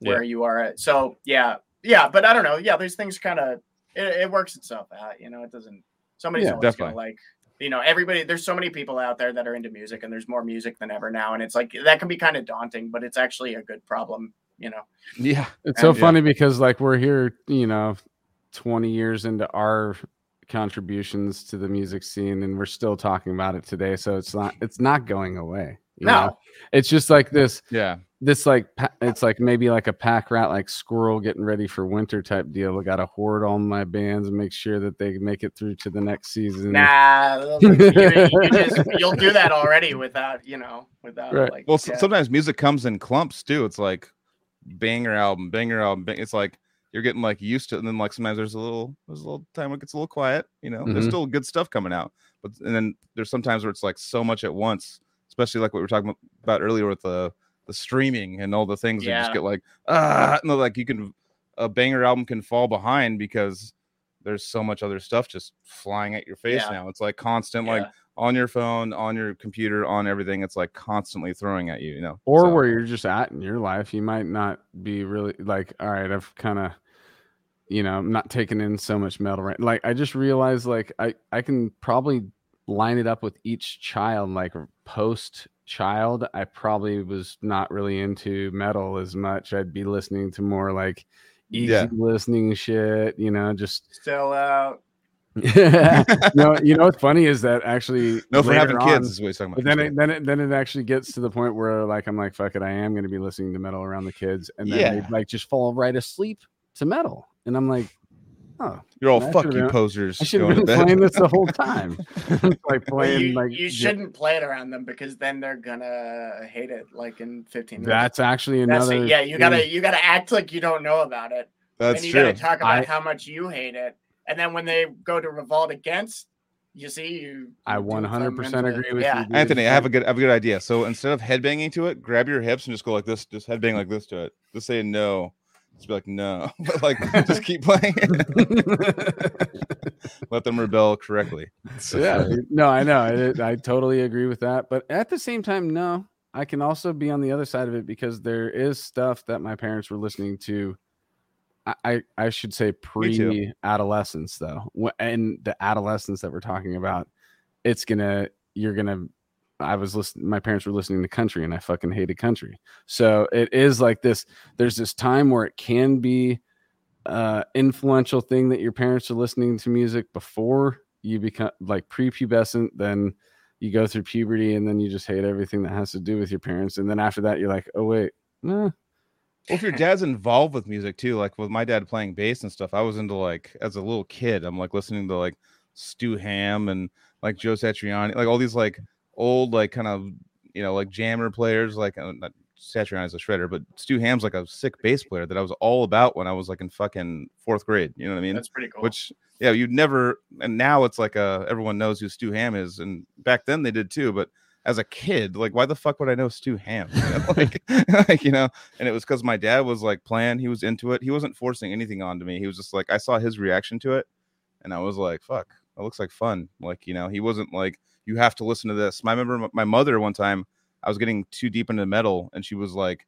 Yeah. where you are at. So yeah, yeah, but I don't know. Yeah, these things kind of it, it works itself out. You know, it doesn't. Somebody's Yeah, always definitely. gonna like. You know, everybody. There's so many people out there that are into music, and there's more music than ever now. And it's like that can be kind of daunting, but it's actually a good problem. You know. yeah, It's so And- Yeah. funny because like we're here, you know, 20 years into our contributions to the music scene and we're still talking about it today. So it's not it's not going away. you No. know? It's just like this yeah, this like it's like maybe like a pack rat like squirrel getting ready for winter type deal. I got to hoard all my bands and make sure that they make it through to the next season. Nah, you, you just, you'll do that already without you know without Right. like. Well, yeah. sometimes music comes in clumps too. It's like banger album, banger album. Bang, it's like you're getting like used to it, and then like sometimes there's a little there's a little time when it gets a little quiet. You know, there's Mhm. still good stuff coming out, but and then there's sometimes where it's like so much at once, especially like what we were talking about earlier with the the streaming and all the things. yeah. You just get like ah, no, like you can a banger album can fall behind because there's so much other stuff just flying at your face Yeah. now. It's like constant, like Yeah. On your phone, on your computer, on everything. It's like constantly throwing at you, you know. or So, where you're just at in your life you might not be really like all right i've kind of you know i'm not taking in so much metal right like i just realized like i i can probably line it up with each child like post child i probably was not really into metal as much i'd be listening to more like easy Yeah. listening shit you know just sell out. no you know what's funny is that actually no for having later kids on- is what he's talking about. but then it, then it then it actually gets to the point where like I'm like fuck it I am going to be listening to metal around the kids and then Yeah. they like just fall right asleep to metal and I'm like oh You're all I fuck you posers. I should have been bed. playing this the whole time like Well, playing you, like you shouldn't play it around them because then they're gonna hate it like in 15 minutes. that's actually That's another. Yeah, you gotta you gotta act like you don't know about it. That's and you true. gotta talk about I- how much you hate it. And then when they go to revolt against, you see you. I 100% agree with yeah. you, dude. Anthony, I have a good I have a good idea. So instead of headbanging to it, grab your hips and just go like this, just headbang like this to it. Just say no. Just be like no, but like just keep playing. Let them rebel correctly. yeah no I know I, I totally agree with that but at the same time no I can also be on the other side of it because there is stuff that my parents were listening to I, I, should say pre adolescence though. And the adolescence that we're talking about, it's gonna you're gonna I was listening my parents were listening to country and I fucking hated country. So it is like this, there's this time where it can be uh influential thing that your parents are listening to music before you become like prepubescent, then you go through puberty and then you just hate everything that has to do with your parents. And then after that, you're like, oh wait, nah, Well, if your dad's involved with music too, like with my dad playing bass and stuff, I was into like as a little kid, I'm like listening to like Stu Hamm and like Joe Satriani, like all these like old like kind of you know like jammer players, like uh, not Satriani's a shredder, but Stu Hamm's like a sick bass player that I was all about when I was like in fucking fourth grade. You know what I mean? That's pretty cool. Which yeah, you'd never and now it's like uh everyone knows who Stu Hamm is, and back then they did too, but as a kid, like why the fuck would I know Stu Hamm? You know, like, like you know, and it was because my dad was like playing, he was into it. He wasn't forcing anything onto me. He was just like I saw his reaction to it, and I was like, fuck, that looks like fun. Like, you know, he wasn't like, you have to listen to this. I remember my mother one time, I was getting too deep into metal, and she was like,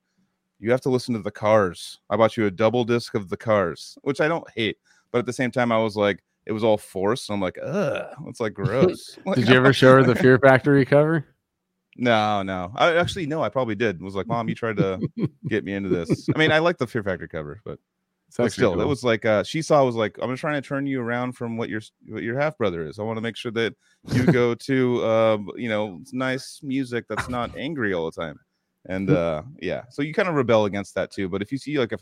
You have to listen to the cars. I bought you a double disc of the cars, which I don't hate, but at the same time, I was like, it was all forced. I'm like, ugh, it's like gross. Like, Did you ever show her the Fear Factory cover? No, no. I actually no, I probably did. Was like, mom, you tried to get me into this. I mean, I like the Fear Factory cover, but but still, it was like uh, she saw was like, I'm trying to turn you around from what your what your half brother is. I want to make sure that you go to uh, you know nice music that's not angry all the time. And uh, yeah, so you kind of rebel against that too. But if you see like a,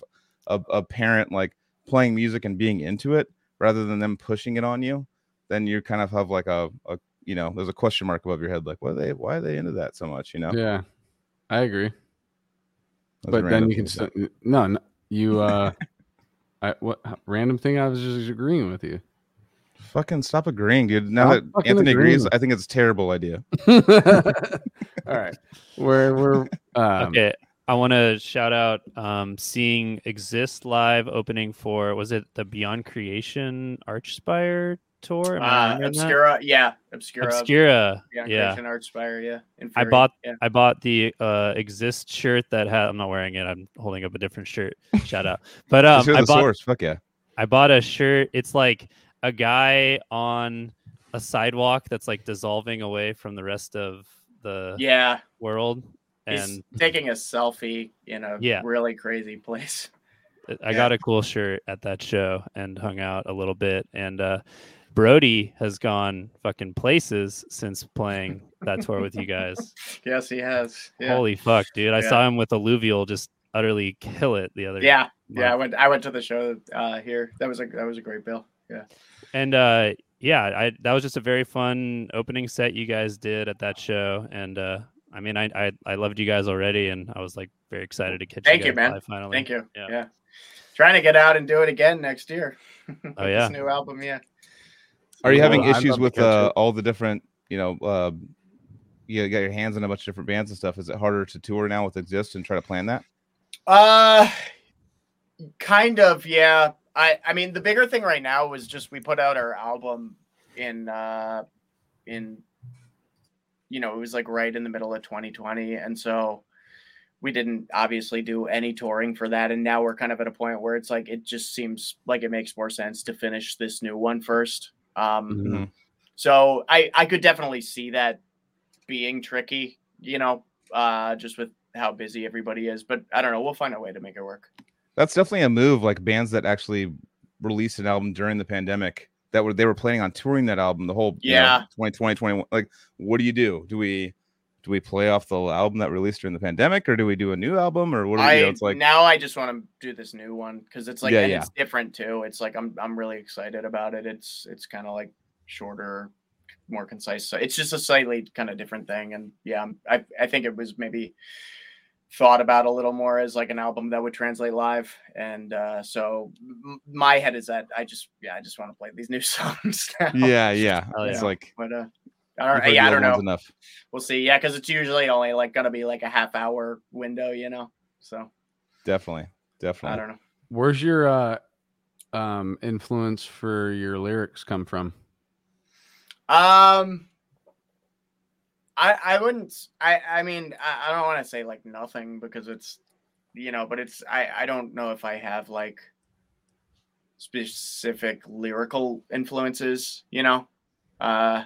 a a parent like playing music and being into it rather than them pushing it on you, then you kind of have like a, a you know there's a question mark above your head like why are they why are they into that so much you know Yeah, I agree. That's but then you can thing. st- no, no you uh I what random thing I was just agreeing with you. fucking stop agreeing dude now Stop that fucking anthony agrees i think it's a terrible idea All right. We're we're um okay, I want to shout out um, seeing Exist live opening for was it the Beyond Creation Archspire tour? Am I Uh, remembering that? Obscura, yeah, Obscura. Obscura. Beyond Yeah, Creation Archspire, yeah. I bought yeah. I bought the uh, Exist shirt that had. I'm not wearing it. I'm holding up a different shirt. Shout out. But um, I bought source fuck yeah I bought a shirt. It's like a guy on a sidewalk that's like dissolving away from the rest of the Yeah, world. he's And taking a selfie in a Yeah. really crazy place. I Yeah. got a cool shirt at that show and hung out a little bit. And uh, Brody has gone fucking places since playing that tour with you guys. Yes, he has. Yeah, Holy fuck, dude! I Yeah. saw him with Alluvial just utterly kill it the other. yeah, yeah. I went. I went to the show uh, here. That was a that was a great bill. Yeah. And uh, yeah, I that was just a very fun opening set you guys did at that show. And uh, I mean, I, I I loved you guys already, and I was like very excited to catch you. Thank you you, man. finally. Thank you. Yeah. Yeah. Trying to get out and do it again next year. Oh, yeah. This new album, yeah. Are you having issues with uh, all the different, you know, uh, you got your hands in a bunch of different bands and stuff? Is it harder to tour now with Exist and try to plan that? Uh kind of, yeah. I I mean the bigger thing right now was just we put out our album in uh in you know, it was like right in the middle of 2020 and so we didn't obviously do any touring for that and now we're kind of at a point where it's like it just seems like it makes more sense to finish this new one first. Um Mhm. so I I could definitely see that being tricky, you know, uh just with how busy everybody is, but I don't know, we'll find a way to make it work. That's definitely a move. Like bands that actually released an album during the pandemic that were they were planning on touring that album the whole you know, Yeah. 2020 21 like what do you do do we do we play off the album that released during the pandemic or do we do a new album or what we, I you know, it's like now I just want to do this new one because it's like Yeah, yeah. it's different too. It's like I'm I'm really excited about it. It's it's kind of like shorter, more concise. So it's just a slightly kind of different thing. And yeah, I'm- I I think it was maybe thought about a little more as like an album that would translate live. And uh, so m- my head is that I just yeah I just want to play these new songs. Now. yeah yeah Hell it's yeah. like But uh, I don't, yeah, I don't know. enough We'll see. Yeah, because it's usually only like gonna be like a half hour window, you know. So definitely definitely. I don't know. Where's your uh, um, influence for your lyrics come from? Um, I I wouldn't. I I mean I, I don't want to say like nothing because it's you know, but it's I I don't know if I have like specific lyrical influences. You know, uh,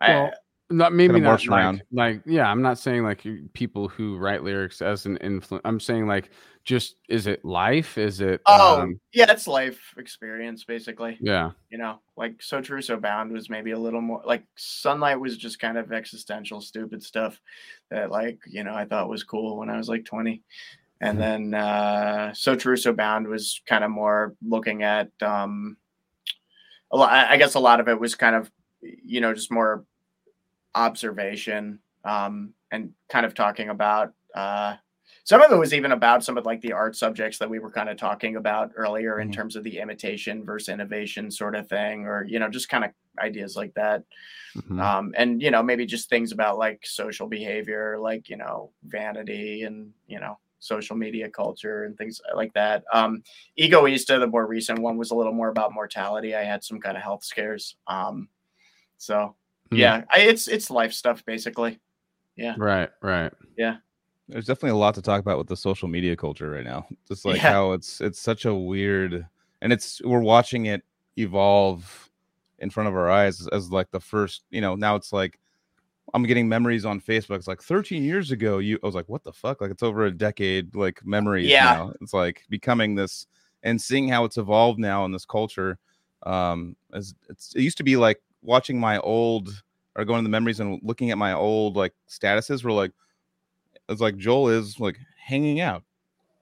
Well, Not maybe not like, around. like yeah. I'm not saying like people who write lyrics as an influence. I'm saying like just is it life? Is it? Oh um, yeah, it's life experience basically. yeah. you know, like So True So Bound was maybe a little more like Sunlight was just kind of existential, stupid stuff that like, you know, I thought was cool when I was like 20. And Mhm. then uh So True So Bound was kind of more looking at um a lot I guess a lot of it was kind of you know, just more observation um and kind of talking about uh some of it was even about some of like the art subjects that we were kind of talking about earlier in Mhm. terms of the imitation versus innovation sort of thing or you know just kind of ideas like that Mhm. um and you know maybe just things about like social behavior like you know vanity and you know social media culture and things like that um Egoist the more recent one was a little more about mortality i had some kind of health scares um so Hmm. yeah I, it's it's life stuff basically Yeah. Right. Right. Yeah. There's definitely a lot to talk about with the social media culture right now just like Yeah. how it's it's such a weird and it's we're watching it evolve in front of our eyes as, as like the first you know now it's like i'm getting memories on facebook it's like 13 years ago you i was like what the fuck like it's over a decade like memories Yeah. now it's like becoming this and seeing how it's evolved now in this culture um as it's it used to be like watching my old or going to the memories and looking at my old like statuses were like it's like Joel is like hanging out.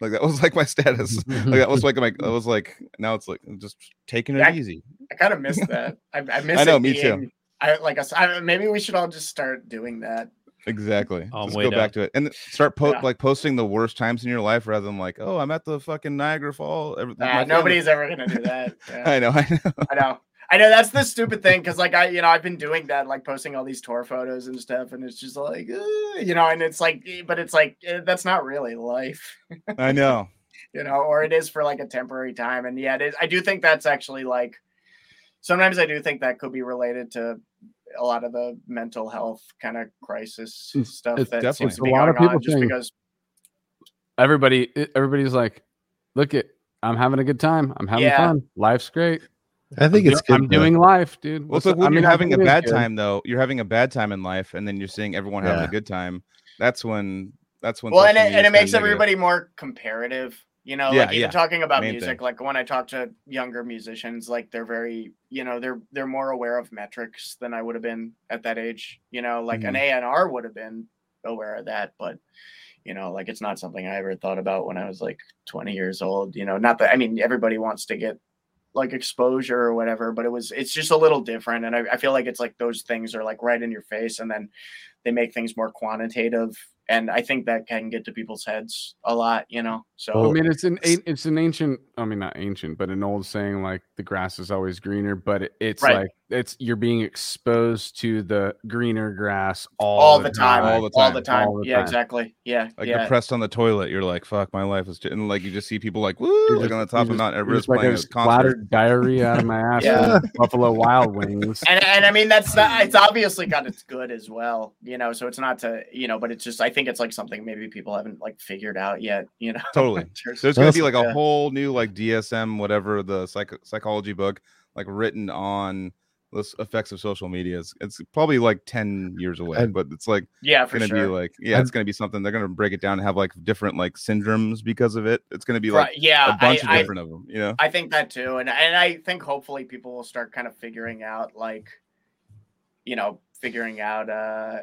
Like that was like my status. like that was like my that was like now it's like just taking it Yeah. easy. I kind of missed that. I, I miss. I know, it me too. I like. I, maybe we should all just start doing that. Exactly. Oh, Just way go down. back to it and start po- Yeah. like posting the worst times in your life rather than like, oh, I'm at the fucking Niagara Fall. every- ah, my Nah, family-" nobody's ever gonna do that. Yeah. I know. I know. I know. I know that's the stupid thing because, like, I, you know, I've been doing that, like, posting all these tour photos and stuff, and it's just like, uh, you know, and it's like, eh, but it's like eh, that's not really life, I know. you know, or it is for like a temporary time, and yeah, it is. I do think that's actually like, sometimes I do think that could be related to a lot of the mental health kind of crisis It's- stuff it's that definitely- seems to be A lot of going on, people just because. Everybody, everybody's like, look at, I'm having a good time. I'm having Yeah. fun. Life's great. I think I'm it's do- good. I'm though. doing life, dude. Well, What's it's like when I mean, you're I having a think it is bad good. time though. You're having a bad time in life, and then you're seeing everyone having Yeah. a good time. That's when. That's when. well and it, and it makes kinda negative. everybody more comparative you know Yeah, like even yeah. talking about Main music thing. like when i talk to younger musicians like they're very you know they're they're more aware of metrics than i would have been at that age you know like Mm-hmm. an A&R would have been aware of that but you know like it's not something i ever thought about when i was like 20 years old you know not that i mean everybody wants to get like exposure or whatever but it was it's just a little different and I, I feel like it's like those things are like right in your face and then they make things more quantitative and i think that can get to people's heads a lot you know so I mean, it's an an- it's an ancient. I mean, not ancient, but an old saying like the grass is always greener. But it, it's Right. like it's you're being exposed to the greener grass all, all the time, all the time, all time, the time all the yeah time. exactly yeah Like yeah pressed on the toilet, you're like, "Fuck, my life is," and like you just see people like, "Woo!" You're like just- on the top of Mount Everest like playing I a just splattered diarrhea out of my ass. Yeah. Buffalo Wild Wings. and, and i mean that's not, it's obviously got its good as well you know so it's not to you know but it's just i think it's like something maybe people haven't like figured out yet you know Totally. in There's gonna be like a yeah. whole new like DSM, whatever the psych- psychology book, like written on the effects of social media. It's, it's probably like ten years away, And- but it's like yeah for gonna sure be like, yeah, it's gonna be something. They're gonna break it down and have like different like syndromes because of it. It's gonna be like right yeah a bunch I, of I, different of them. You know, I think that too, and and I think hopefully people will start kind of figuring out like, you know, figuring out uh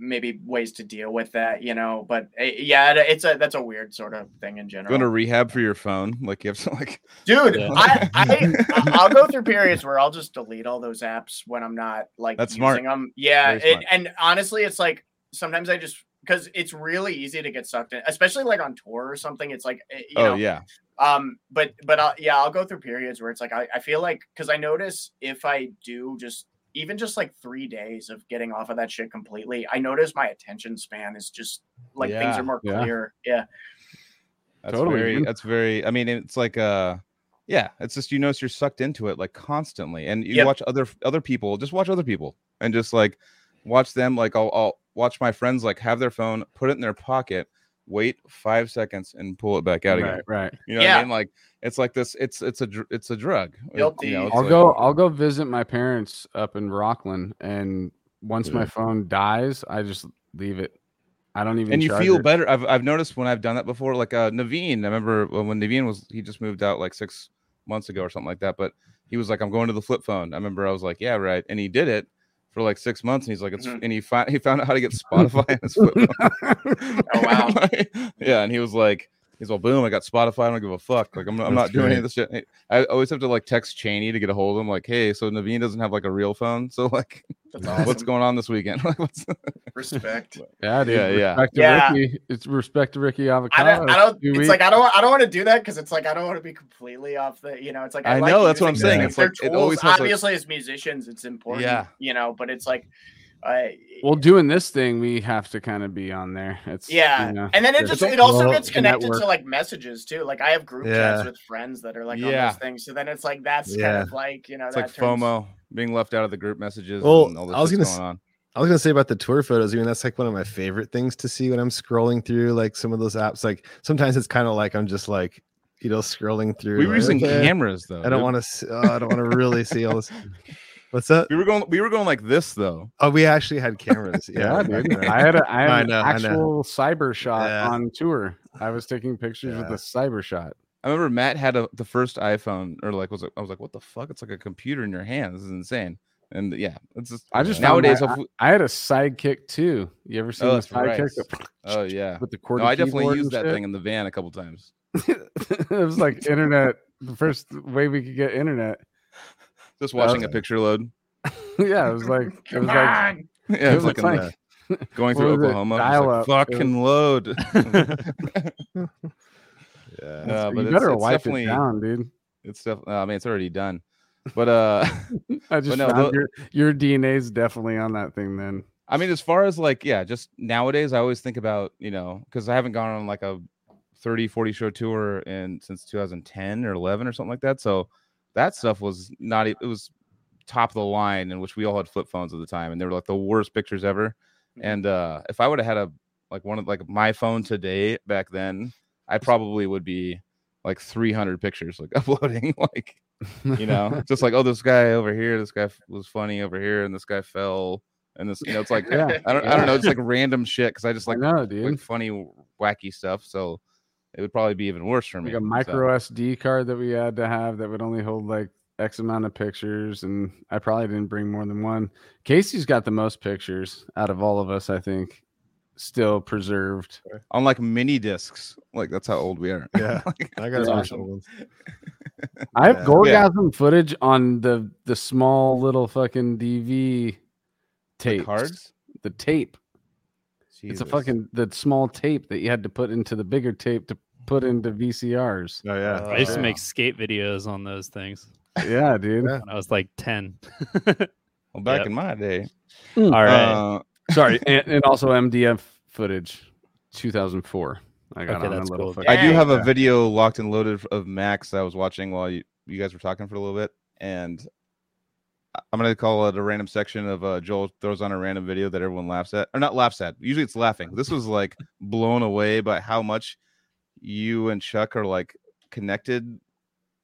maybe ways to deal with that, you know. But uh, yeah, it- it's a that's a weird sort of thing in general. going to rehab for your phone. Like you have to like Dude, Yeah. I, I I'll go through periods where I'll just delete all those apps when I'm not like That's using smart. them. Yeah, it, smart. and honestly, it's like sometimes I just because it's really easy to get sucked in, especially like on tour or something. It's like eh, you oh know, yeah, um but but I'll, yeah i'll go through periods where it's like i, I feel like because i notice if i do just even just like three days of getting off of that shit completely i notice my attention span is just like things are more yeah. clear yeah that's Totally, very that's very. I mean, it's like uh. Yeah, it's just you notice you're sucked into it like constantly, and you Yep. watch other other people. Just watch other people, and just like watch them. Like I'll, I'll watch my friends like have their phone, put it in their pocket, wait five seconds, and pull it back out again. Right, right. You know what Yeah. I mean? Like it's like this. It's it's a it's a drug. Guilty. You know, it's I'll like- go. I'll go visit my parents up in Rockland, and once my phone dies, I just leave it. I don't even. and you feel it. better. I've I've noticed when I've done that before. Like uh Naveen, I remember when when Naveen was he just moved out like six months ago or something like that. But he was like, I'm going to the flip phone. I remember I was like, yeah, right. And he did it for like six months, and he's like, it's Mhm. and he found he found out how to get Spotify on his. Oh, wow. yeah, and he was like. He's all boom. I got Spotify. I don't give a fuck. Like I'm, I'm not That's doing any of this shit. I always have to like text Cheney to get a hold of him. Like, hey, so Naveen doesn't have like a real phone. So like, that's What's what's going on this weekend? Like, what's respect Yeah, dude. Yeah, yeah. Respect to Yeah. Ricky. It's respect to Ricky I Avocado. don't, I don't it's weeks. like I don't I don't want to do that because it's like I don't want to be completely off the you know it's like I like know, that's what I'm saying. things. It's They're like, it always has a- obviously as musicians it's important Yeah. you know but it's like I well, doing this thing, we have to kind of be on there. It's Yeah, you know, and then it just it also gets connected network. to like messages too. Like I have group chats with friends that are like on Yeah. those things. So then it's like that's kind Yeah. of like you know It's that like turns- FOMO, being left out of the group messages. Well, and all this I was gonna going s- on. I was gonna say about the tour photos. I mean, that's like one of my favorite things to see when I'm scrolling through like some of those apps. Like sometimes it's kind of like I'm just like you know scrolling through. We were like, using okay, cameras though. I don't want to. Oh, I don't want to really see all this. What's that? We were going. We were going like this though. Oh, we actually had cameras. Yeah, Yeah, dude. I had a, I had I an know, I know. actual cyber shot Yeah. on tour. I was taking pictures with Yeah. a cyber shot. I remember Matt had a, the first iPhone, or like was it, I was like, what the fuck? It's like a computer in your hand. This is insane. And yeah, it's just I just nowadays. my- hopefully- I had a sidekick too. You ever seen Oh, the that's right. sidekick oh yeah. with the cord? No, I definitely used that thing in the van a couple times. it was like internet. The first way we could get internet. Just watching a picture load. yeah, it was like it was like. Yeah, it was like, like going through was it? Oklahoma. like, Dial-up. It was- fucking load. Yeah. Uh, but you it's- better it's wipe definitely- it down, dude. It's definitely. I mean, it's already done. But uh, I just no, found tho- your your DNA's definitely on that thing. Then I mean, as far as like, yeah, just nowadays, I always think about, you know, because I haven't gone on like a 30, 40 show tour in since 2010 or 11 or something like that. So that stuff was not, it was top of the line, in which we all had flip phones at the time, and they were like the worst pictures ever. Mhm. And uh, if I would have had a, like one of like my phone today back then, I probably would be like 300 pictures like uploading, like, you know, just like, oh, this guy over here, this guy was funny over here, and this guy fell. And this, you know, it's like, Yeah, I don't, I don't know. It's like random shit because I just I like know, dude. like funny, wacky stuff. So it would probably be even worse for me. like a so- micro SD card that we had to have that would only hold like X amount of pictures, and I probably didn't bring more than one. Casey's got the most pictures out of all of us, I think, still preserved. on like mini discs. Like that's how old we are. Yeah. Like, I got some awesome. ones. I have Yeah. Gorgasm footage on the the small little fucking DV tape cards. The tape. It's a fucking the small tape that you had to put into the bigger tape to put into VCRs. Oh yeah. I used to make skate videos on those things Yeah, dude. Yeah. when I was like 10. Well, back Yep. in my day. All right. Uh, Sorry, and, and also MDF footage, 2004. I got Okay, on a that's little cool. I do have a video locked and loaded of Max that I was watching while you, you guys were talking for a little bit, and I- I'm gonna call it a random section of uh, Joel throws on a random video that everyone laughs at, or not laughs at. Usually it's laughing. This was like blown away by how much you and Chuck are like connected.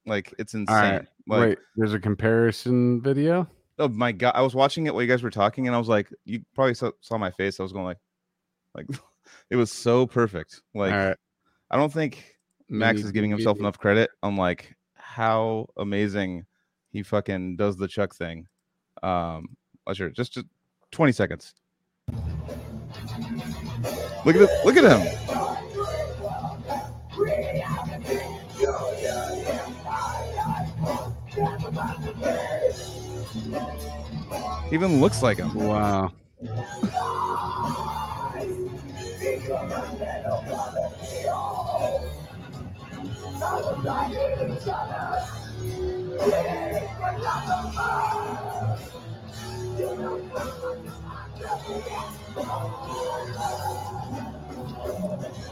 Like it's insane. right, Like, Wait, there's a comparison video. oh my god, I was watching it while you guys were talking, and I was like, you probably saw, saw my face. I was going like, like it was so perfect. Like All right, I don't think Max is giving himself enough credit on like how amazing he fucking does the Chuck thing. Um, let's hear. Just, just 20 seconds. Look at it. Look at him. Even looks like him. Wow.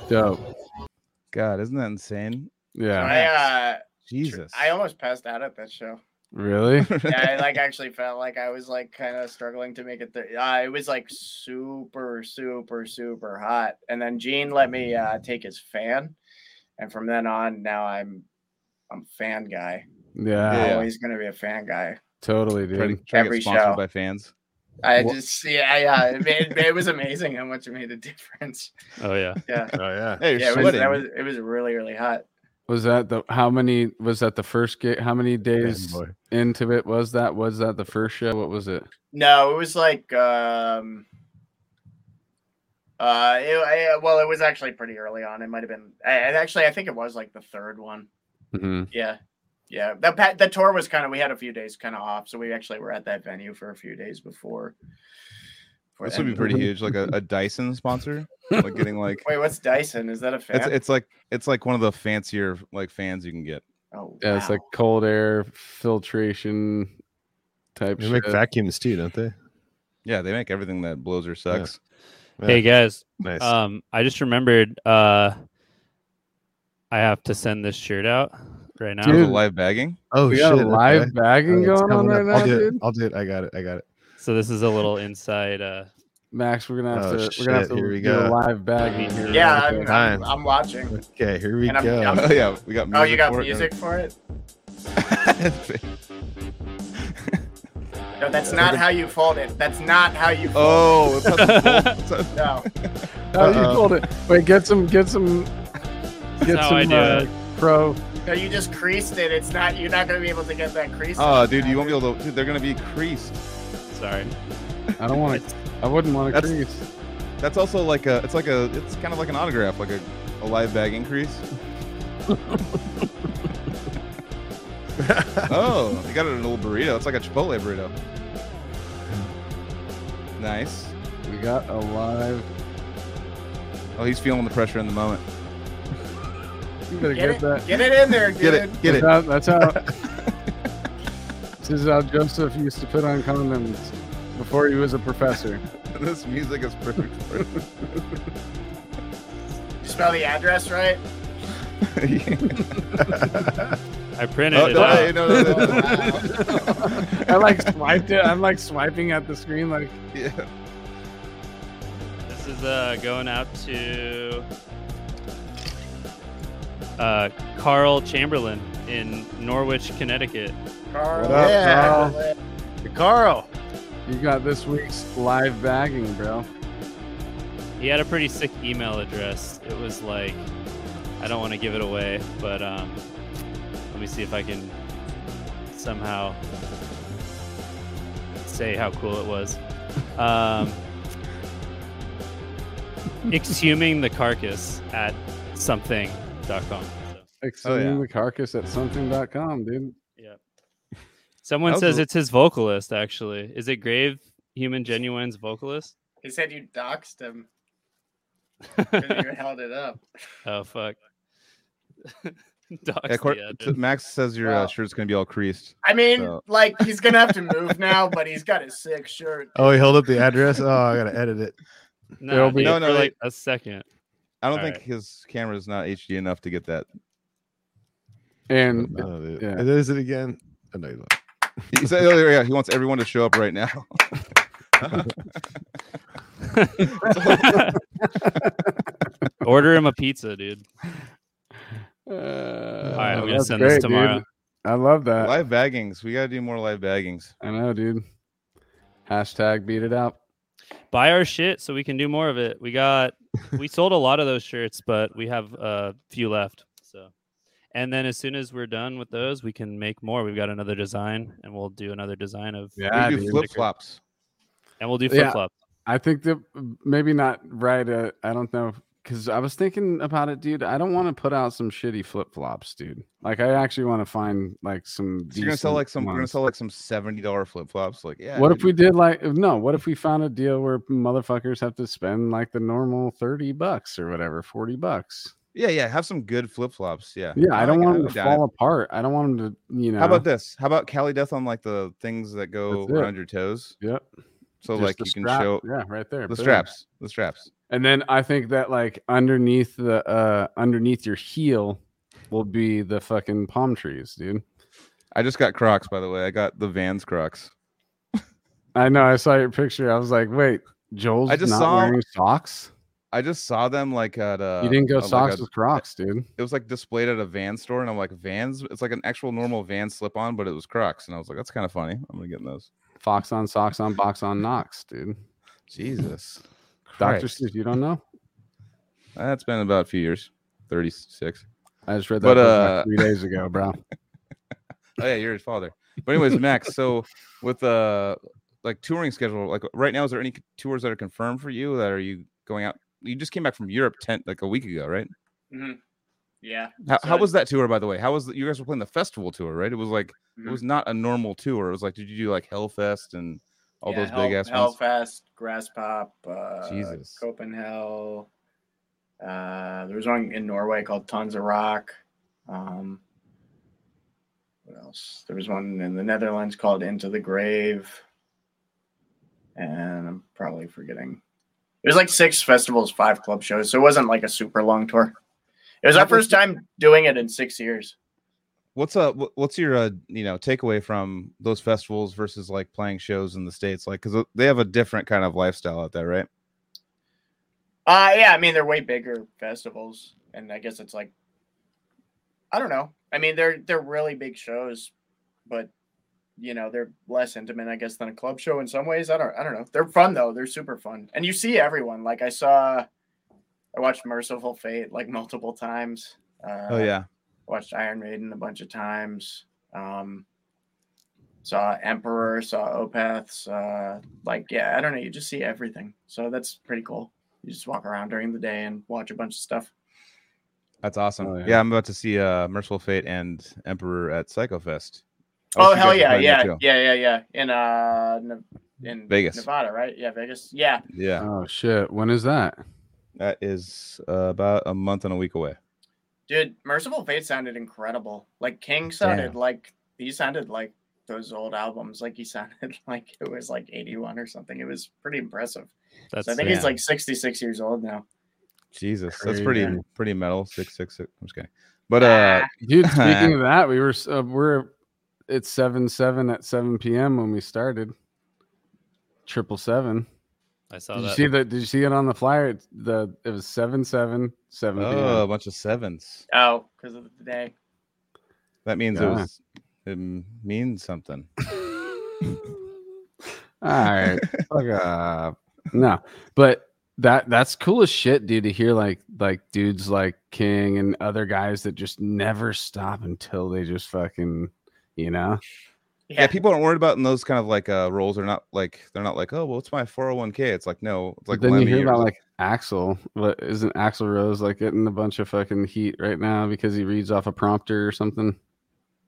Dope. God, isn't that insane? Yeah. I uh, Jesus. I almost passed out at that show. Really? Yeah, I like actually felt like I was like kind of struggling to make it there. Uh, it was like super, super, super hot. And then Gene let me uh, take his fan, and from then on, now I'm I'm fan guy. Yeah. I'm Yeah. always gonna be a fan guy. Totally, try to, dude. try to Every get sponsored show. by fans. I Wha- just yeah yeah it, made, it was amazing how much it made a difference. Oh, yeah. Yeah, Oh yeah. Hey, yeah, it was, that was it was really really hot. Was that the how many was that the first game? How many days boy. into it was that? Was that the first show? What was it? No, it was like um uh it, I, well it was actually pretty early on. It might have been I, I- actually I think it was like the third one. hmm Yeah. Yeah. The pa- the tour was kind of we had a few days kind of off, so we actually were at that venue for a few days before. before- This would be pretty huge, like a, a Dyson sponsor, like getting like Wait, what's Dyson? Is that a fan? it's it's like it's like one of the fancier like fans you can get. oh, Yeah, it's like cold air filtration type They shit. make vacuums too, don't they? Yeah, they make everything that blows or sucks. Yeah. Hey, guys. Nice. Um, I just remembered uh, I have to send this shirt out right now. That was a Dude. live bagging. oh we shit. got a live okay. bagging Oh, going on right up. now, I'll do dude. it. I'll do it. I got it. I got it. So this is a little inside. Uh, Max, we're gonna have Oh, to we're gonna have shit, to here we do a go. live bagging here. Yeah, real I'm. I'm, I'm watching. Okay, here we And I'm- go. I'm- Oh yeah, we got. Oh, you got for it. music for it? No, that's not how you fold it. That's not how you fold oh, it's not the it's not- it. No. Oh, you Uh-oh. told it. Wait, get some, get some, get how some I uh, pro. No, you just creased it. It's not. You're not gonna be able to get that crease. oh, off. dude, you won't be able to. Dude, they're gonna be creased. sorry. I don't want to. I wouldn't want to That's- crease. That's also like a. It's like a. It's kind of like an autograph, like a, a live bag increase. oh, you got it in a little burrito. It's like a Chipotle burrito. Nice. We got a live. Oh, he's feeling the pressure in the moment. You better Get get, it, that. get it in there, dude. Get it, get it. That's how, that's how. this is how Joseph used to put on condoms before he was a professor. this music is perfect for it. You spell the address right? I printed Oh, it no, out. hey, no, no, no, no. wow. I like swiped it. I'm like swiping at the screen, like Yeah. This is uh, going out to uh, Carl Chamberlain in Norwich, Connecticut. Carl. What up, Yeah. Carl? Carl. You got this week's live bagging, bro. He had a pretty sick email address. It was like, I don't want to give it away, but um, let me see if I can somehow say how cool it was. Um, exhuming the carcass at something.com. So, Extending yeah. the carcass at something.com, dude. yeah. Someone says a- it's his vocalist, actually. Is it Grave Human Genuine's vocalist? He said you doxed him you held it up. Oh, fuck. Dox Yeah, Cor- the t- address. Max says your Wow. uh, shirt's gonna be all creased. I mean, So- like he's gonna have to move now, but he's got his sick shirt. Oh, he held up the address. Oh, I gotta edit it. Nah, It'll be- dude, No, for no, like a second. I don't All think right. his is not HD enough to get that. And dude. yeah. It is it again. Oh, no, he's not. He said, oh, yeah, he wants everyone to show up right now. Order him a pizza, dude. uh, All right, I'm gonna that's send this great, dude. tomorrow. I love that. live baggings. We gotta do more live baggings. I know, dude. Hashtag beat it out. Buy our shit so we can do more of it. We got we sold a lot of those shirts, but we have a few left. So, and then as soon as we're done with those, we can make more. We've got another design, and we'll do another design of Yeah, we do flip flops. and we'll do Yeah. flip flop. I think that maybe not right. Uh, I don't know because I was thinking about it, dude. I don't want to put out some shitty flip flops, dude. Like I actually want to find like some. So you're gonna sell like some. We're gonna sell like some seventy dollar flip flops. Like yeah. What if we did like no? What if we found a deal where motherfuckers have to spend like the normal thirty bucks or whatever, forty bucks? Yeah, yeah. Have some good flip flops. Yeah. Yeah, I don't like want them to down it. fall apart. I don't want them to, you know. How about this? How about Cali Death on like the things that go around your toes? Yep. So just like you can show Yeah, right there. the straps. The straps. And then I think that like underneath the uh underneath your heel will be the fucking palm trees, dude. I just got Crocs, by the way. I got the Vans Crocs. I know. I saw your picture. I was like, wait, Joel's I just not saw- wearing socks. I just saw them like at uh you didn't go uh, like socks a- with Crocs, dude. it was like displayed at a van store, and I'm like, Vans. It's like an actual normal van slip on, but it was Crocs, and I was like, that's kind of funny. I'm gonna get in those. Fox on socks on box on Knox, dude. Jesus, Doctor Seuss, you don't know? That's been about a few years. Thirty six. I just read that But, uh, like three days ago, bro. Oh yeah, you're his father. But anyways, Max. So with uh like touring schedule, like right now, is there any tours that are confirmed for you? That are you going out? You just came back from Europe ten like a week ago, right? Mhm. Yeah. How, how was that tour, by the way? How was the, you guys were playing the festival tour, right? It was like Mhm. it was not a normal tour. It was like, did you do like Hellfest and all Yeah, those Hell- big ass ones? Hellfest, Graspop, uh, Jesus. Copenhagen. Uh, there was one in Norway called Tons of Rock. Um, what else? There was one in the Netherlands called Into the Grave. And I'm probably forgetting. It was like six festivals, five club shows. So it wasn't like a super long tour. It was our first time doing it in six years. What's uh what's your uh you know takeaway from those festivals versus like playing shows in the states? Like, because they have a different kind of lifestyle out there, right? Uh yeah, I mean they're way bigger festivals, and I guess it's like I don't know. I mean they're they're really big shows, but you know they're less intimate, I guess, than a club show in some ways. I don't I don't know. They're fun though. They're super fun, and you see everyone. Like I saw, I watched Mercyful Fate like multiple times. Uh, oh yeah, watched Iron Maiden a bunch of times. Um, saw Emperor, saw Opeths. Uh, like, yeah, I don't know. You just see everything. So that's pretty cool. You just walk around during the day and watch a bunch of stuff. that's awesome. Oh, yeah. yeah. I'm about to see uh Mercyful Fate and Emperor at Psycho Fest. Oh hell yeah, yeah, yeah, yeah, yeah. In uh, in Vegas. Nevada, right? Yeah, Vegas. Yeah, Yeah, Oh shit! When is that? That is uh, about a month and a week away. dude, Mercyful Fate sounded incredible. Like King sounded Damn. like he sounded like those old albums. Like he sounded like it was like 81 or something. It was pretty impressive. That's So I think yeah. he's like 66 years old now. Jesus, that's pretty pretty metal. Six six six. I'm just kidding. But uh, Ah, Dude, speaking of that, we were uh, we're it's seven seven at seven p.m. when we started. Triple seven. I saw Did you see that? Did you see it on the flyer? It's the it was seven seven seven oh, p.m. a bunch of sevens. oh, because of the day. That means it was it means something. All right, fuck up. No, but that that's cool as shit, dude. To hear like like dudes like King and other guys that just never stop until they just fucking, you know. Yeah, Yeah, people aren't worried about in those kind of like uh roles. They're not like they're not like oh well it's my 401k. It's like no, it's like But then you hear about like Axl. What isn't Axl Rose like getting a bunch of fucking heat right now because he reads off a prompter or something?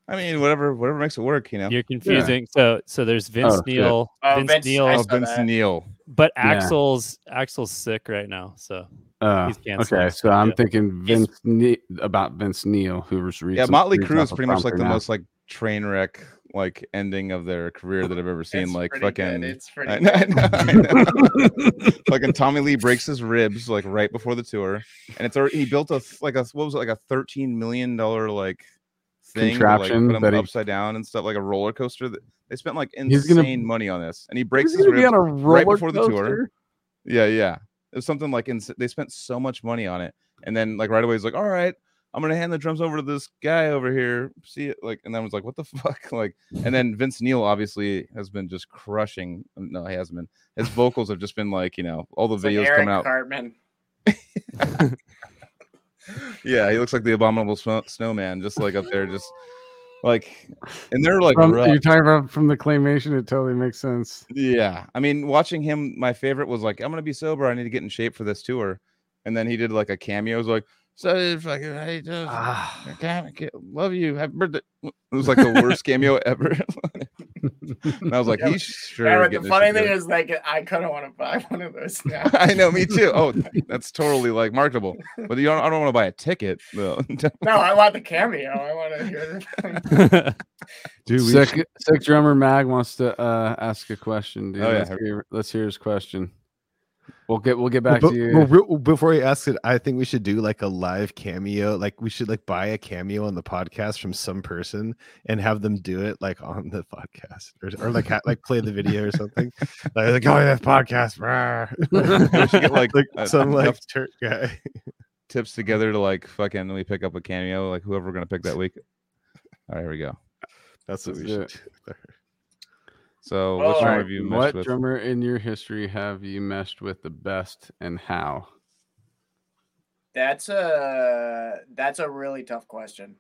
I mean whatever whatever makes it work. You know. You're confusing. So so there's Vince Oh, shit. Neil, Oh, Vince, Vince- Neil, Oh, Vince that. Neil. but Yeah. Axl's Axl's sick right now. So Uh, He's canceled, okay, so I'm yeah. thinking Vince ne- about Vince Neil, who was reads Yeah, Motley reads Crue is pretty much like prompter the now. most like train wreck like ending of their career that I've ever seen. It's like pretty good. fucking. It's pretty I know, I know, I know. fucking Tommy Lee breaks his ribs like right before the tour, and it's already he built a like a what was it like a thirteen million dollar like thing to, like, Contraption put him that he- upside down and stuff like a roller coaster. That they spent like He's insane gonna- money on this, and he breaks He's his gonna be ribs. on a roller before the tour. Yeah, yeah. It was something like ins- they spent so much money on it, and then like right away he's like, "All right, I'm gonna hand the drums over to this guy over here." See it like, and then I was like, "What the fuck?" Like, and then Vince Neil obviously has been just crushing. Uh, no, he hasn't been. His vocals have just been like, you know, all the It's like videos Eric coming out. Cartman. Yeah, he looks like the abominable snow- snowman, just like up there, just like, and they're like, From, rough. you're talking about from the claymation. It totally makes sense. Yeah, I mean, watching him, my favorite was like, I'm gonna be sober. I need to get in shape for this tour, and then he did like a cameo. It was like, so fucking, hey, just, Ah. I can't, can't- love you. Happy birthday. It was like the worst cameo ever. and I was like, Yeah, he's sure. Yeah, but the funny thing is, like, I kind of want to buy one of those now. I know, me too. Oh, that's totally like marketable. But you don't, I don't want to buy a ticket though. no, I want the cameo. I want to hear the Dude, we sick, sick drummer Mag wants to uh, ask a question. Dude. Oh, yeah. let's, hear, let's hear his question. We'll get we'll get back But- to you. well, before he asks it, I think we should do like a live cameo. Like we should like buy a cameo on the podcast from some person and have them do it like on the podcast or, or like ha- like play the video or something. like, like oh yeah, podcast. rah." We should get, like, like a- some like enough- Turk guy. tips together to like fucking we pick up a cameo, like whoever we're gonna pick that week. All right, here we go. That's what Let's we should. it. do. So, Oh, which one have you messed what with? drummer in your history have you meshed with the best and how? That's a that's a really tough question.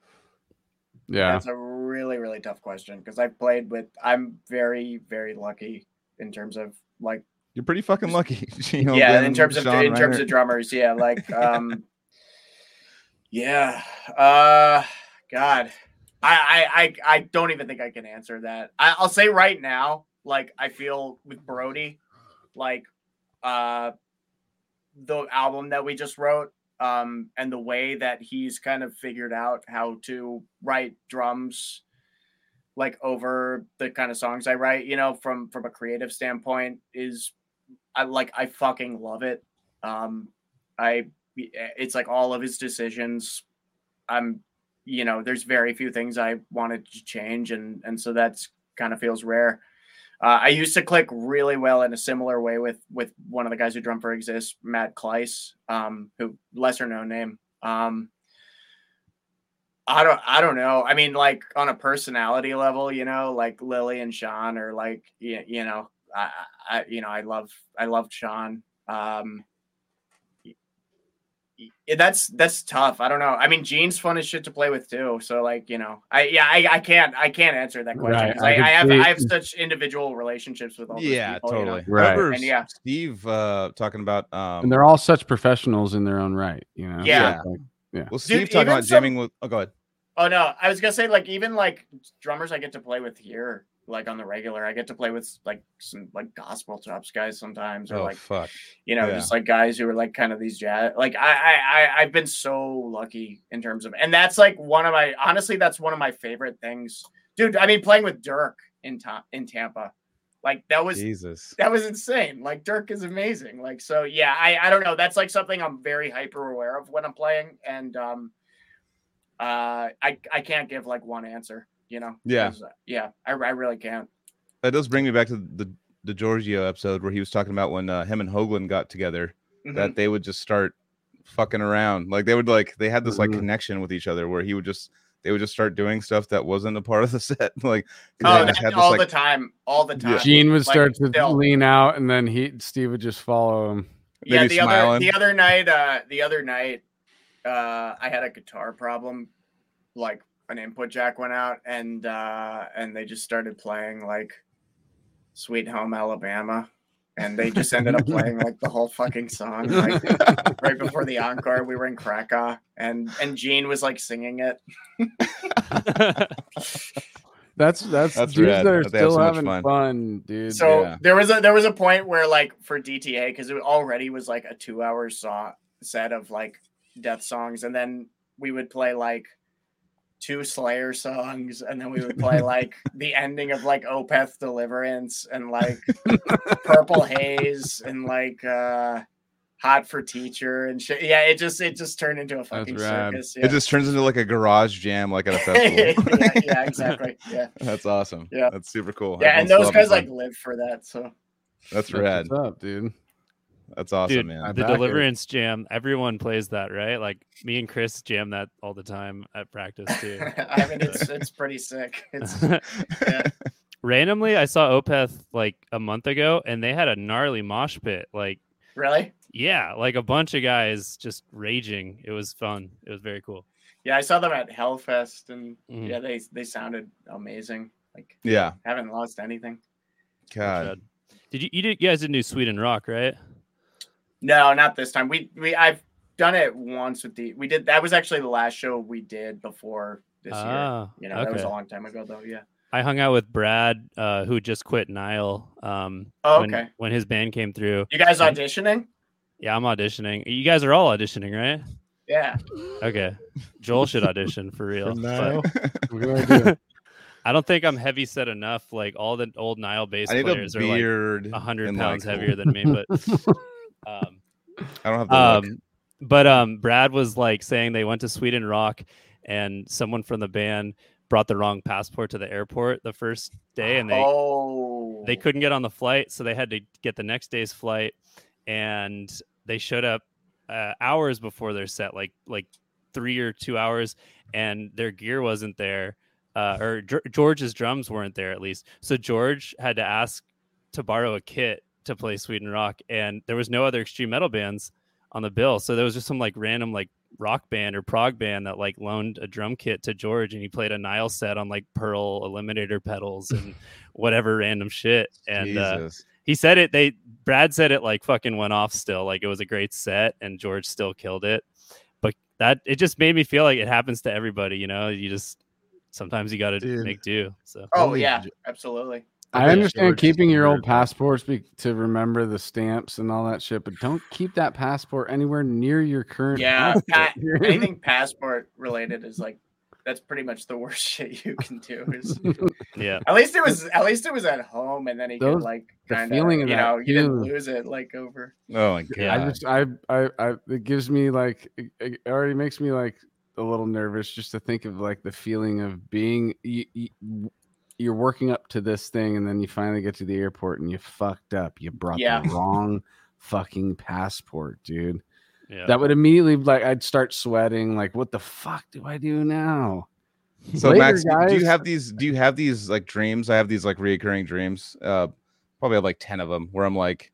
Yeah, That's a really really tough question because I've played with. I'm very very lucky in terms of like You're pretty fucking lucky. you know, yeah, Ben, in terms of Sean in terms of drummers, yeah, like um, yeah, uh, God, I I I don't even think I can answer that. I, I'll say right now, like I feel with Brody, like uh, the album that we just wrote, um, and the way that he's kind of figured out how to write drums like over the kind of songs I write, you know, from from a creative standpoint is I like I fucking love it. Um I it's like all of his decisions I'm you know, there's very few things I wanted to change and and so that's kind of feels rare. Uh, I used to click really well in a similar way with with one of the guys who drum for Exist, Matt Kleiss, um, who lesser known name. Um, I don't I don't know. I mean, like on a personality level, you know, like Lily and Sean are like you, you know, I, I you know, I love I love Sean. Um y- that's that's tough. I don't know. I mean, Gene's fun as shit to play with too. So like, you know, I yeah, I, I can't I can't answer that question. Right, 'cause I I, I have see- I have such individual relationships with all those Yeah, people, you know? totally. Right. And yeah. Steve uh talking about um and they're all such professionals in their own right. You know. So Yeah. it's like- well Steve Dude, talking about some- jamming with oh go ahead. Oh no, I was gonna say like even like drummers I get to play with here, like on the regular. I get to play with like some like gospel tops guys sometimes, or Oh like fuck. you know, Yeah. just like guys who are like kind of these jazz. Like I, I, I, I've been so lucky in terms of, and that's like one of my honestly, that's one of my favorite things, dude. I mean, playing with Dirk in Ta- in Tampa, like that was Jesus. that was insane. Like Dirk is amazing. Like so, yeah. I, I don't know. That's like something I'm very hyper aware of when I'm playing, and um, uh, I, I can't give like one answer. You know. Yeah. uh, Yeah. I, I really can't. That does bring me back to the the Giorgio episode where he was talking about when uh, him and Hoglan got together Mhm. that they would just start fucking around. Like they would like they had this like Mhm. connection with each other where he would just they would just start doing stuff that wasn't a part of the set. like Oh, they just that- this, all like, the time, all the time. Gene would Like, start to still. lean out, and then he Steve would just follow him. yeah maybe the other the other night uh the other night uh i had a guitar problem like an input jack went out and uh and they just started playing like sweet home alabama and they just ended up playing like the whole fucking song like right before the encore we were in krakow and and gene was like singing it That's that's, That's dudes rad that are that they have still so having fun. fun. dude. so yeah. there was a there was a point where like for dta because it already was like a two hour song set of like death songs and then we would play like two slayer songs and then we would play like the ending of like opeth deliverance and like purple haze and like uh hot for teacher and shit yeah it just it just turned into a fucking rad. circus It just turns into like a garage jam like at a festival. yeah, yeah exactly yeah That's awesome. Yeah. That's super cool. yeah and those guys like live for that so that's That's rad. what's up, dude. That's awesome, Dude, man. The back it. Deliverance Jam, everyone plays that, right? Like me and Chris jam that all the time at practice too. I mean, it's it's pretty sick. It's Randomly, I saw Opeth like a month ago, and they had a gnarly mosh pit. Like, really, yeah, like a bunch of guys just raging. It was fun. It was very cool. yeah. I saw them at Hellfest, and Mhm. yeah, they they sounded amazing. Like yeah. haven't lost anything. God. Did you you, did, you guys didn't do Sweden Rock, right? No, not this time. We we I've done it once with the we did that was actually the last show we did before this year. Ah, You know, that was a long time ago though. Yeah. I hung out with Brad, uh, who just quit Nile. Um, Oh, okay. when his band came through. You guys auditioning? Yeah, I'm auditioning. You guys are all auditioning, right? Yeah. Okay. Joel should audition for real. but- Nile? What do I do? I don't think I'm heavy set enough. Like all the old Nile bass I a players are like beard. hundred and, pounds like, heavier than me, but um, I don't have the um, but um, Brad was like saying they went to Sweden Rock, and someone from the band brought the wrong passport to the airport the first day, and they oh, they couldn't get on the flight, so they had to get the next day's flight, and they showed up uh, hours before their set, like like three or two hours, and their gear wasn't there, uh, or Geor- George's drums weren't there at least. So George had to ask to borrow a kit to play Sweden Rock, and there was no other extreme metal bands on the bill, so there was just some like random like rock band or prog band that like loaned a drum kit to George, and he played a Nile set on like Pearl Eliminator pedals and whatever random shit, and uh, he said it they brad said it like fucking went off still. Like it was a great set and george still killed it. But that it just made me feel like it happens to everybody you know? You just sometimes you gotta make do so. Oh yeah, absolutely. I understand keeping your old passports be- to remember the stamps and all that shit, but don't keep that passport anywhere near your current. Yeah, passport. pa- anything passport related is like that's pretty much the worst shit you can do. Is yeah at least it was at least it was at home, and then he Those- could like the kind of feeling you of that know you didn't lose it like over. Oh my god. I just I, I I it gives me like it, it already makes me like a little nervous just to think of like the feeling of being you, you, you're working up to this thing and then you finally get to the airport and you fucked up. You brought Yeah. the wrong fucking passport, dude. yeah That would immediately like I'd start sweating. Like, what the fuck do I do now? So Later, Max, do- do you have these? Do you have these like dreams? I have these like reoccurring dreams. Uh, probably have like ten of them where I'm like,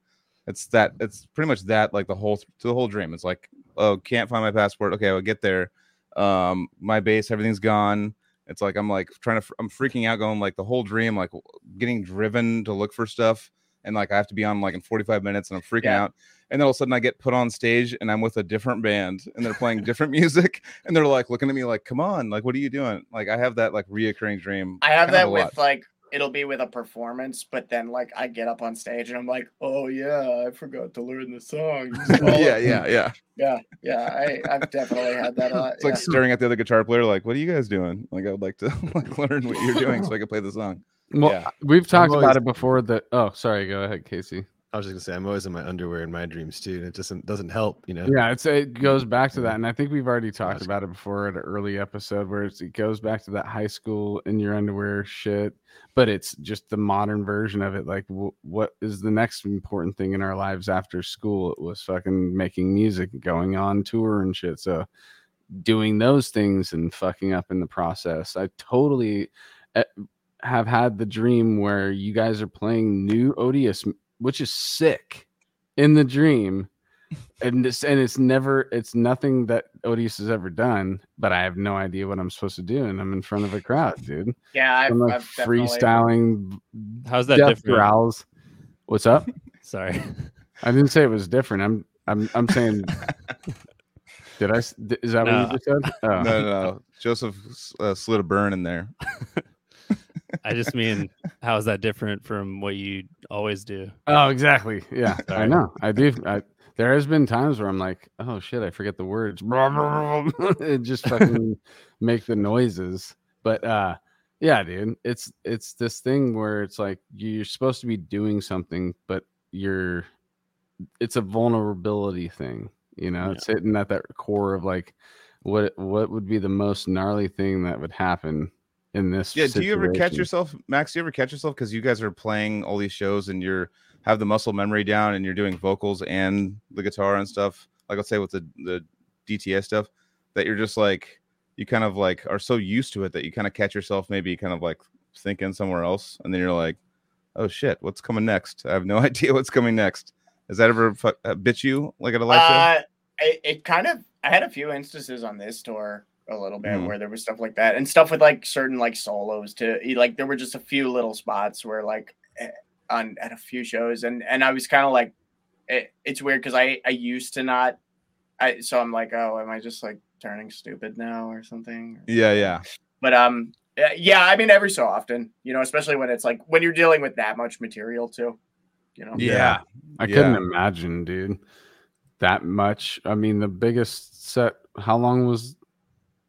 it's that. It's pretty much that. Like the whole to the whole dream. It's like, oh, can't find my passport. Okay, I'll get there. Um, my base, everything's gone. It's like I'm like trying to. I'm freaking out, going like the whole dream, like getting driven to look for stuff, and like I have to be on like in 45 minutes, and I'm freaking Yeah. out. And then all of a sudden, I get put on stage, and I'm with a different band, and they're playing different music, and they're like looking at me like, "Come on, like, what are you doing?" Like, I have that like reoccurring dream. I have that with like it'll be with a performance, but then like I get up on stage and I'm like, oh yeah, I forgot to learn the song. yeah, yeah, yeah. yeah, yeah. I I've definitely had that. A lot. It's like yeah. staring at the other guitar player, like, "What are you guys doing?" Like, I would like to like learn what you're doing so I can play the song. Well, Yeah. we've talked always- about it before. That oh, sorry, go ahead, Casey. I was just gonna say I'm always in my underwear in my dreams too, and it just doesn't help, you know. Yeah, it's it goes back to that, and I think we've already talked about it before at an early episode where it's, it goes back to that high school in your underwear shit, but it's just the modern version of it. Like, w- what is the next important thing in our lives after school? It was fucking making music, going on tour and shit. So, doing those things and fucking up in the process. I totally eh, have had the dream where you guys are playing new Odious, which is sick in the dream. And this, and it's never, it's nothing that Odious has ever done, but I have no idea what I'm supposed to do. And I'm in front of a crowd, dude. yeah, I've, I'm like I've definitely- freestyling How's that death different? growls. What's up? Sorry. I didn't say it was different. I'm, I'm, I'm saying, did I? is that what you just said? Oh. No, no, no. Joseph uh, slid a burn in there. I just mean, how is that different from what you always do? Oh, exactly. Yeah, I know. I do. I, there has been times where I'm like, oh shit, I forget the words. it just fucking make the noises. But uh, yeah, dude, it's it's this thing where it's like you're supposed to be doing something, but you're it's a vulnerability thing. You know, Yeah. it's hitting at that core of like what what would be the most gnarly thing that would happen in this. Yeah. Do you ever catch yourself, Max? Do you ever catch yourself because you guys are playing all these shows and you're have the muscle memory down and you're doing vocals and the guitar and stuff? Like let's say with the the DTS stuff, that you're just like you kind of like are so used to it that you kind of catch yourself maybe kind of like thinking somewhere else, and then you're like, oh shit, what's coming next? I have no idea what's coming next. Has that ever fu- uh, bit you like at a live show? Uh, it, it kind of. I had a few instances on this tour a little bit Mhm. where there was stuff like that and stuff with like certain like solos to Like there were just a few little spots where like eh, on at a few shows and and I was kind of like, it, it's weird because I I used to not. I so I'm like, oh, am I just like turning stupid now or something? Yeah, yeah. But um, uh, yeah, I mean every so often, you know, especially when it's like when you're dealing with that much material too, you know. Yeah. I couldn't Yeah. imagine, dude. That much. I mean, the biggest set. How long was?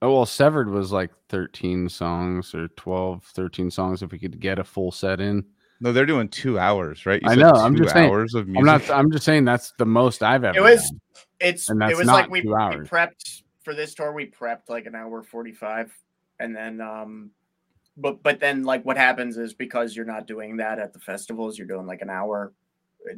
Oh well, Severed was like 13 songs or 12, 13 songs. If we could get a full set in, No, they're doing two hours, right? You I said know, I'm two just saying- hours of music. I'm not. I'm just saying that's the most I've ever. It was done. it's And it was not like we, two we prepped for this tour we prepped like an hour 45 and then um but but then like what happens is because you're not doing that at the festivals you're doing like an hour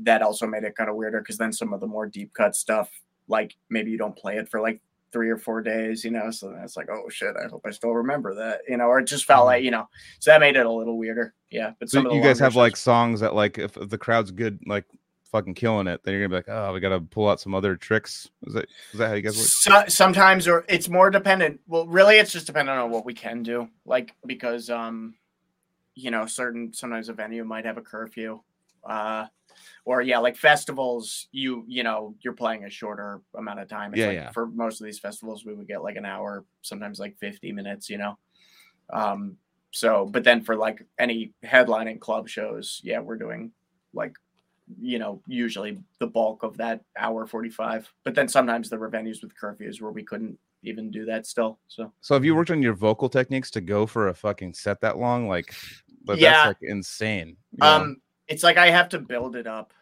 that also made it kind of weirder because then some of the more deep cut stuff like maybe you don't play it for like three or four days you know so it's like oh shit i hope i still remember that you know or it just felt like you know so that made it a little weirder yeah but So some of the you guys have like songs that like if, if the crowd's good, like fucking killing it, then you're gonna be like, oh, we gotta pull out some other tricks. Is that is that how you guys work? So, sometimes or it's more dependent well really it's just dependent on what we can do like because um you know certain sometimes a venue might have a curfew uh or yeah like festivals you you know you're playing a shorter amount of time it's Yeah, like yeah. for most of these festivals we would get like an hour sometimes like 50 minutes you know um so but then for like any headlining club shows yeah we're doing like you know, usually the bulk of that hour 45. But then sometimes there were venues with curfews where we couldn't even do that still. So, So have you worked on your vocal techniques to go for a fucking set that long? Like, but Yeah. that's like insane. um know? It's like I have to build it up.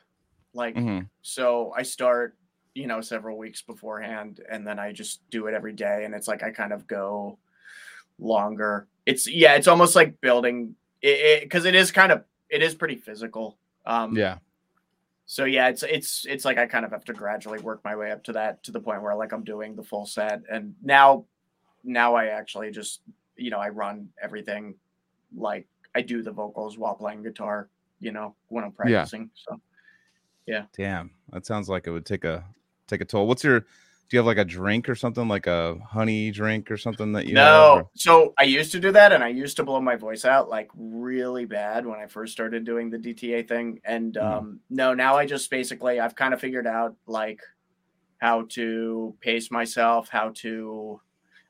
Like, Mhm. so I start, you know, several weeks beforehand and then I just do it every day. And it's like I kind of go longer. It's, yeah, it's almost like building it because it is kind of, it is pretty physical. Um, yeah, so yeah it's it's it's like i kind of have to gradually work my way up to that to the point where like i'm doing the full set and now now i actually just you know i run everything like i do the vocals while playing guitar you know when i'm Yeah. practicing so yeah. damn, that sounds like it would take a take a toll. What's your? Do you have like a drink or something like a honey drink or something that you have, no or- so i used to do that and i used to blow my voice out like really bad when i first started doing the dta thing and Mhm. um no now i just basically i've kind of figured out like how to pace myself how to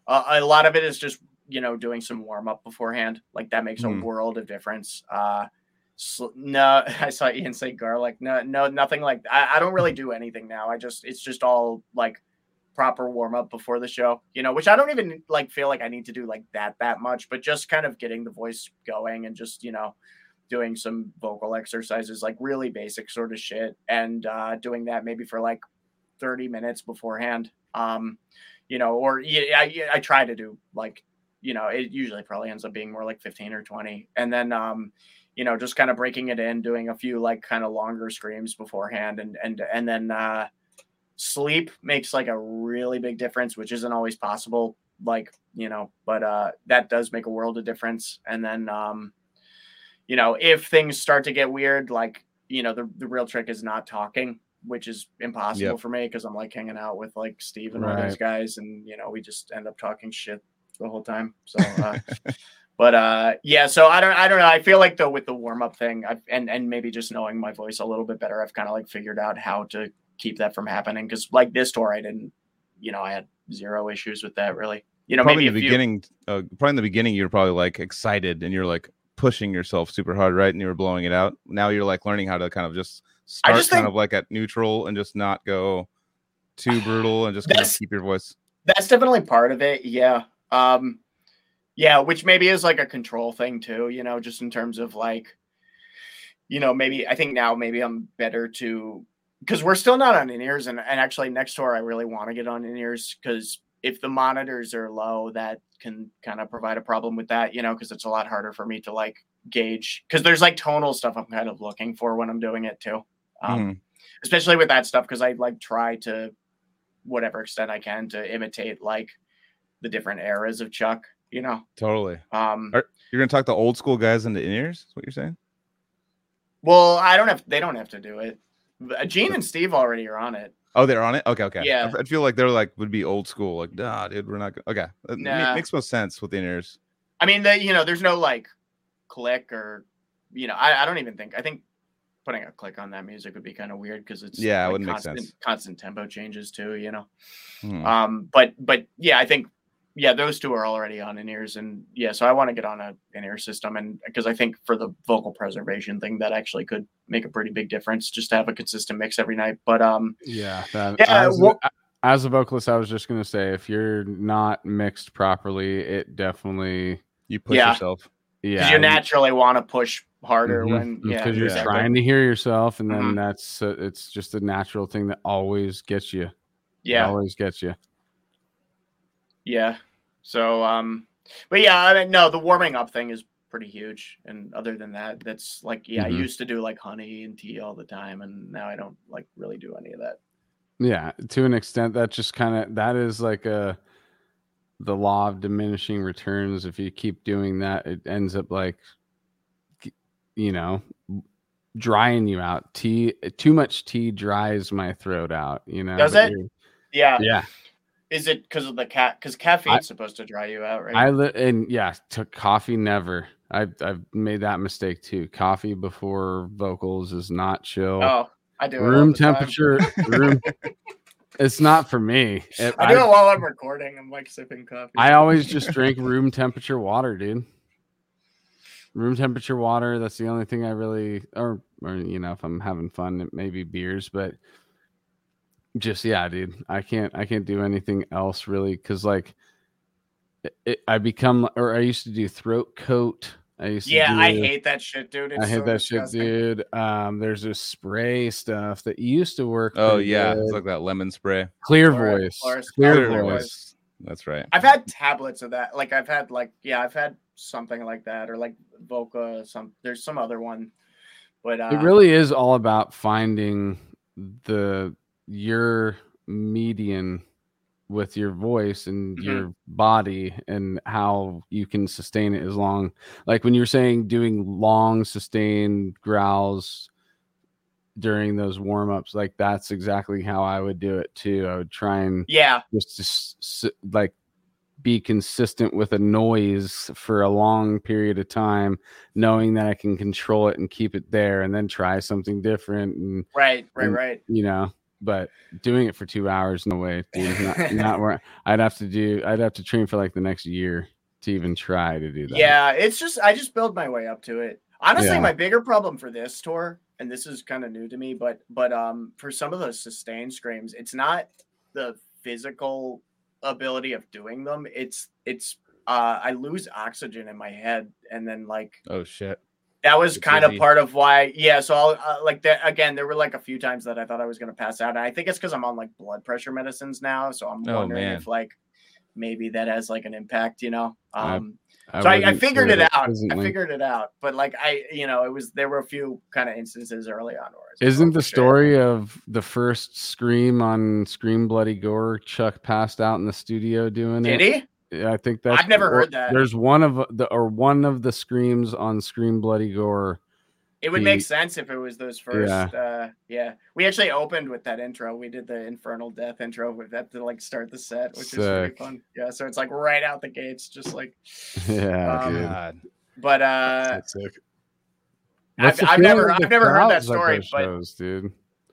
uh, a lot of it is just you know, doing some warm up beforehand. Like that makes Hmm. a world of difference. Uh, no, I saw Ian say garlic. No, no, nothing like I, I don't really do anything now. I just it's just all like proper warm up before the show, you know, which I don't even like feel like I need to do like that that much, but just kind of getting the voice going and just, you know, doing some vocal exercises, like really basic sort of shit, and uh, doing that maybe for like 30 minutes beforehand. Um, you know, or yeah, I, I try to do like, you know, it usually probably ends up being more like 15 or 20. And then, um, you know, just kind of breaking it in, doing a few like kind of longer screams beforehand and, and, and then, uh, sleep makes like a really big difference, which isn't always possible. Like, you know, but, uh, that does make a world of difference. And then, um, you know, if things start to get weird, like, you know, the, the real trick is not talking, which is impossible Yep. for me because I'm like hanging out with like Steve and all those guys, and you know, we just end up talking shit the whole time. So, uh, but uh, yeah, so I don't, I don't know. I feel like though with the warm up thing, I've, and and maybe just knowing my voice a little bit better, I've kind of like figured out how to keep that from happening. Because like this tour, I didn't, you know, I had zero issues with that really. You know, probably maybe in the beginning, uh, probably in the beginning, you're probably like excited and you're like pushing yourself super hard, right? And you were blowing it out. Now you're like learning how to kind of just start just kind think- of like at neutral and just not go too brutal and just kind of keep your voice. that's definitely part of it yeah um yeah which maybe is like a control thing too you know just in terms of like you know maybe i think now maybe i'm better to because we're still not on in ears and, and actually next tour i really want to get on in ears because if the monitors are low that can kind of provide a problem with that you know because it's a lot harder for me to like gauge because there's like tonal stuff i'm kind of looking for when i'm doing it too um, Mhm. especially with that stuff because I like try to whatever extent I can to imitate like the different eras of Chuck, you know. Totally. Um Are- You're gonna talk the old school guys into in ears. Is what you're saying? well, I don't have they don't have to do it. Uh, Gene and Steve already are on it. Oh, they're on it. Okay, okay. Yeah. I, I feel like they're like would be old school. Like, nah, dude, we're not. Gonna... Okay, that ma- makes most sense with the in ears. I mean, the, you know, there's no like click or you know, I, I don't even think I think putting a click on that music would be kind of weird because it's Yeah, it wouldn't make sense. Constant tempo changes too, you know. Hmm. Um, but but yeah, I think yeah, those two are already on in ears, and yeah, so I want to get on a in ear system, and because I think for the vocal preservation thing, that actually could make a pretty big difference, just to have a consistent mix every night. But um, Yeah. That, Yeah, as, wha- a, as a vocalist, I was just gonna say if you're not mixed properly, it definitely you push yeah. yourself. yeah because you naturally want to push harder when yeah, because you're exactly. trying to hear yourself, and then Mhm. that's uh, it's just a natural thing that always gets you. It yeah always gets you. Yeah. So um, but yeah, I mean, no, the warming up thing is pretty huge, and other than that, that's like yeah, I Mhm. used to do like honey and tea all the time, and now I don't like really do any of that. Yeah, to an extent, that just kind of that is like a the law of diminishing returns. If you keep doing that, it ends up like you know drying you out. Tea, too much tea dries my throat out. You know, Does but it? Yeah, Yeah, Is it because of the cat? Because caffeine's supposed to dry you out, right? I li- and yeah, took coffee never. I've I've made that mistake too. Coffee before vocals is not chill. oh, I do. room temperature. room. It's not for me. It- I do it while I'm recording. I'm like sipping coffee. I always just drink room temperature water, dude. Room temperature water. That's the only thing I really, or, or you know, if I'm having fun, it may be beers, but just yeah, dude. I can't, I can't do anything else really, because like, it, it, I become, or I used to do throat coat. I used to Yeah, I hate that shit, dude. It's I hate so that disgusting. shit, dude. Um, there's this spray stuff that used to work. Oh yeah, good. it's like that lemon spray. clear Chlor- voice, Chlor- clear Clear voice. voice. That's right. I've had tablets of that. Like I've had like yeah, I've had something like that or like Voca. Some there's some other one, but uh, it really is all about finding the your median with your voice and Mhm. your body and how you can sustain it as long like when you're saying doing long sustained growls during those warm-ups like that's exactly how i would do it too i would try and yeah, just s- like be consistent with a noise for a long period of time knowing that i can control it and keep it there and then try something different and right, right, Mm. right. you know but doing it for two hours no way dude not, not where i'd have to do i'd have to train for like the next year to even try to do that. Yeah, it's just I just build my way up to it. Honestly, Yeah. my bigger problem for this tour, and this is kind of new to me, but but um for some of those sustained screams, it's not the physical ability of doing them. It's it's uh I lose oxygen in my head, and then like Oh shit. That was It's kind of part of why yeah so I'll, uh, like that again there were like a few times that i thought i was going to pass out and i think it's because i'm on like blood pressure medicines now so i'm Oh, wondering man. if like maybe that has like an impact you know I- um so I, I figured say it out i like- figured it out but like i you know it was there were a few kind of instances early on where I was like, Isn't the story of the first scream on Scream Bloody Gore Chuck passed out in the studio doing did it? he Yeah, I think that's I've never or- heard that. There's one of the or one of the screams on Scream Bloody Gore. it would He- make sense if it was those first Yeah. uh yeah we actually opened with that intro we did the infernal death intro with that to like start the set which is pretty fun yeah so it's like right out the gates just like Yeah, Um, dude. God. but uh sick. I've, I've never I've never heard that story, those but shows, dude.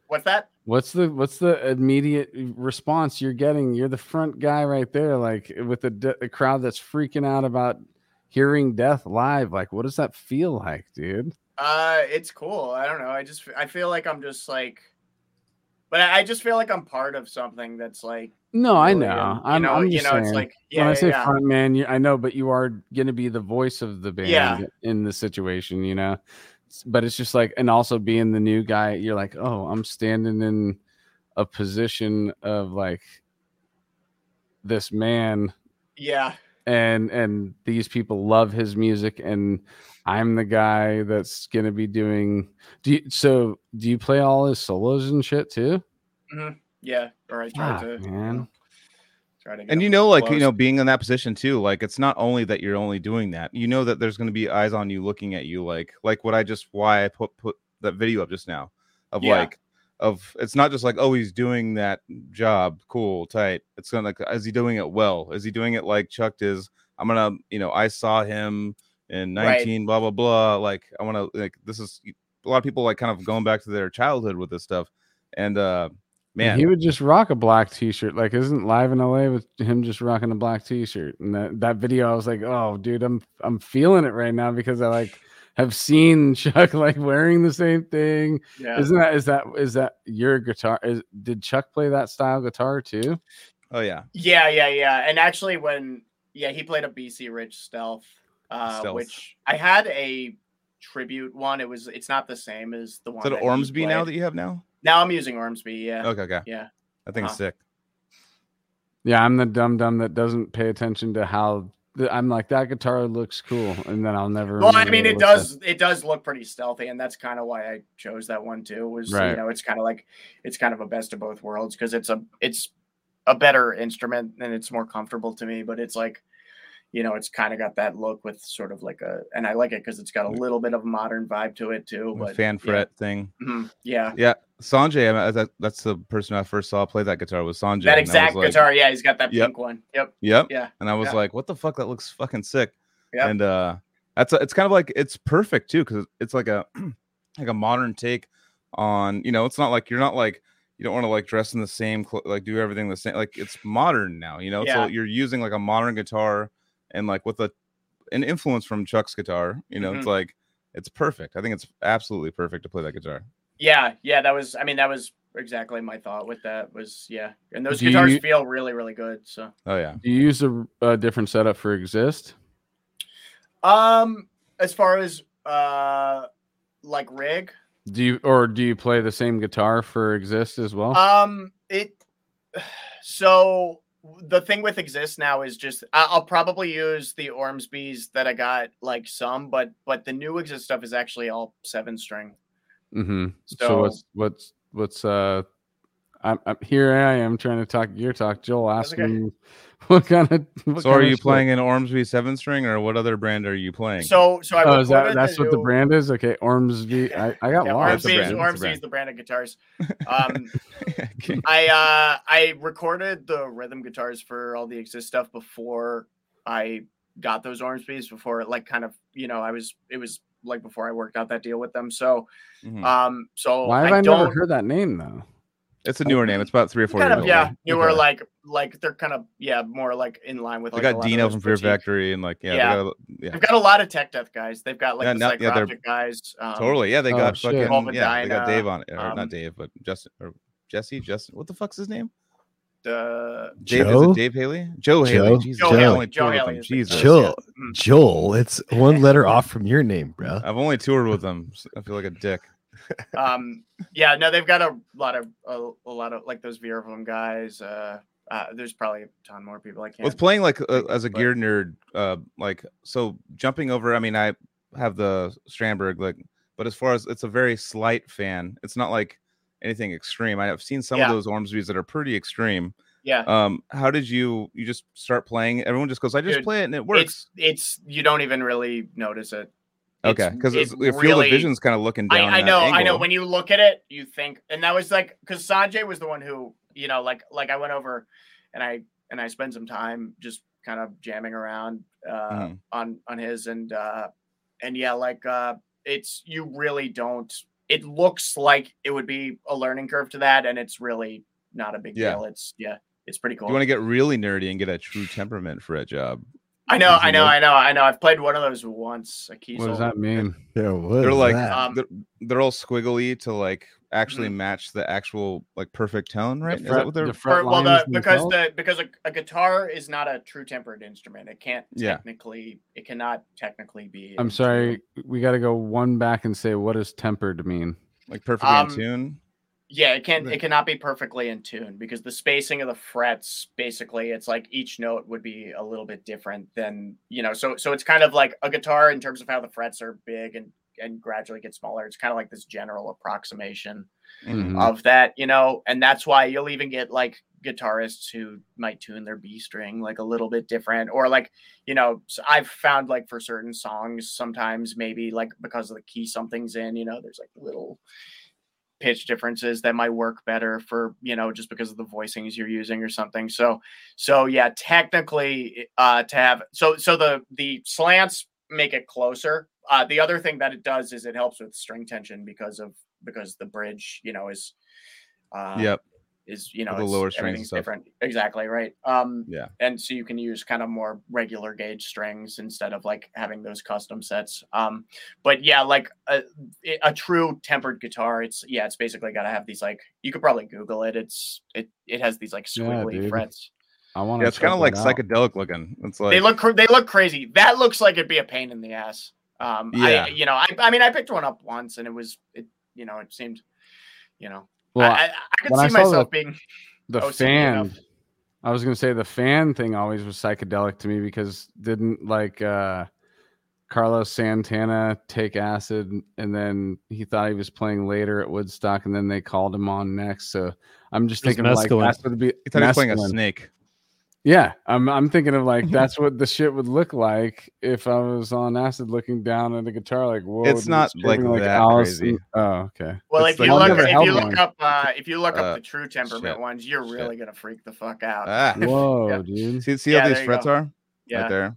what's that? What's the what's the immediate response you're getting? You're the front guy right there, like with the, de- the crowd that's freaking out about hearing death live. Like, what does that feel like, dude? Uh, it's cool. I don't know. I just I feel like I'm just like, but I I just feel like I'm part of something that's like. No, I know. um, I'm, you know, I'm you know, saying. it's like yeah, when I say yeah. front man, you, I know, but you are going to be the voice of the band Yeah. in the situation, you know. But it's just like, and also being the new guy, you're like, oh, I'm standing in a position of like this man, yeah. and and these people love his music, and I'm the guy that's going to be doing. Do you, so? Do you play all his solos and shit too? Mm-hmm. Yeah, or I try Fuck, to man. know, try to. Get And you know, like you know, being in that position too, like it's not only that you're only doing that. You know that there's going to be eyes on you, looking at you, like like what I just why I put put that video up just now, of Yeah. like of it's not just like oh he's doing that job, cool, tight. It's gonna like is he doing it well? Is he doing it like Chuck is? I'm gonna you know I saw him in Right. 19 blah blah blah. Like I want to like this is a lot of people like kind of going back to their childhood with this stuff, and uh man, he would just rock a black t-shirt. Like, isn't live in LA with him just rocking a black t-shirt? And that, that video, I was like, oh, dude, I'm I'm feeling it right now because I like have seen Chuck like wearing the same thing. yeah. Isn't that is that is that your guitar? Is did Chuck play that style guitar too? oh yeah, Yeah, yeah, yeah. And actually, when yeah, he played a BC Rich Stealth, uh, Stealth. which I had a tribute one. It was it's not the same as the one. is it that Ormsby now that you have now? Now I'm using Ormsby. Yeah, Okay, okay, yeah. I think Uh-huh. sick. Yeah, I'm the dumb dumb that doesn't pay attention to how. The, I'm like that guitar looks cool, and then I'll never. Well, I mean, what it looks like. does it does look pretty stealthy, and that's kind of why I chose that one too. Was Right. you know, it's kind of like it's kind of a best of both worlds because it's a it's a better instrument and it's more comfortable to me, but it's like you know, it's kind of got that look with sort of like a, and I like it because it's got a little bit of a modern vibe to it too. But fan yeah. fret thing. Mhm, yeah, Yeah, Sanjay. I that, that's the person I first saw play that guitar was Sanjay. that exact like, guitar. Yeah, he's got that Yep. pink one. Yep. Yep. Yeah. And I was Yeah. like, what the fuck? That looks fucking sick. Yep. And uh, that's a, it's kind of like it's perfect too because it's like a like a modern take on you know it's not like you're not like you don't want to like dress in the same clo- like do everything the same like it's modern now you know Yeah. so you're using like a modern guitar and like with a an influence from Chuck's guitar you know it's Mm-hmm. like it's perfect I think it's absolutely perfect to play that guitar Yeah, yeah, that was. I mean, that was exactly my thought with that. Was yeah, and those Do guitars you- feel really, really good. So, oh yeah Do you use a, a different setup for Exist? um, as far as uh, like rig, Do you or do you play the same guitar for Exist as well? um, it. So the thing with exist now is just I- I'll probably use the Ormsby's that I got like some, but but the new exist stuff is actually all seven string. Mm-hmm. So, So- what's what's what's uh? I'm, I'm here. I am trying to talk gear talk. Joel asking okay. him what kind of. What so are kind of you shit- playing an Ormsby seven string or what other brand are you playing So so I Oh, is that that's what the brand is? Okay, Ormsby. I, I got Yeah, lost. Ormsby- Ormsby, is, Ormsby is the brand of guitars. Um, Okay. I uh I recorded the rhythm guitars for all the exist stuff before I got those Ormsby's before like kind of you know I was it was like before I worked out that deal with them. So Mhm. um so Why have I, I, never heard that name though? It's a newer name. It's about three or four kind years of old. yeah, newer Okay. like like they're kind of yeah more like in line with. They like, a got lot of Dino from Fear Factory and like yeah, Yeah. They got, yeah, They've got a lot of tech death guys. They've got like Yeah, the now- yeah, guys. Um, totally. Yeah, they Oh, got shit. fucking yeah. They got Dave on it, or um, not Dave, but Justin or Jesse. Justin, what the fuck's his name? The Dave, is Joe? it Dave Haley? Joe, Joe? Haley. Jesus, Joe I've Haley. Joe Haley him. is the Jesus. Joel, Mm. Joel, it's one letter off from your name, bro. I've only toured with them. so I feel like a dick. um yeah no they've got a lot of a, a lot of like those Virulum guys. Uh, uh, there's probably a ton more people I can't. With playing like uh, as a but- gear nerd, uh, like so jumping over. I mean, I have the Strandberg, like, but as far as it's a very slight fan. It's not like anything extreme. I have seen some Yeah. of those Ormsbys that are pretty extreme. yeah, Um, how did you you just start playing? Everyone just goes, I just Dude, play it and it works. it's it's you don't even really notice it. Okay, It's- because it the field of vision's kind of looking I, down. I that know, I know. When you look at it, you think, and that was like because Sanjay was the one who, you know, like like I went over and I and I spent some time just kind of jamming around uh, Mhm. on on his and uh, and yeah, like uh, it's you really don't. It looks like it would be a learning curve to that, and it's really not a big Yeah. deal. It's yeah, it's pretty cool. you want to get really nerdy and get a true temperament for a job. I know, I know, I know, I know. I've played one of those once. A key What does that mean? Yeah, what They're is like that? Um, they're, they're all squiggly to like actually Mhm. match the actual like perfect tone, right? Is fret- that what they're? the fret well, the, because themselves? the because a, a guitar is not a true tempered instrument. It can't Yeah. technically. It cannot technically be. I'm a sorry. We got to go one back and say what does tempered mean? like perfectly Um, in tune. Yeah, it can. Right. It cannot be perfectly in tune because the spacing of the frets, basically, it's like each note would be a little bit different than you know. So so it's kind of like a guitar in terms of how the frets are big and and gradually get smaller. It's kind of like this general approximation. Mhm. Mhm. of that, you know, and that's why you'll even get like guitarists who might tune their B string like a little bit different, or like, you know, I've found like for certain songs, sometimes maybe like because of the key something's in, you know, there's like little pitch differences that might work better for you know just because of the voicings you're using or something so so yeah technically uh to have so so the the slants make it closer. Uh the other thing that it does is it helps with string tension because of because the bridge you know is uh Yep. is you know the lower strings different. Exactly right. Um Yeah. and so you can use kind of more regular gauge strings instead of like having those custom sets. Um but yeah like a, a true tempered guitar it's yeah it's basically got to have these like you could probably google it. It's it it has these like Yeah, squiggly dude. frets I want Yeah, it's kind of like psychedelic looking. It's like they look cr- they look crazy that looks like it'd be a pain in the ass um Yeah. i you know I, I mean i picked one up once and it was it you know it seemed you know Well, I, I, I could when I see saw the- myself being the OCD fan. enough. I was gonna say the fan thing always was psychedelic to me because didn't like uh Carlos Santana take acid and then he thought he was playing later at Woodstock and then they called him on next. So I'm just It thinking of, like mescaline. that's what would be he thought he was playing a snake. Yeah, I'm I'm thinking of like that's what the shit would look like if I was on acid looking down at a guitar like whoa. It's not like stripping that Alice crazy. Oh, okay. Well, It's if you look, if held you one. look up, uh, if you look Uh, up the true temperament shit. ones, you're Shit. really gonna freak the fuck out. Ah, Whoa, Yeah. dude. see, see Yeah, how these frets go. are Yeah, right there.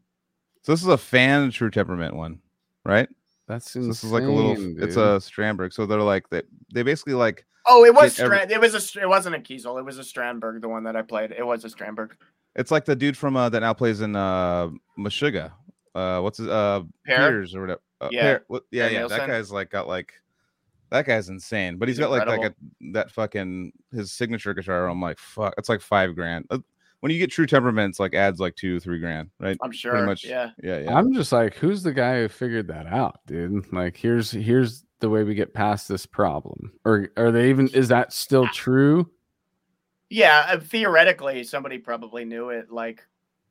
So this is a fan true temperament one, right? That's So this is like a little. It's a Strandberg. So they're like they they basically like Oh, it was Get every- It was a. It wasn't a Kiesel. It was a Strandberg. The one that I played. It was a Strandberg. It's like the dude from uh, that now plays in uh Meshuggah. Uh, what's his uh Per? Piers or whatever. Uh, Yeah. Pear- what, yeah, Pear yeah. That guy's like got like that guy's insane. But he's He's got like like a that fucking his signature guitar. I'm like fuck. It's like five grand. Uh, When you get true temperaments, like adds like two three grand, right? I'm sure. much. Yeah. Yeah, yeah. I'm just like, who's the guy who figured that out, dude? Like, here's here's the way we get past this problem. Or are they even? Is that still true? Yeah. uh, Theoretically, somebody probably knew it like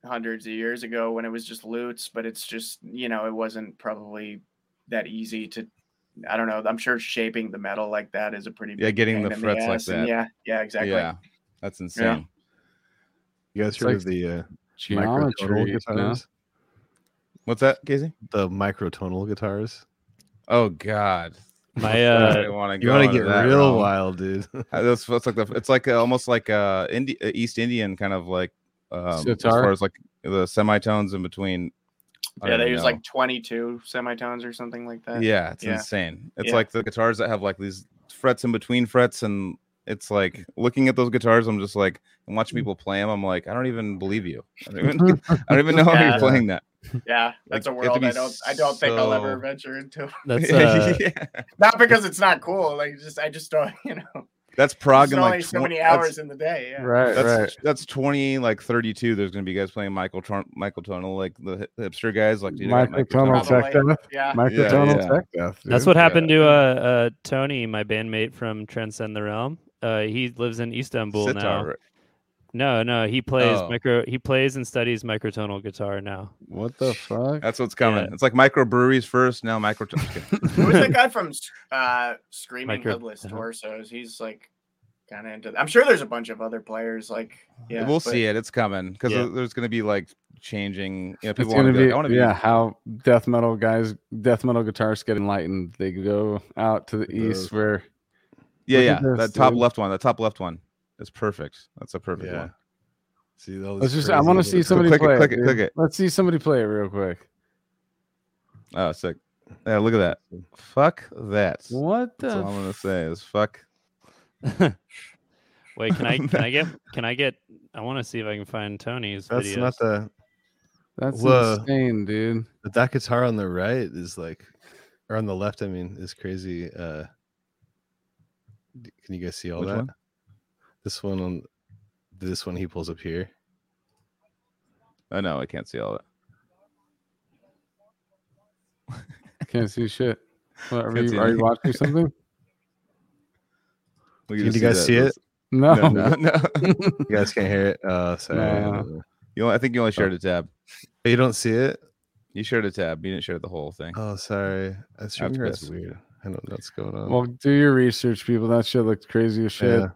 hundreds of years ago when it was just lutes, but it's just you know it wasn't probably that easy to. I don't know. I'm sure shaping the metal like that is a pretty Yeah, getting pain the in frets like ass, and that. Yeah. Yeah. Exactly. Yeah, that's insane. You guys It's heard like of the uh, Geometry, microtonal you know? guitars? What's that, Casey? The microtonal guitars. Oh God, My I uh, want to You want to get real realm. wild, dude. That's it's like the it's like uh, almost like uh Indi- uh, East Indian kind of like um, as far as like the semitones in between. I Yeah. don't They use know. like 22 semitones or something like that. yeah, it's Yeah. insane. It's Yeah. like the guitars that have like these frets in between frets and it's like looking at those guitars. I'm just like, and watching people play them. I'm like, I don't even believe you. I don't even, I don't even know how Yeah. you're playing that. Yeah, that's Like, a you have world I don't I don't think I'll ever venture into. That's uh, yeah. Not because it's not cool. Like just I just don't. You know, That's there's prog and only like so twen- many that's- hours in the day. Yeah. Right, That's right. that's 20 like 32. There's gonna be guys playing Michael Tron- Michael Tonal like the hipster guys like dude, I got Microtonal Tonal. tech death. Yeah. Microtonal yeah. tech death. That's what happened to uh, uh Tony, my bandmate from Transcend the Realm. Uh, he lives in Istanbul Sitar, now. right? No, no, he plays Oh. micro. He plays and studies microtonal guitar now. What the fuck? That's what's coming. Yeah. It's like microbreweries first, now micro. just kidding. Who was that guy from uh Screaming Micro- Headless uh-huh. Torsos? He's like kind of into. I'm sure there's a bunch of other players. Like yeah, we'll but- see it. It's coming because Yeah. there's gonna be like changing. You know, people want to be. be, Like, I be. yeah. How death metal guys, death metal guitarists get enlightened. They go out to the Those- east where Yeah, yeah. that top left one. That top left one is perfect. That's a perfect Yeah. one. See, those. let's just. I want to see somebody click it, play. click it, dude. click it. Let's see somebody play it real quick. Oh, sick. Yeah, look at that. Fuck that. What That's all I'm gonna say is fuck. Wait, can I can I get can I get? I want to see if I can find Tony's That's videos. not the That's Whoa. insane, dude. but that guitar on the right is like, or on the left. I mean, is crazy. Uh, can you guys see all Which that? one? This one on, this one he pulls up here. I know I can't see all that. Can't see shit. What, are Can't see you, are you watching something? We Can just you guys that. see it? No. No, no, no. You guys can't hear it. Oh, sorry. No. you only, I think you only shared a tab. Oh, You don't see it? You shared a tab. You didn't share the whole thing. Oh, sorry. That's That's that's weird. I don't know what's going on. Well, do your research, people. That shit looked crazy as shit. Yeah.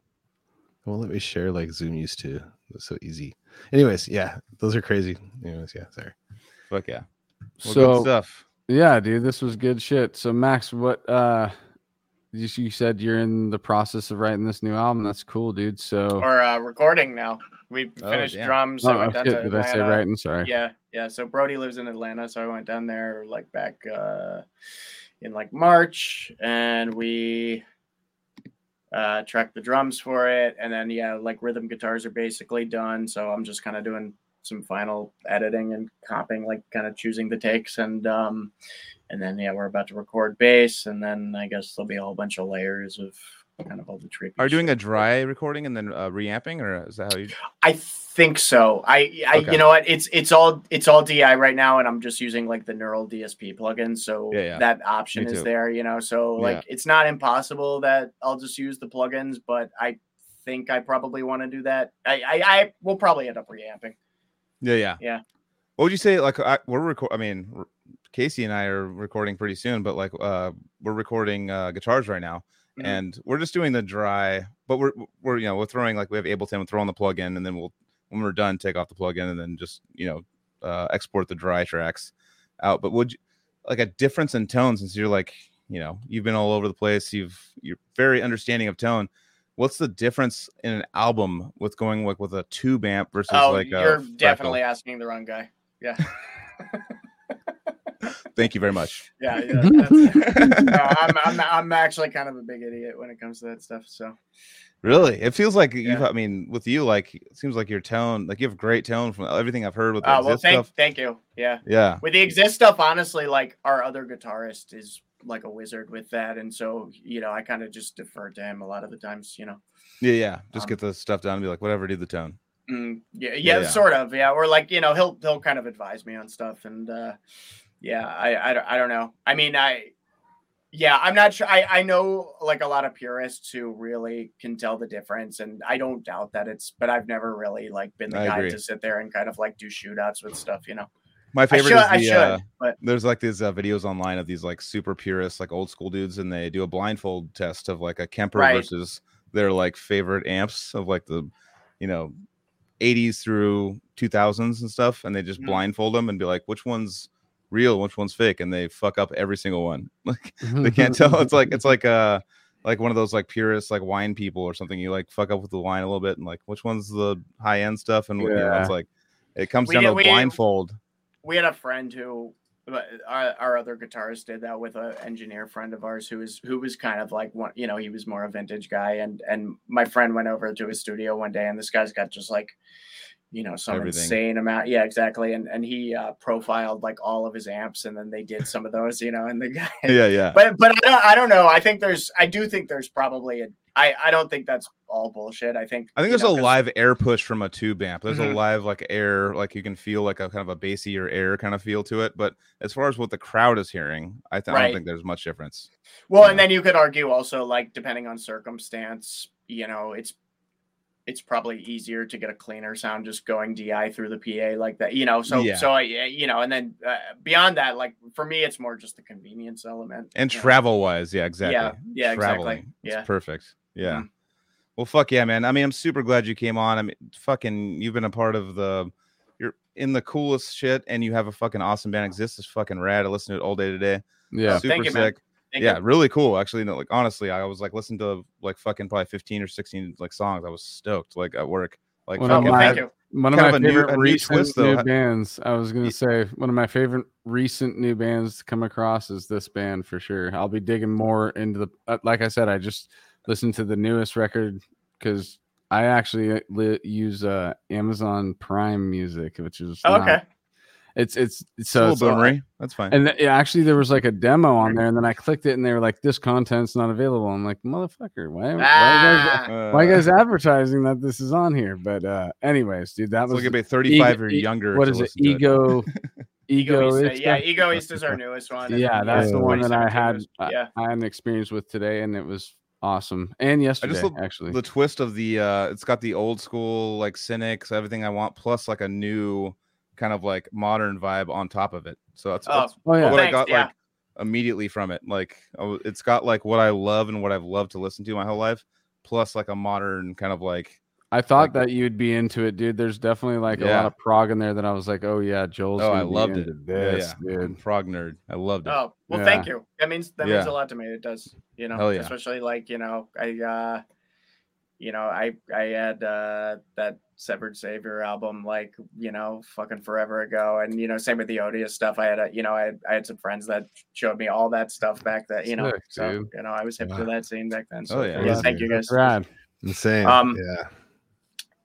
It won't let me share like Zoom used to. It's so easy. Anyways, yeah, those are crazy. Anyways, yeah, sorry. Fuck yeah. Well, good so stuff. yeah, dude, this was good shit. So Max, what uh you, you said you're in the process of writing this new album. That's cool, dude. So Or uh, recording now. We Oh, finished damn. drums. oh, I went oh, down to did I say writing? Sorry. Yeah, yeah. So Brody lives in Atlanta, so I went down there like back uh in like March, and we uh tracked the drums for it, and then yeah, like rhythm guitars are basically done. So I'm just kind of doing some final editing and comping, like kind of choosing the takes, and um, and then yeah, we're about to record bass, and then I guess there'll be a whole bunch of layers of kind of all the tricky. Are you doing a dry recording and then uh, reamping, or is that how you? I think so. I, I Okay. you know what? It's it's all it's all DI right now, and I'm just using like the Neural DSP plugin, so Yeah, yeah. that option is there. You know, so Yeah. like it's not impossible that I'll just use the plugins, but I think I probably want to do that. I, I I will probably end up reamping. Yeah, yeah, Yeah. What would you say? Like, I, we're record. I mean, Casey and I are recording pretty soon, but like, uh, we're recording uh, guitars right now, Mhm. and we're just doing the dry. But we're we're you know we're throwing like we have Ableton, we're throwing the plug in, and then we'll when we're done take off the plug in, and then just you know uh, export the dry tracks out. But would you like a difference in tone since you're like you know you've been all over the place, you've you're very understanding of tone. What's the difference in an album with going like with a tube amp versus Oh, like you're definitely asking the wrong guy. Yeah, Thank you very much. yeah. yeah that's, no, I'm, I'm I'm actually kind of a big idiot when it comes to that stuff. So Really, it feels like you've. I mean, with you, like it seems like your tone, like you have great tone from everything I've heard with the uh, well, thank stuff. thank you. Yeah. Yeah, with the exist stuff honestly like our other guitarist is like a wizard with that and so you know i kind of just defer to him a lot of the times you know yeah, yeah. Just Um, get the stuff done and be like, whatever, do the tone. Mm, yeah, Yeah, yeah yeah. sort of yeah or like you know he'll he'll kind of advise me on stuff and uh yeah i i, don't- I don't know i mean i yeah i'm not sure I, I know like a lot of purists who really can tell the difference and i don't doubt that it's but i've never really like been the I guy agree. to sit there and kind of like do shootouts with stuff you know My i favorite should is i should uh, but there's like these uh, videos online of these like super purists, like old school dudes, and they do a blindfold test of like a Kemper Right. versus their like favorite amps of like the, you know, 80s through 2000s and stuff, and they just Mhm. blindfold them and be like, which one's real, which one's fake, and they fuck up every single one. Like they can't tell. It's like it's like uh like one of those like purist like wine people or something. You like fuck up with the wine a little bit and like which one's the high end stuff and what you know, it's like it comes We down did- to we- blindfold. we had a friend who but our, our other guitarist did that with an engineer friend of ours who was who was kind of like one you know he was more a vintage guy and and my friend went over to his studio one day and this guy's got just like you know some Everything. insane amount yeah exactly and and he uh, profiled like all of his amps and then they did some of those you know and the guy yeah, yeah. but but I don't, I don't know i think there's i do think there's probably a i i don't think that's all bullshit i think I think there's know, a live air push from a tube amp. There's Mhm. a live like air, like you can feel like a kind of a bassy or air kind of feel to it. But as far as what the crowd is hearing, I, th- I don't think there's much difference. Well, and Yeah. then you could argue also, like depending on circumstance, you know, it's it's probably easier to get a cleaner sound just going DI through the PA like that, you know. So Yeah. so I you know, and then uh, beyond that, like for me, it's more just the convenience element And you know. travel wise, yeah, exactly. Yeah, yeah, exactly. Traveling. It's Yeah. perfect. Yeah. Mhm. Well, fuck yeah, man. I mean, I'm super glad you came on. I mean, fucking, you've been a part of the, you're in the coolest shit, and you have a fucking awesome band. Exists is fucking rad. I listen to it all day today. Yeah. super Thank you, man. Sick. Thank yeah, you. really cool. Actually, no, like honestly, I was like listening to like fucking probably 15 or 16 like songs. I was stoked like at work. Like One of fucking my- thank had- you. One of kind my of favorite new recent twist, new bands. I was gonna say one of my favorite recent new bands to come across is this band for sure. I'll be digging more into the. Uh, like I said, I just listened to the newest record because I actually li- use uh, Amazon Prime Music, which is Oh, not- okay. It's it's it's a so little it's all- boomery. That's fine. And th- yeah, actually, there was like a demo on there, and then I clicked it, and they were like, "This content's not available." I'm like, "Motherfucker, why? why you guys, Ah, why you Uh, guys advertising that this is on here?" But uh anyways, dude, that it's was like about 35 or e- younger. what to it? Ego, Ego ego. Yeah, Egoist is our newest one. Yeah, then, that's the Yeah. one that I had. was- I, yeah, I had an experience with today, and it was awesome. And yesterday, love actually. the twist of the uh it's got the old school like Cynic's everything i want plus like a new kind of like modern vibe on top of it so that's, Oh, that's oh yeah, what i got yeah. like immediately from it like it's got like what i love and what i've loved to listen to my whole life plus like a modern kind of like I thought like- that you'd be into it, dude. There's definitely like a lot of prog in there that I was like, "Oh yeah, Joel's." oh i be loved it into yeah, This, yeah. I'm dude. frog nerd i loved it Oh well, Yeah. thank you. That means that means a lot to me. It does, you know, Hell yeah. especially like you know, I, uh you know, I I had uh that Severed Savior album like you know, fucking forever ago, and you know, same with the Odious stuff. I had a you know, I had, I had some friends that showed me all that stuff back then. You know, Sick, so dude. you know, I was hip to that scene back then. So Oh, yeah. yeah, thank you guys. Rad. Insane. Um, yeah.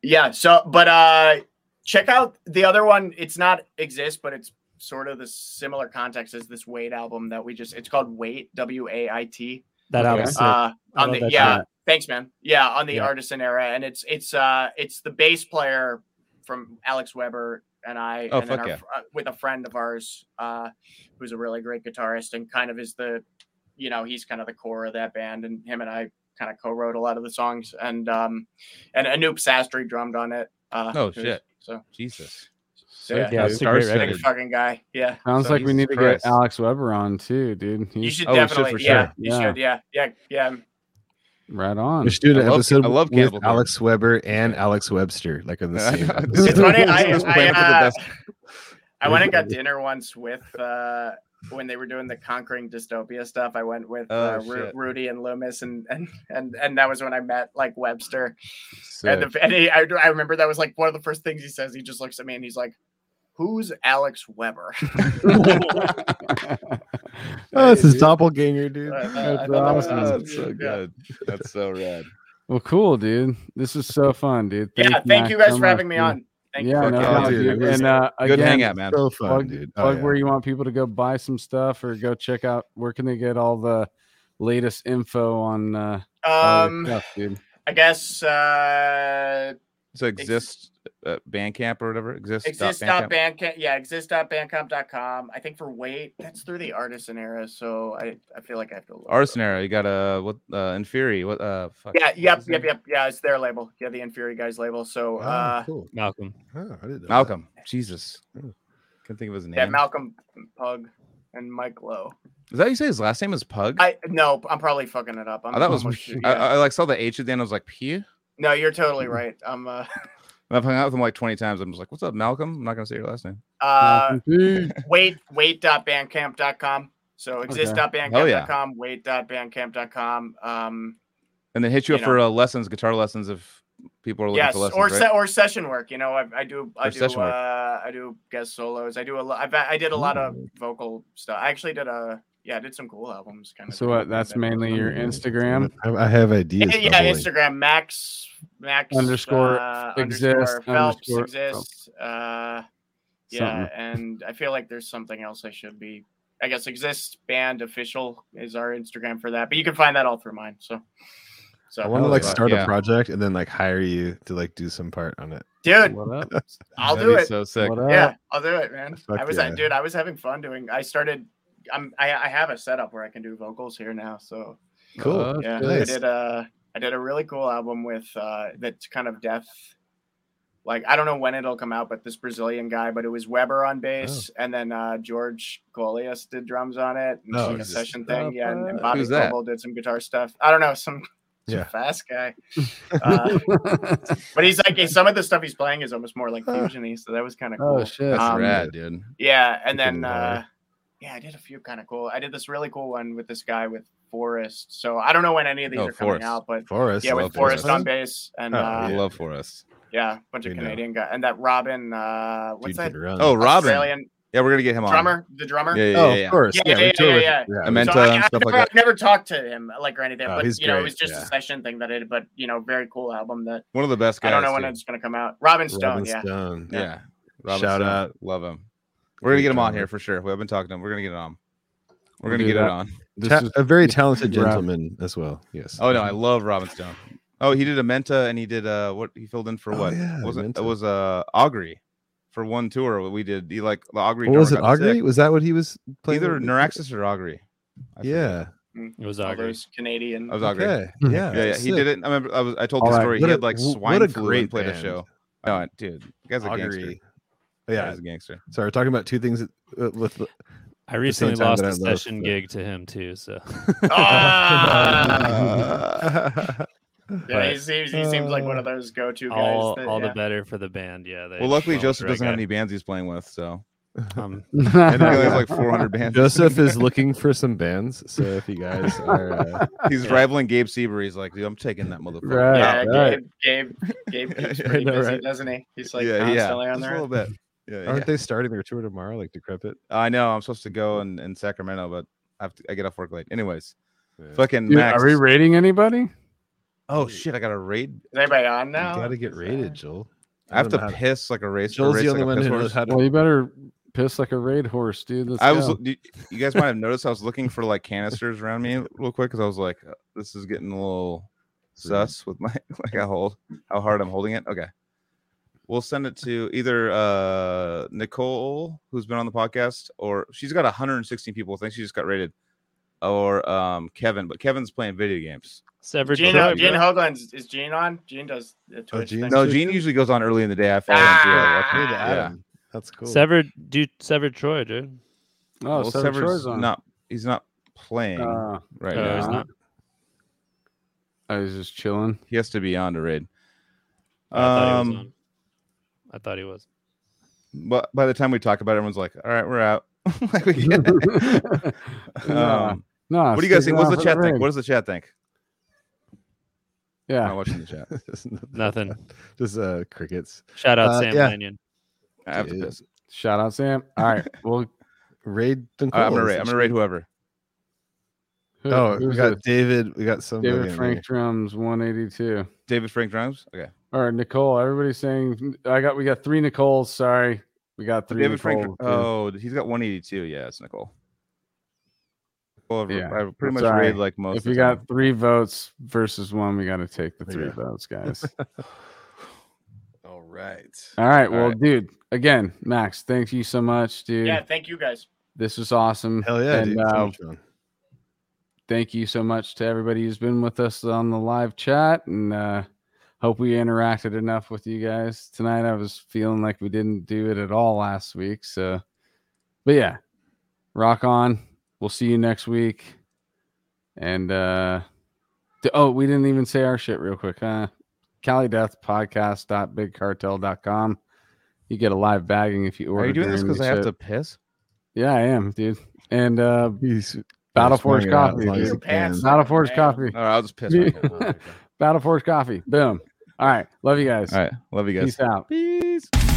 Yeah. So, but uh, check out the other one. It's not exist, but it's sort of the similar context as this Wait album that we just. It's called Wait. W A I T. That Okay. album's sick. Uh, on the that yeah. shit. Thanks, man. Yeah, on the Yeah. artisan era, and it's it's uh it's the bass player from Alex Weber and I, Oh, and then fuck our, yeah. uh, with a friend of ours, uh, who's a really great guitarist and kind of is the, you know, he's kind of the core of that band, and him and I kind of co-wrote a lot of the songs, and um, and Anup Sastry drummed on it. Uh, Oh, shit. So, jesus so yeah, Yeah, it's a great Star-studded. fucking guy. Yeah. Sounds so like we need to Christ. get Alex Weber on too, dude. You should Oh, we should definitely, for yeah, sure. you Yeah. should, yeah, yeah, yeah. right on. We should do I an love- episode I love with Cannibal Corpse. Alex Weber and Alex Webster, like on the same. It's funny. I, Just I, plan for the uh. I went and got dinner once with uh, when they were doing the conquering dystopia stuff. I went with Oh, uh, Ru- Rudy and Loomis, and and and and that was when I met like Webster. Sick. And, the, and he, I, I remember that was like one of the first things he says. He just looks at me and he's like, "Who's Alex Weber?" oh, it's his Dude. doppelganger, dude. Uh, That's thought that awesome. awesome. That's so Yeah. good. That's so rad. Well, cool, dude. This is so fun, dude. Yeah, Max, thank you guys so for having me dude. on. Thank yeah, you. no Fuck dude. dude. And uh, Good again, hangout, man. So fun, plug, dude. Oh, plug yeah. where you want people to go buy some stuff or go check out where can they get all the latest info on uh Um, stuff, dude. I guess uh, So exist uh, Bandcamp or whatever exist. Exist Bandcamp. yeah exist.bandcamp.com i think for Wait that's through the artisan era so i i feel like i have to look it up. Arsenera, you got a what? Uh, Inferi, what? Uh, fuck, yeah yep yep name? yep yeah it's their label yeah the inferi guys label so Oh, uh cool. Malcolm. Oh, I didn't know Malcolm. Jesus, Oh. can't think of his name. yeah malcolm pug and mike lowe Is that how you say his last name is Pug? i no i'm probably fucking it up i'm I thought it was. almost- I. I like saw the H at the end. I was like, Pew. No you're totally right i'm uh I've hung out with him like 20 times. I'm just like, what's up, Malcolm? I'm not gonna say your last name. uh Malcolm P. wait wait.bandcamp.com so exist.bandcamp.com wait.bandcamp.com um And then hit you You up for uh, lessons, guitar lessons if people are looking yes, for lessons, or right? se- or session work. You know, I, I do I Or do uh, I do guest solos. I do a lot. I did a lot of Mm. vocal stuff. I actually did a yeah, I did some cool albums. Kind of. So what? That's mainly your Instagram I, I have ideas. Yeah, yeah. Instagram Max Max Underscore uh, exist, underscore Phelps underscore exists. Uh, yeah, Something. and I feel like there's something else I should be. I guess exists band official is our Instagram for that, but you can find that all through mine. So, so I want to like start yeah. a project and then like hire you to like do some part on it. dude, What up? I'll do it. So sick. What up? Yeah, I'll do it, man. Fuck I was, yeah. dude, I was having fun doing. I started. I'm. I, I have a setup where I can do vocals here now. So Cool. Uh, yeah, nice. I did a. I did a really cool album with uh that's kind of death. Like I don't know when it'll come out, but this Brazilian guy, but it was Weber on bass, and then uh George Kollias did drums on it, and Oh, it's like a session thing. Yeah, and, and Bobby Who's? Koelble did some guitar stuff. I don't know, some, some Yeah. fast guy. Uh, but he's like some of the stuff he's playing is almost more like fusiony, so that was kind of cool. oh shit! That's Um, rad, dude. Yeah, and then uh yeah, I did a few kind of cool. I did this really cool one with this guy with Forrest. So I don't know when any of these Oh, are coming out, but Forest. yeah, with Forrest Forrest. on bass and Oh, uh I yeah. love Forrest. a bunch of We know. Canadian guy and that Robin uh what's Dude that. Oh, Robin. Australian Yeah, we're gonna get him on. drummer, the drummer. Yeah, yeah, Oh, yeah. of course. Yeah, Yeah, yeah, we yeah, yeah. yeah. Amenta So I, and I've, stuff never, like that. I've never talked to him like or anything, Oh, but he's you know, it was just yeah. a session thing that I did, but you know, very cool album that One of the best guys. I don't know when it's gonna come out. Robin Stone, Robin yeah. Stone. Yeah. Robin Shout Stone. out. Love him. We're gonna get him on here for sure. We have been talking to him. We're gonna get it on. We're We'll gonna do get it on. This Ta- is a very talented Rob- gentleman as well. Yes. Oh no, I love Robin Stone. Oh, he did Amenta and he did uh what he filled in for Oh, what? yeah, was it? It was uh Augury for one tour. We did. He like the Augury. What was it? drummer Augury? sick. Was that what he was playing? Either with? Neuraxis or Augury. I forget. Yeah. It was All Augury. Canadian I was Augury. Okay. Mhm. Yeah. Yeah, yeah, he did it. I remember. I was. I told All the right. story. What he a- had like what swine a flu great and played a show. Oh, dude, the guy's a gangster. Augury. Yeah, Yeah. he's a gangster. Sorry, we're talking about two things that, uh, with I recently time lost a a I love session the- gig to him too. So Ah! Yeah, But- he seems he seems like one of those go-to guys. all that- all yeah. the better for the band. Yeah. They Well, luckily Joseph doesn't have any bands he's playing with, so Um, he only has like 400 bands. Joseph is looking for some bands. So if you guys are, uh, He's rivaling Gabe Seeber. He's like, dude, I'm taking that motherfucker. Right. Yeah, right. Gabe, Gabe, Gabe gets I pretty know, busy, right? doesn't he? He's like yeah, constantly yeah, on just a little bit. Yeah, aren't yeah. they starting their tour tomorrow? Like Decrepit. I know. I'm supposed to go in, in Sacramento, but I have to. I get off work late. Anyways, Yeah. fucking Dude, Max. are we rating anybody? oh shit! I got to raid. Is anybody on You now? gotta get Is, rated, Joel. I have to don't know piss like a race. Joel's race the only like a one who knows horse. how to. Well, you better piss like a raid horse, dude. Let's I was. go. You, you guys might have noticed I was looking for like canisters around me real quick because I was like, uh, this is getting a little sus with my like how hold how hard I'm holding it. Okay. We'll send it to either uh Nicole, who's been on the podcast, or she's got 116 people. I think she just got rated, or um Kevin, but Kevin's playing video games. Severed Gene, Troy, Gene bro. Is Gene on? Gene does the Twitch Gene- No, so Gene usually goes on early in the day. I follow him Ah, too. I Hey, watch to him. Yeah. That's cool. Severed, dude. Severed Troy, dude. Oh, Well, Severed Troy's on. not. He's not playing Uh, right Oh, now. he's not. I was just chilling. He has to be on to raid. Oh, I thought he was Um, on. I thought he was. But by the time we talk about it, everyone's like, "All right, we're out." Like, we get- Nah, um, nah, what do you guys stick think? What's around the for chat think? What does the chat think? Yeah, I'm not watching the chat. Nothing. Just uh, crickets. Shout out Uh, Sam yeah. Lanyon. I have to piss. shout out Sam. All right, well, Raid. All right, I'm gonna raid. I'm gonna raid whoever. who- Oh, we got this? David. We got somebody. David Frank there. drums 182. David Frank drums. Okay. All right, Nicole. Everybody's saying I got. We got three Nicoles. Sorry, we got three. David Frank. Nicoles. Oh, he's got 182. Yeah, it's Nicole. Well, Yeah, I pretty much that's all right. like most. if of we time. got three votes versus one, we got to take the three Yeah. votes, guys. All right. All right, All well, right. dude. Again, Max, thank you so much, dude. Yeah, thank you guys. This was awesome. Hell yeah, and dude. So uh, thank you so much to everybody who's been with us on the live chat and uh hope we interacted enough with you guys tonight i was feeling like we didn't do it at all last week so but yeah rock on we'll see you next week and uh d- oh we didn't even say our shit real quick huh cali death podcast.bigcartel.com you get a live bagging if you order Are you doing this because the I have to piss? yeah i am dude and uh He's battle just wearing forge it out as coffee long as dude. Your he can. pants. battle forge coffee All right, I'll just piss. Yeah. right. Battle Forge Coffee. Boom. All right. Love you guys. All right. Love you guys. Peace out. Peace.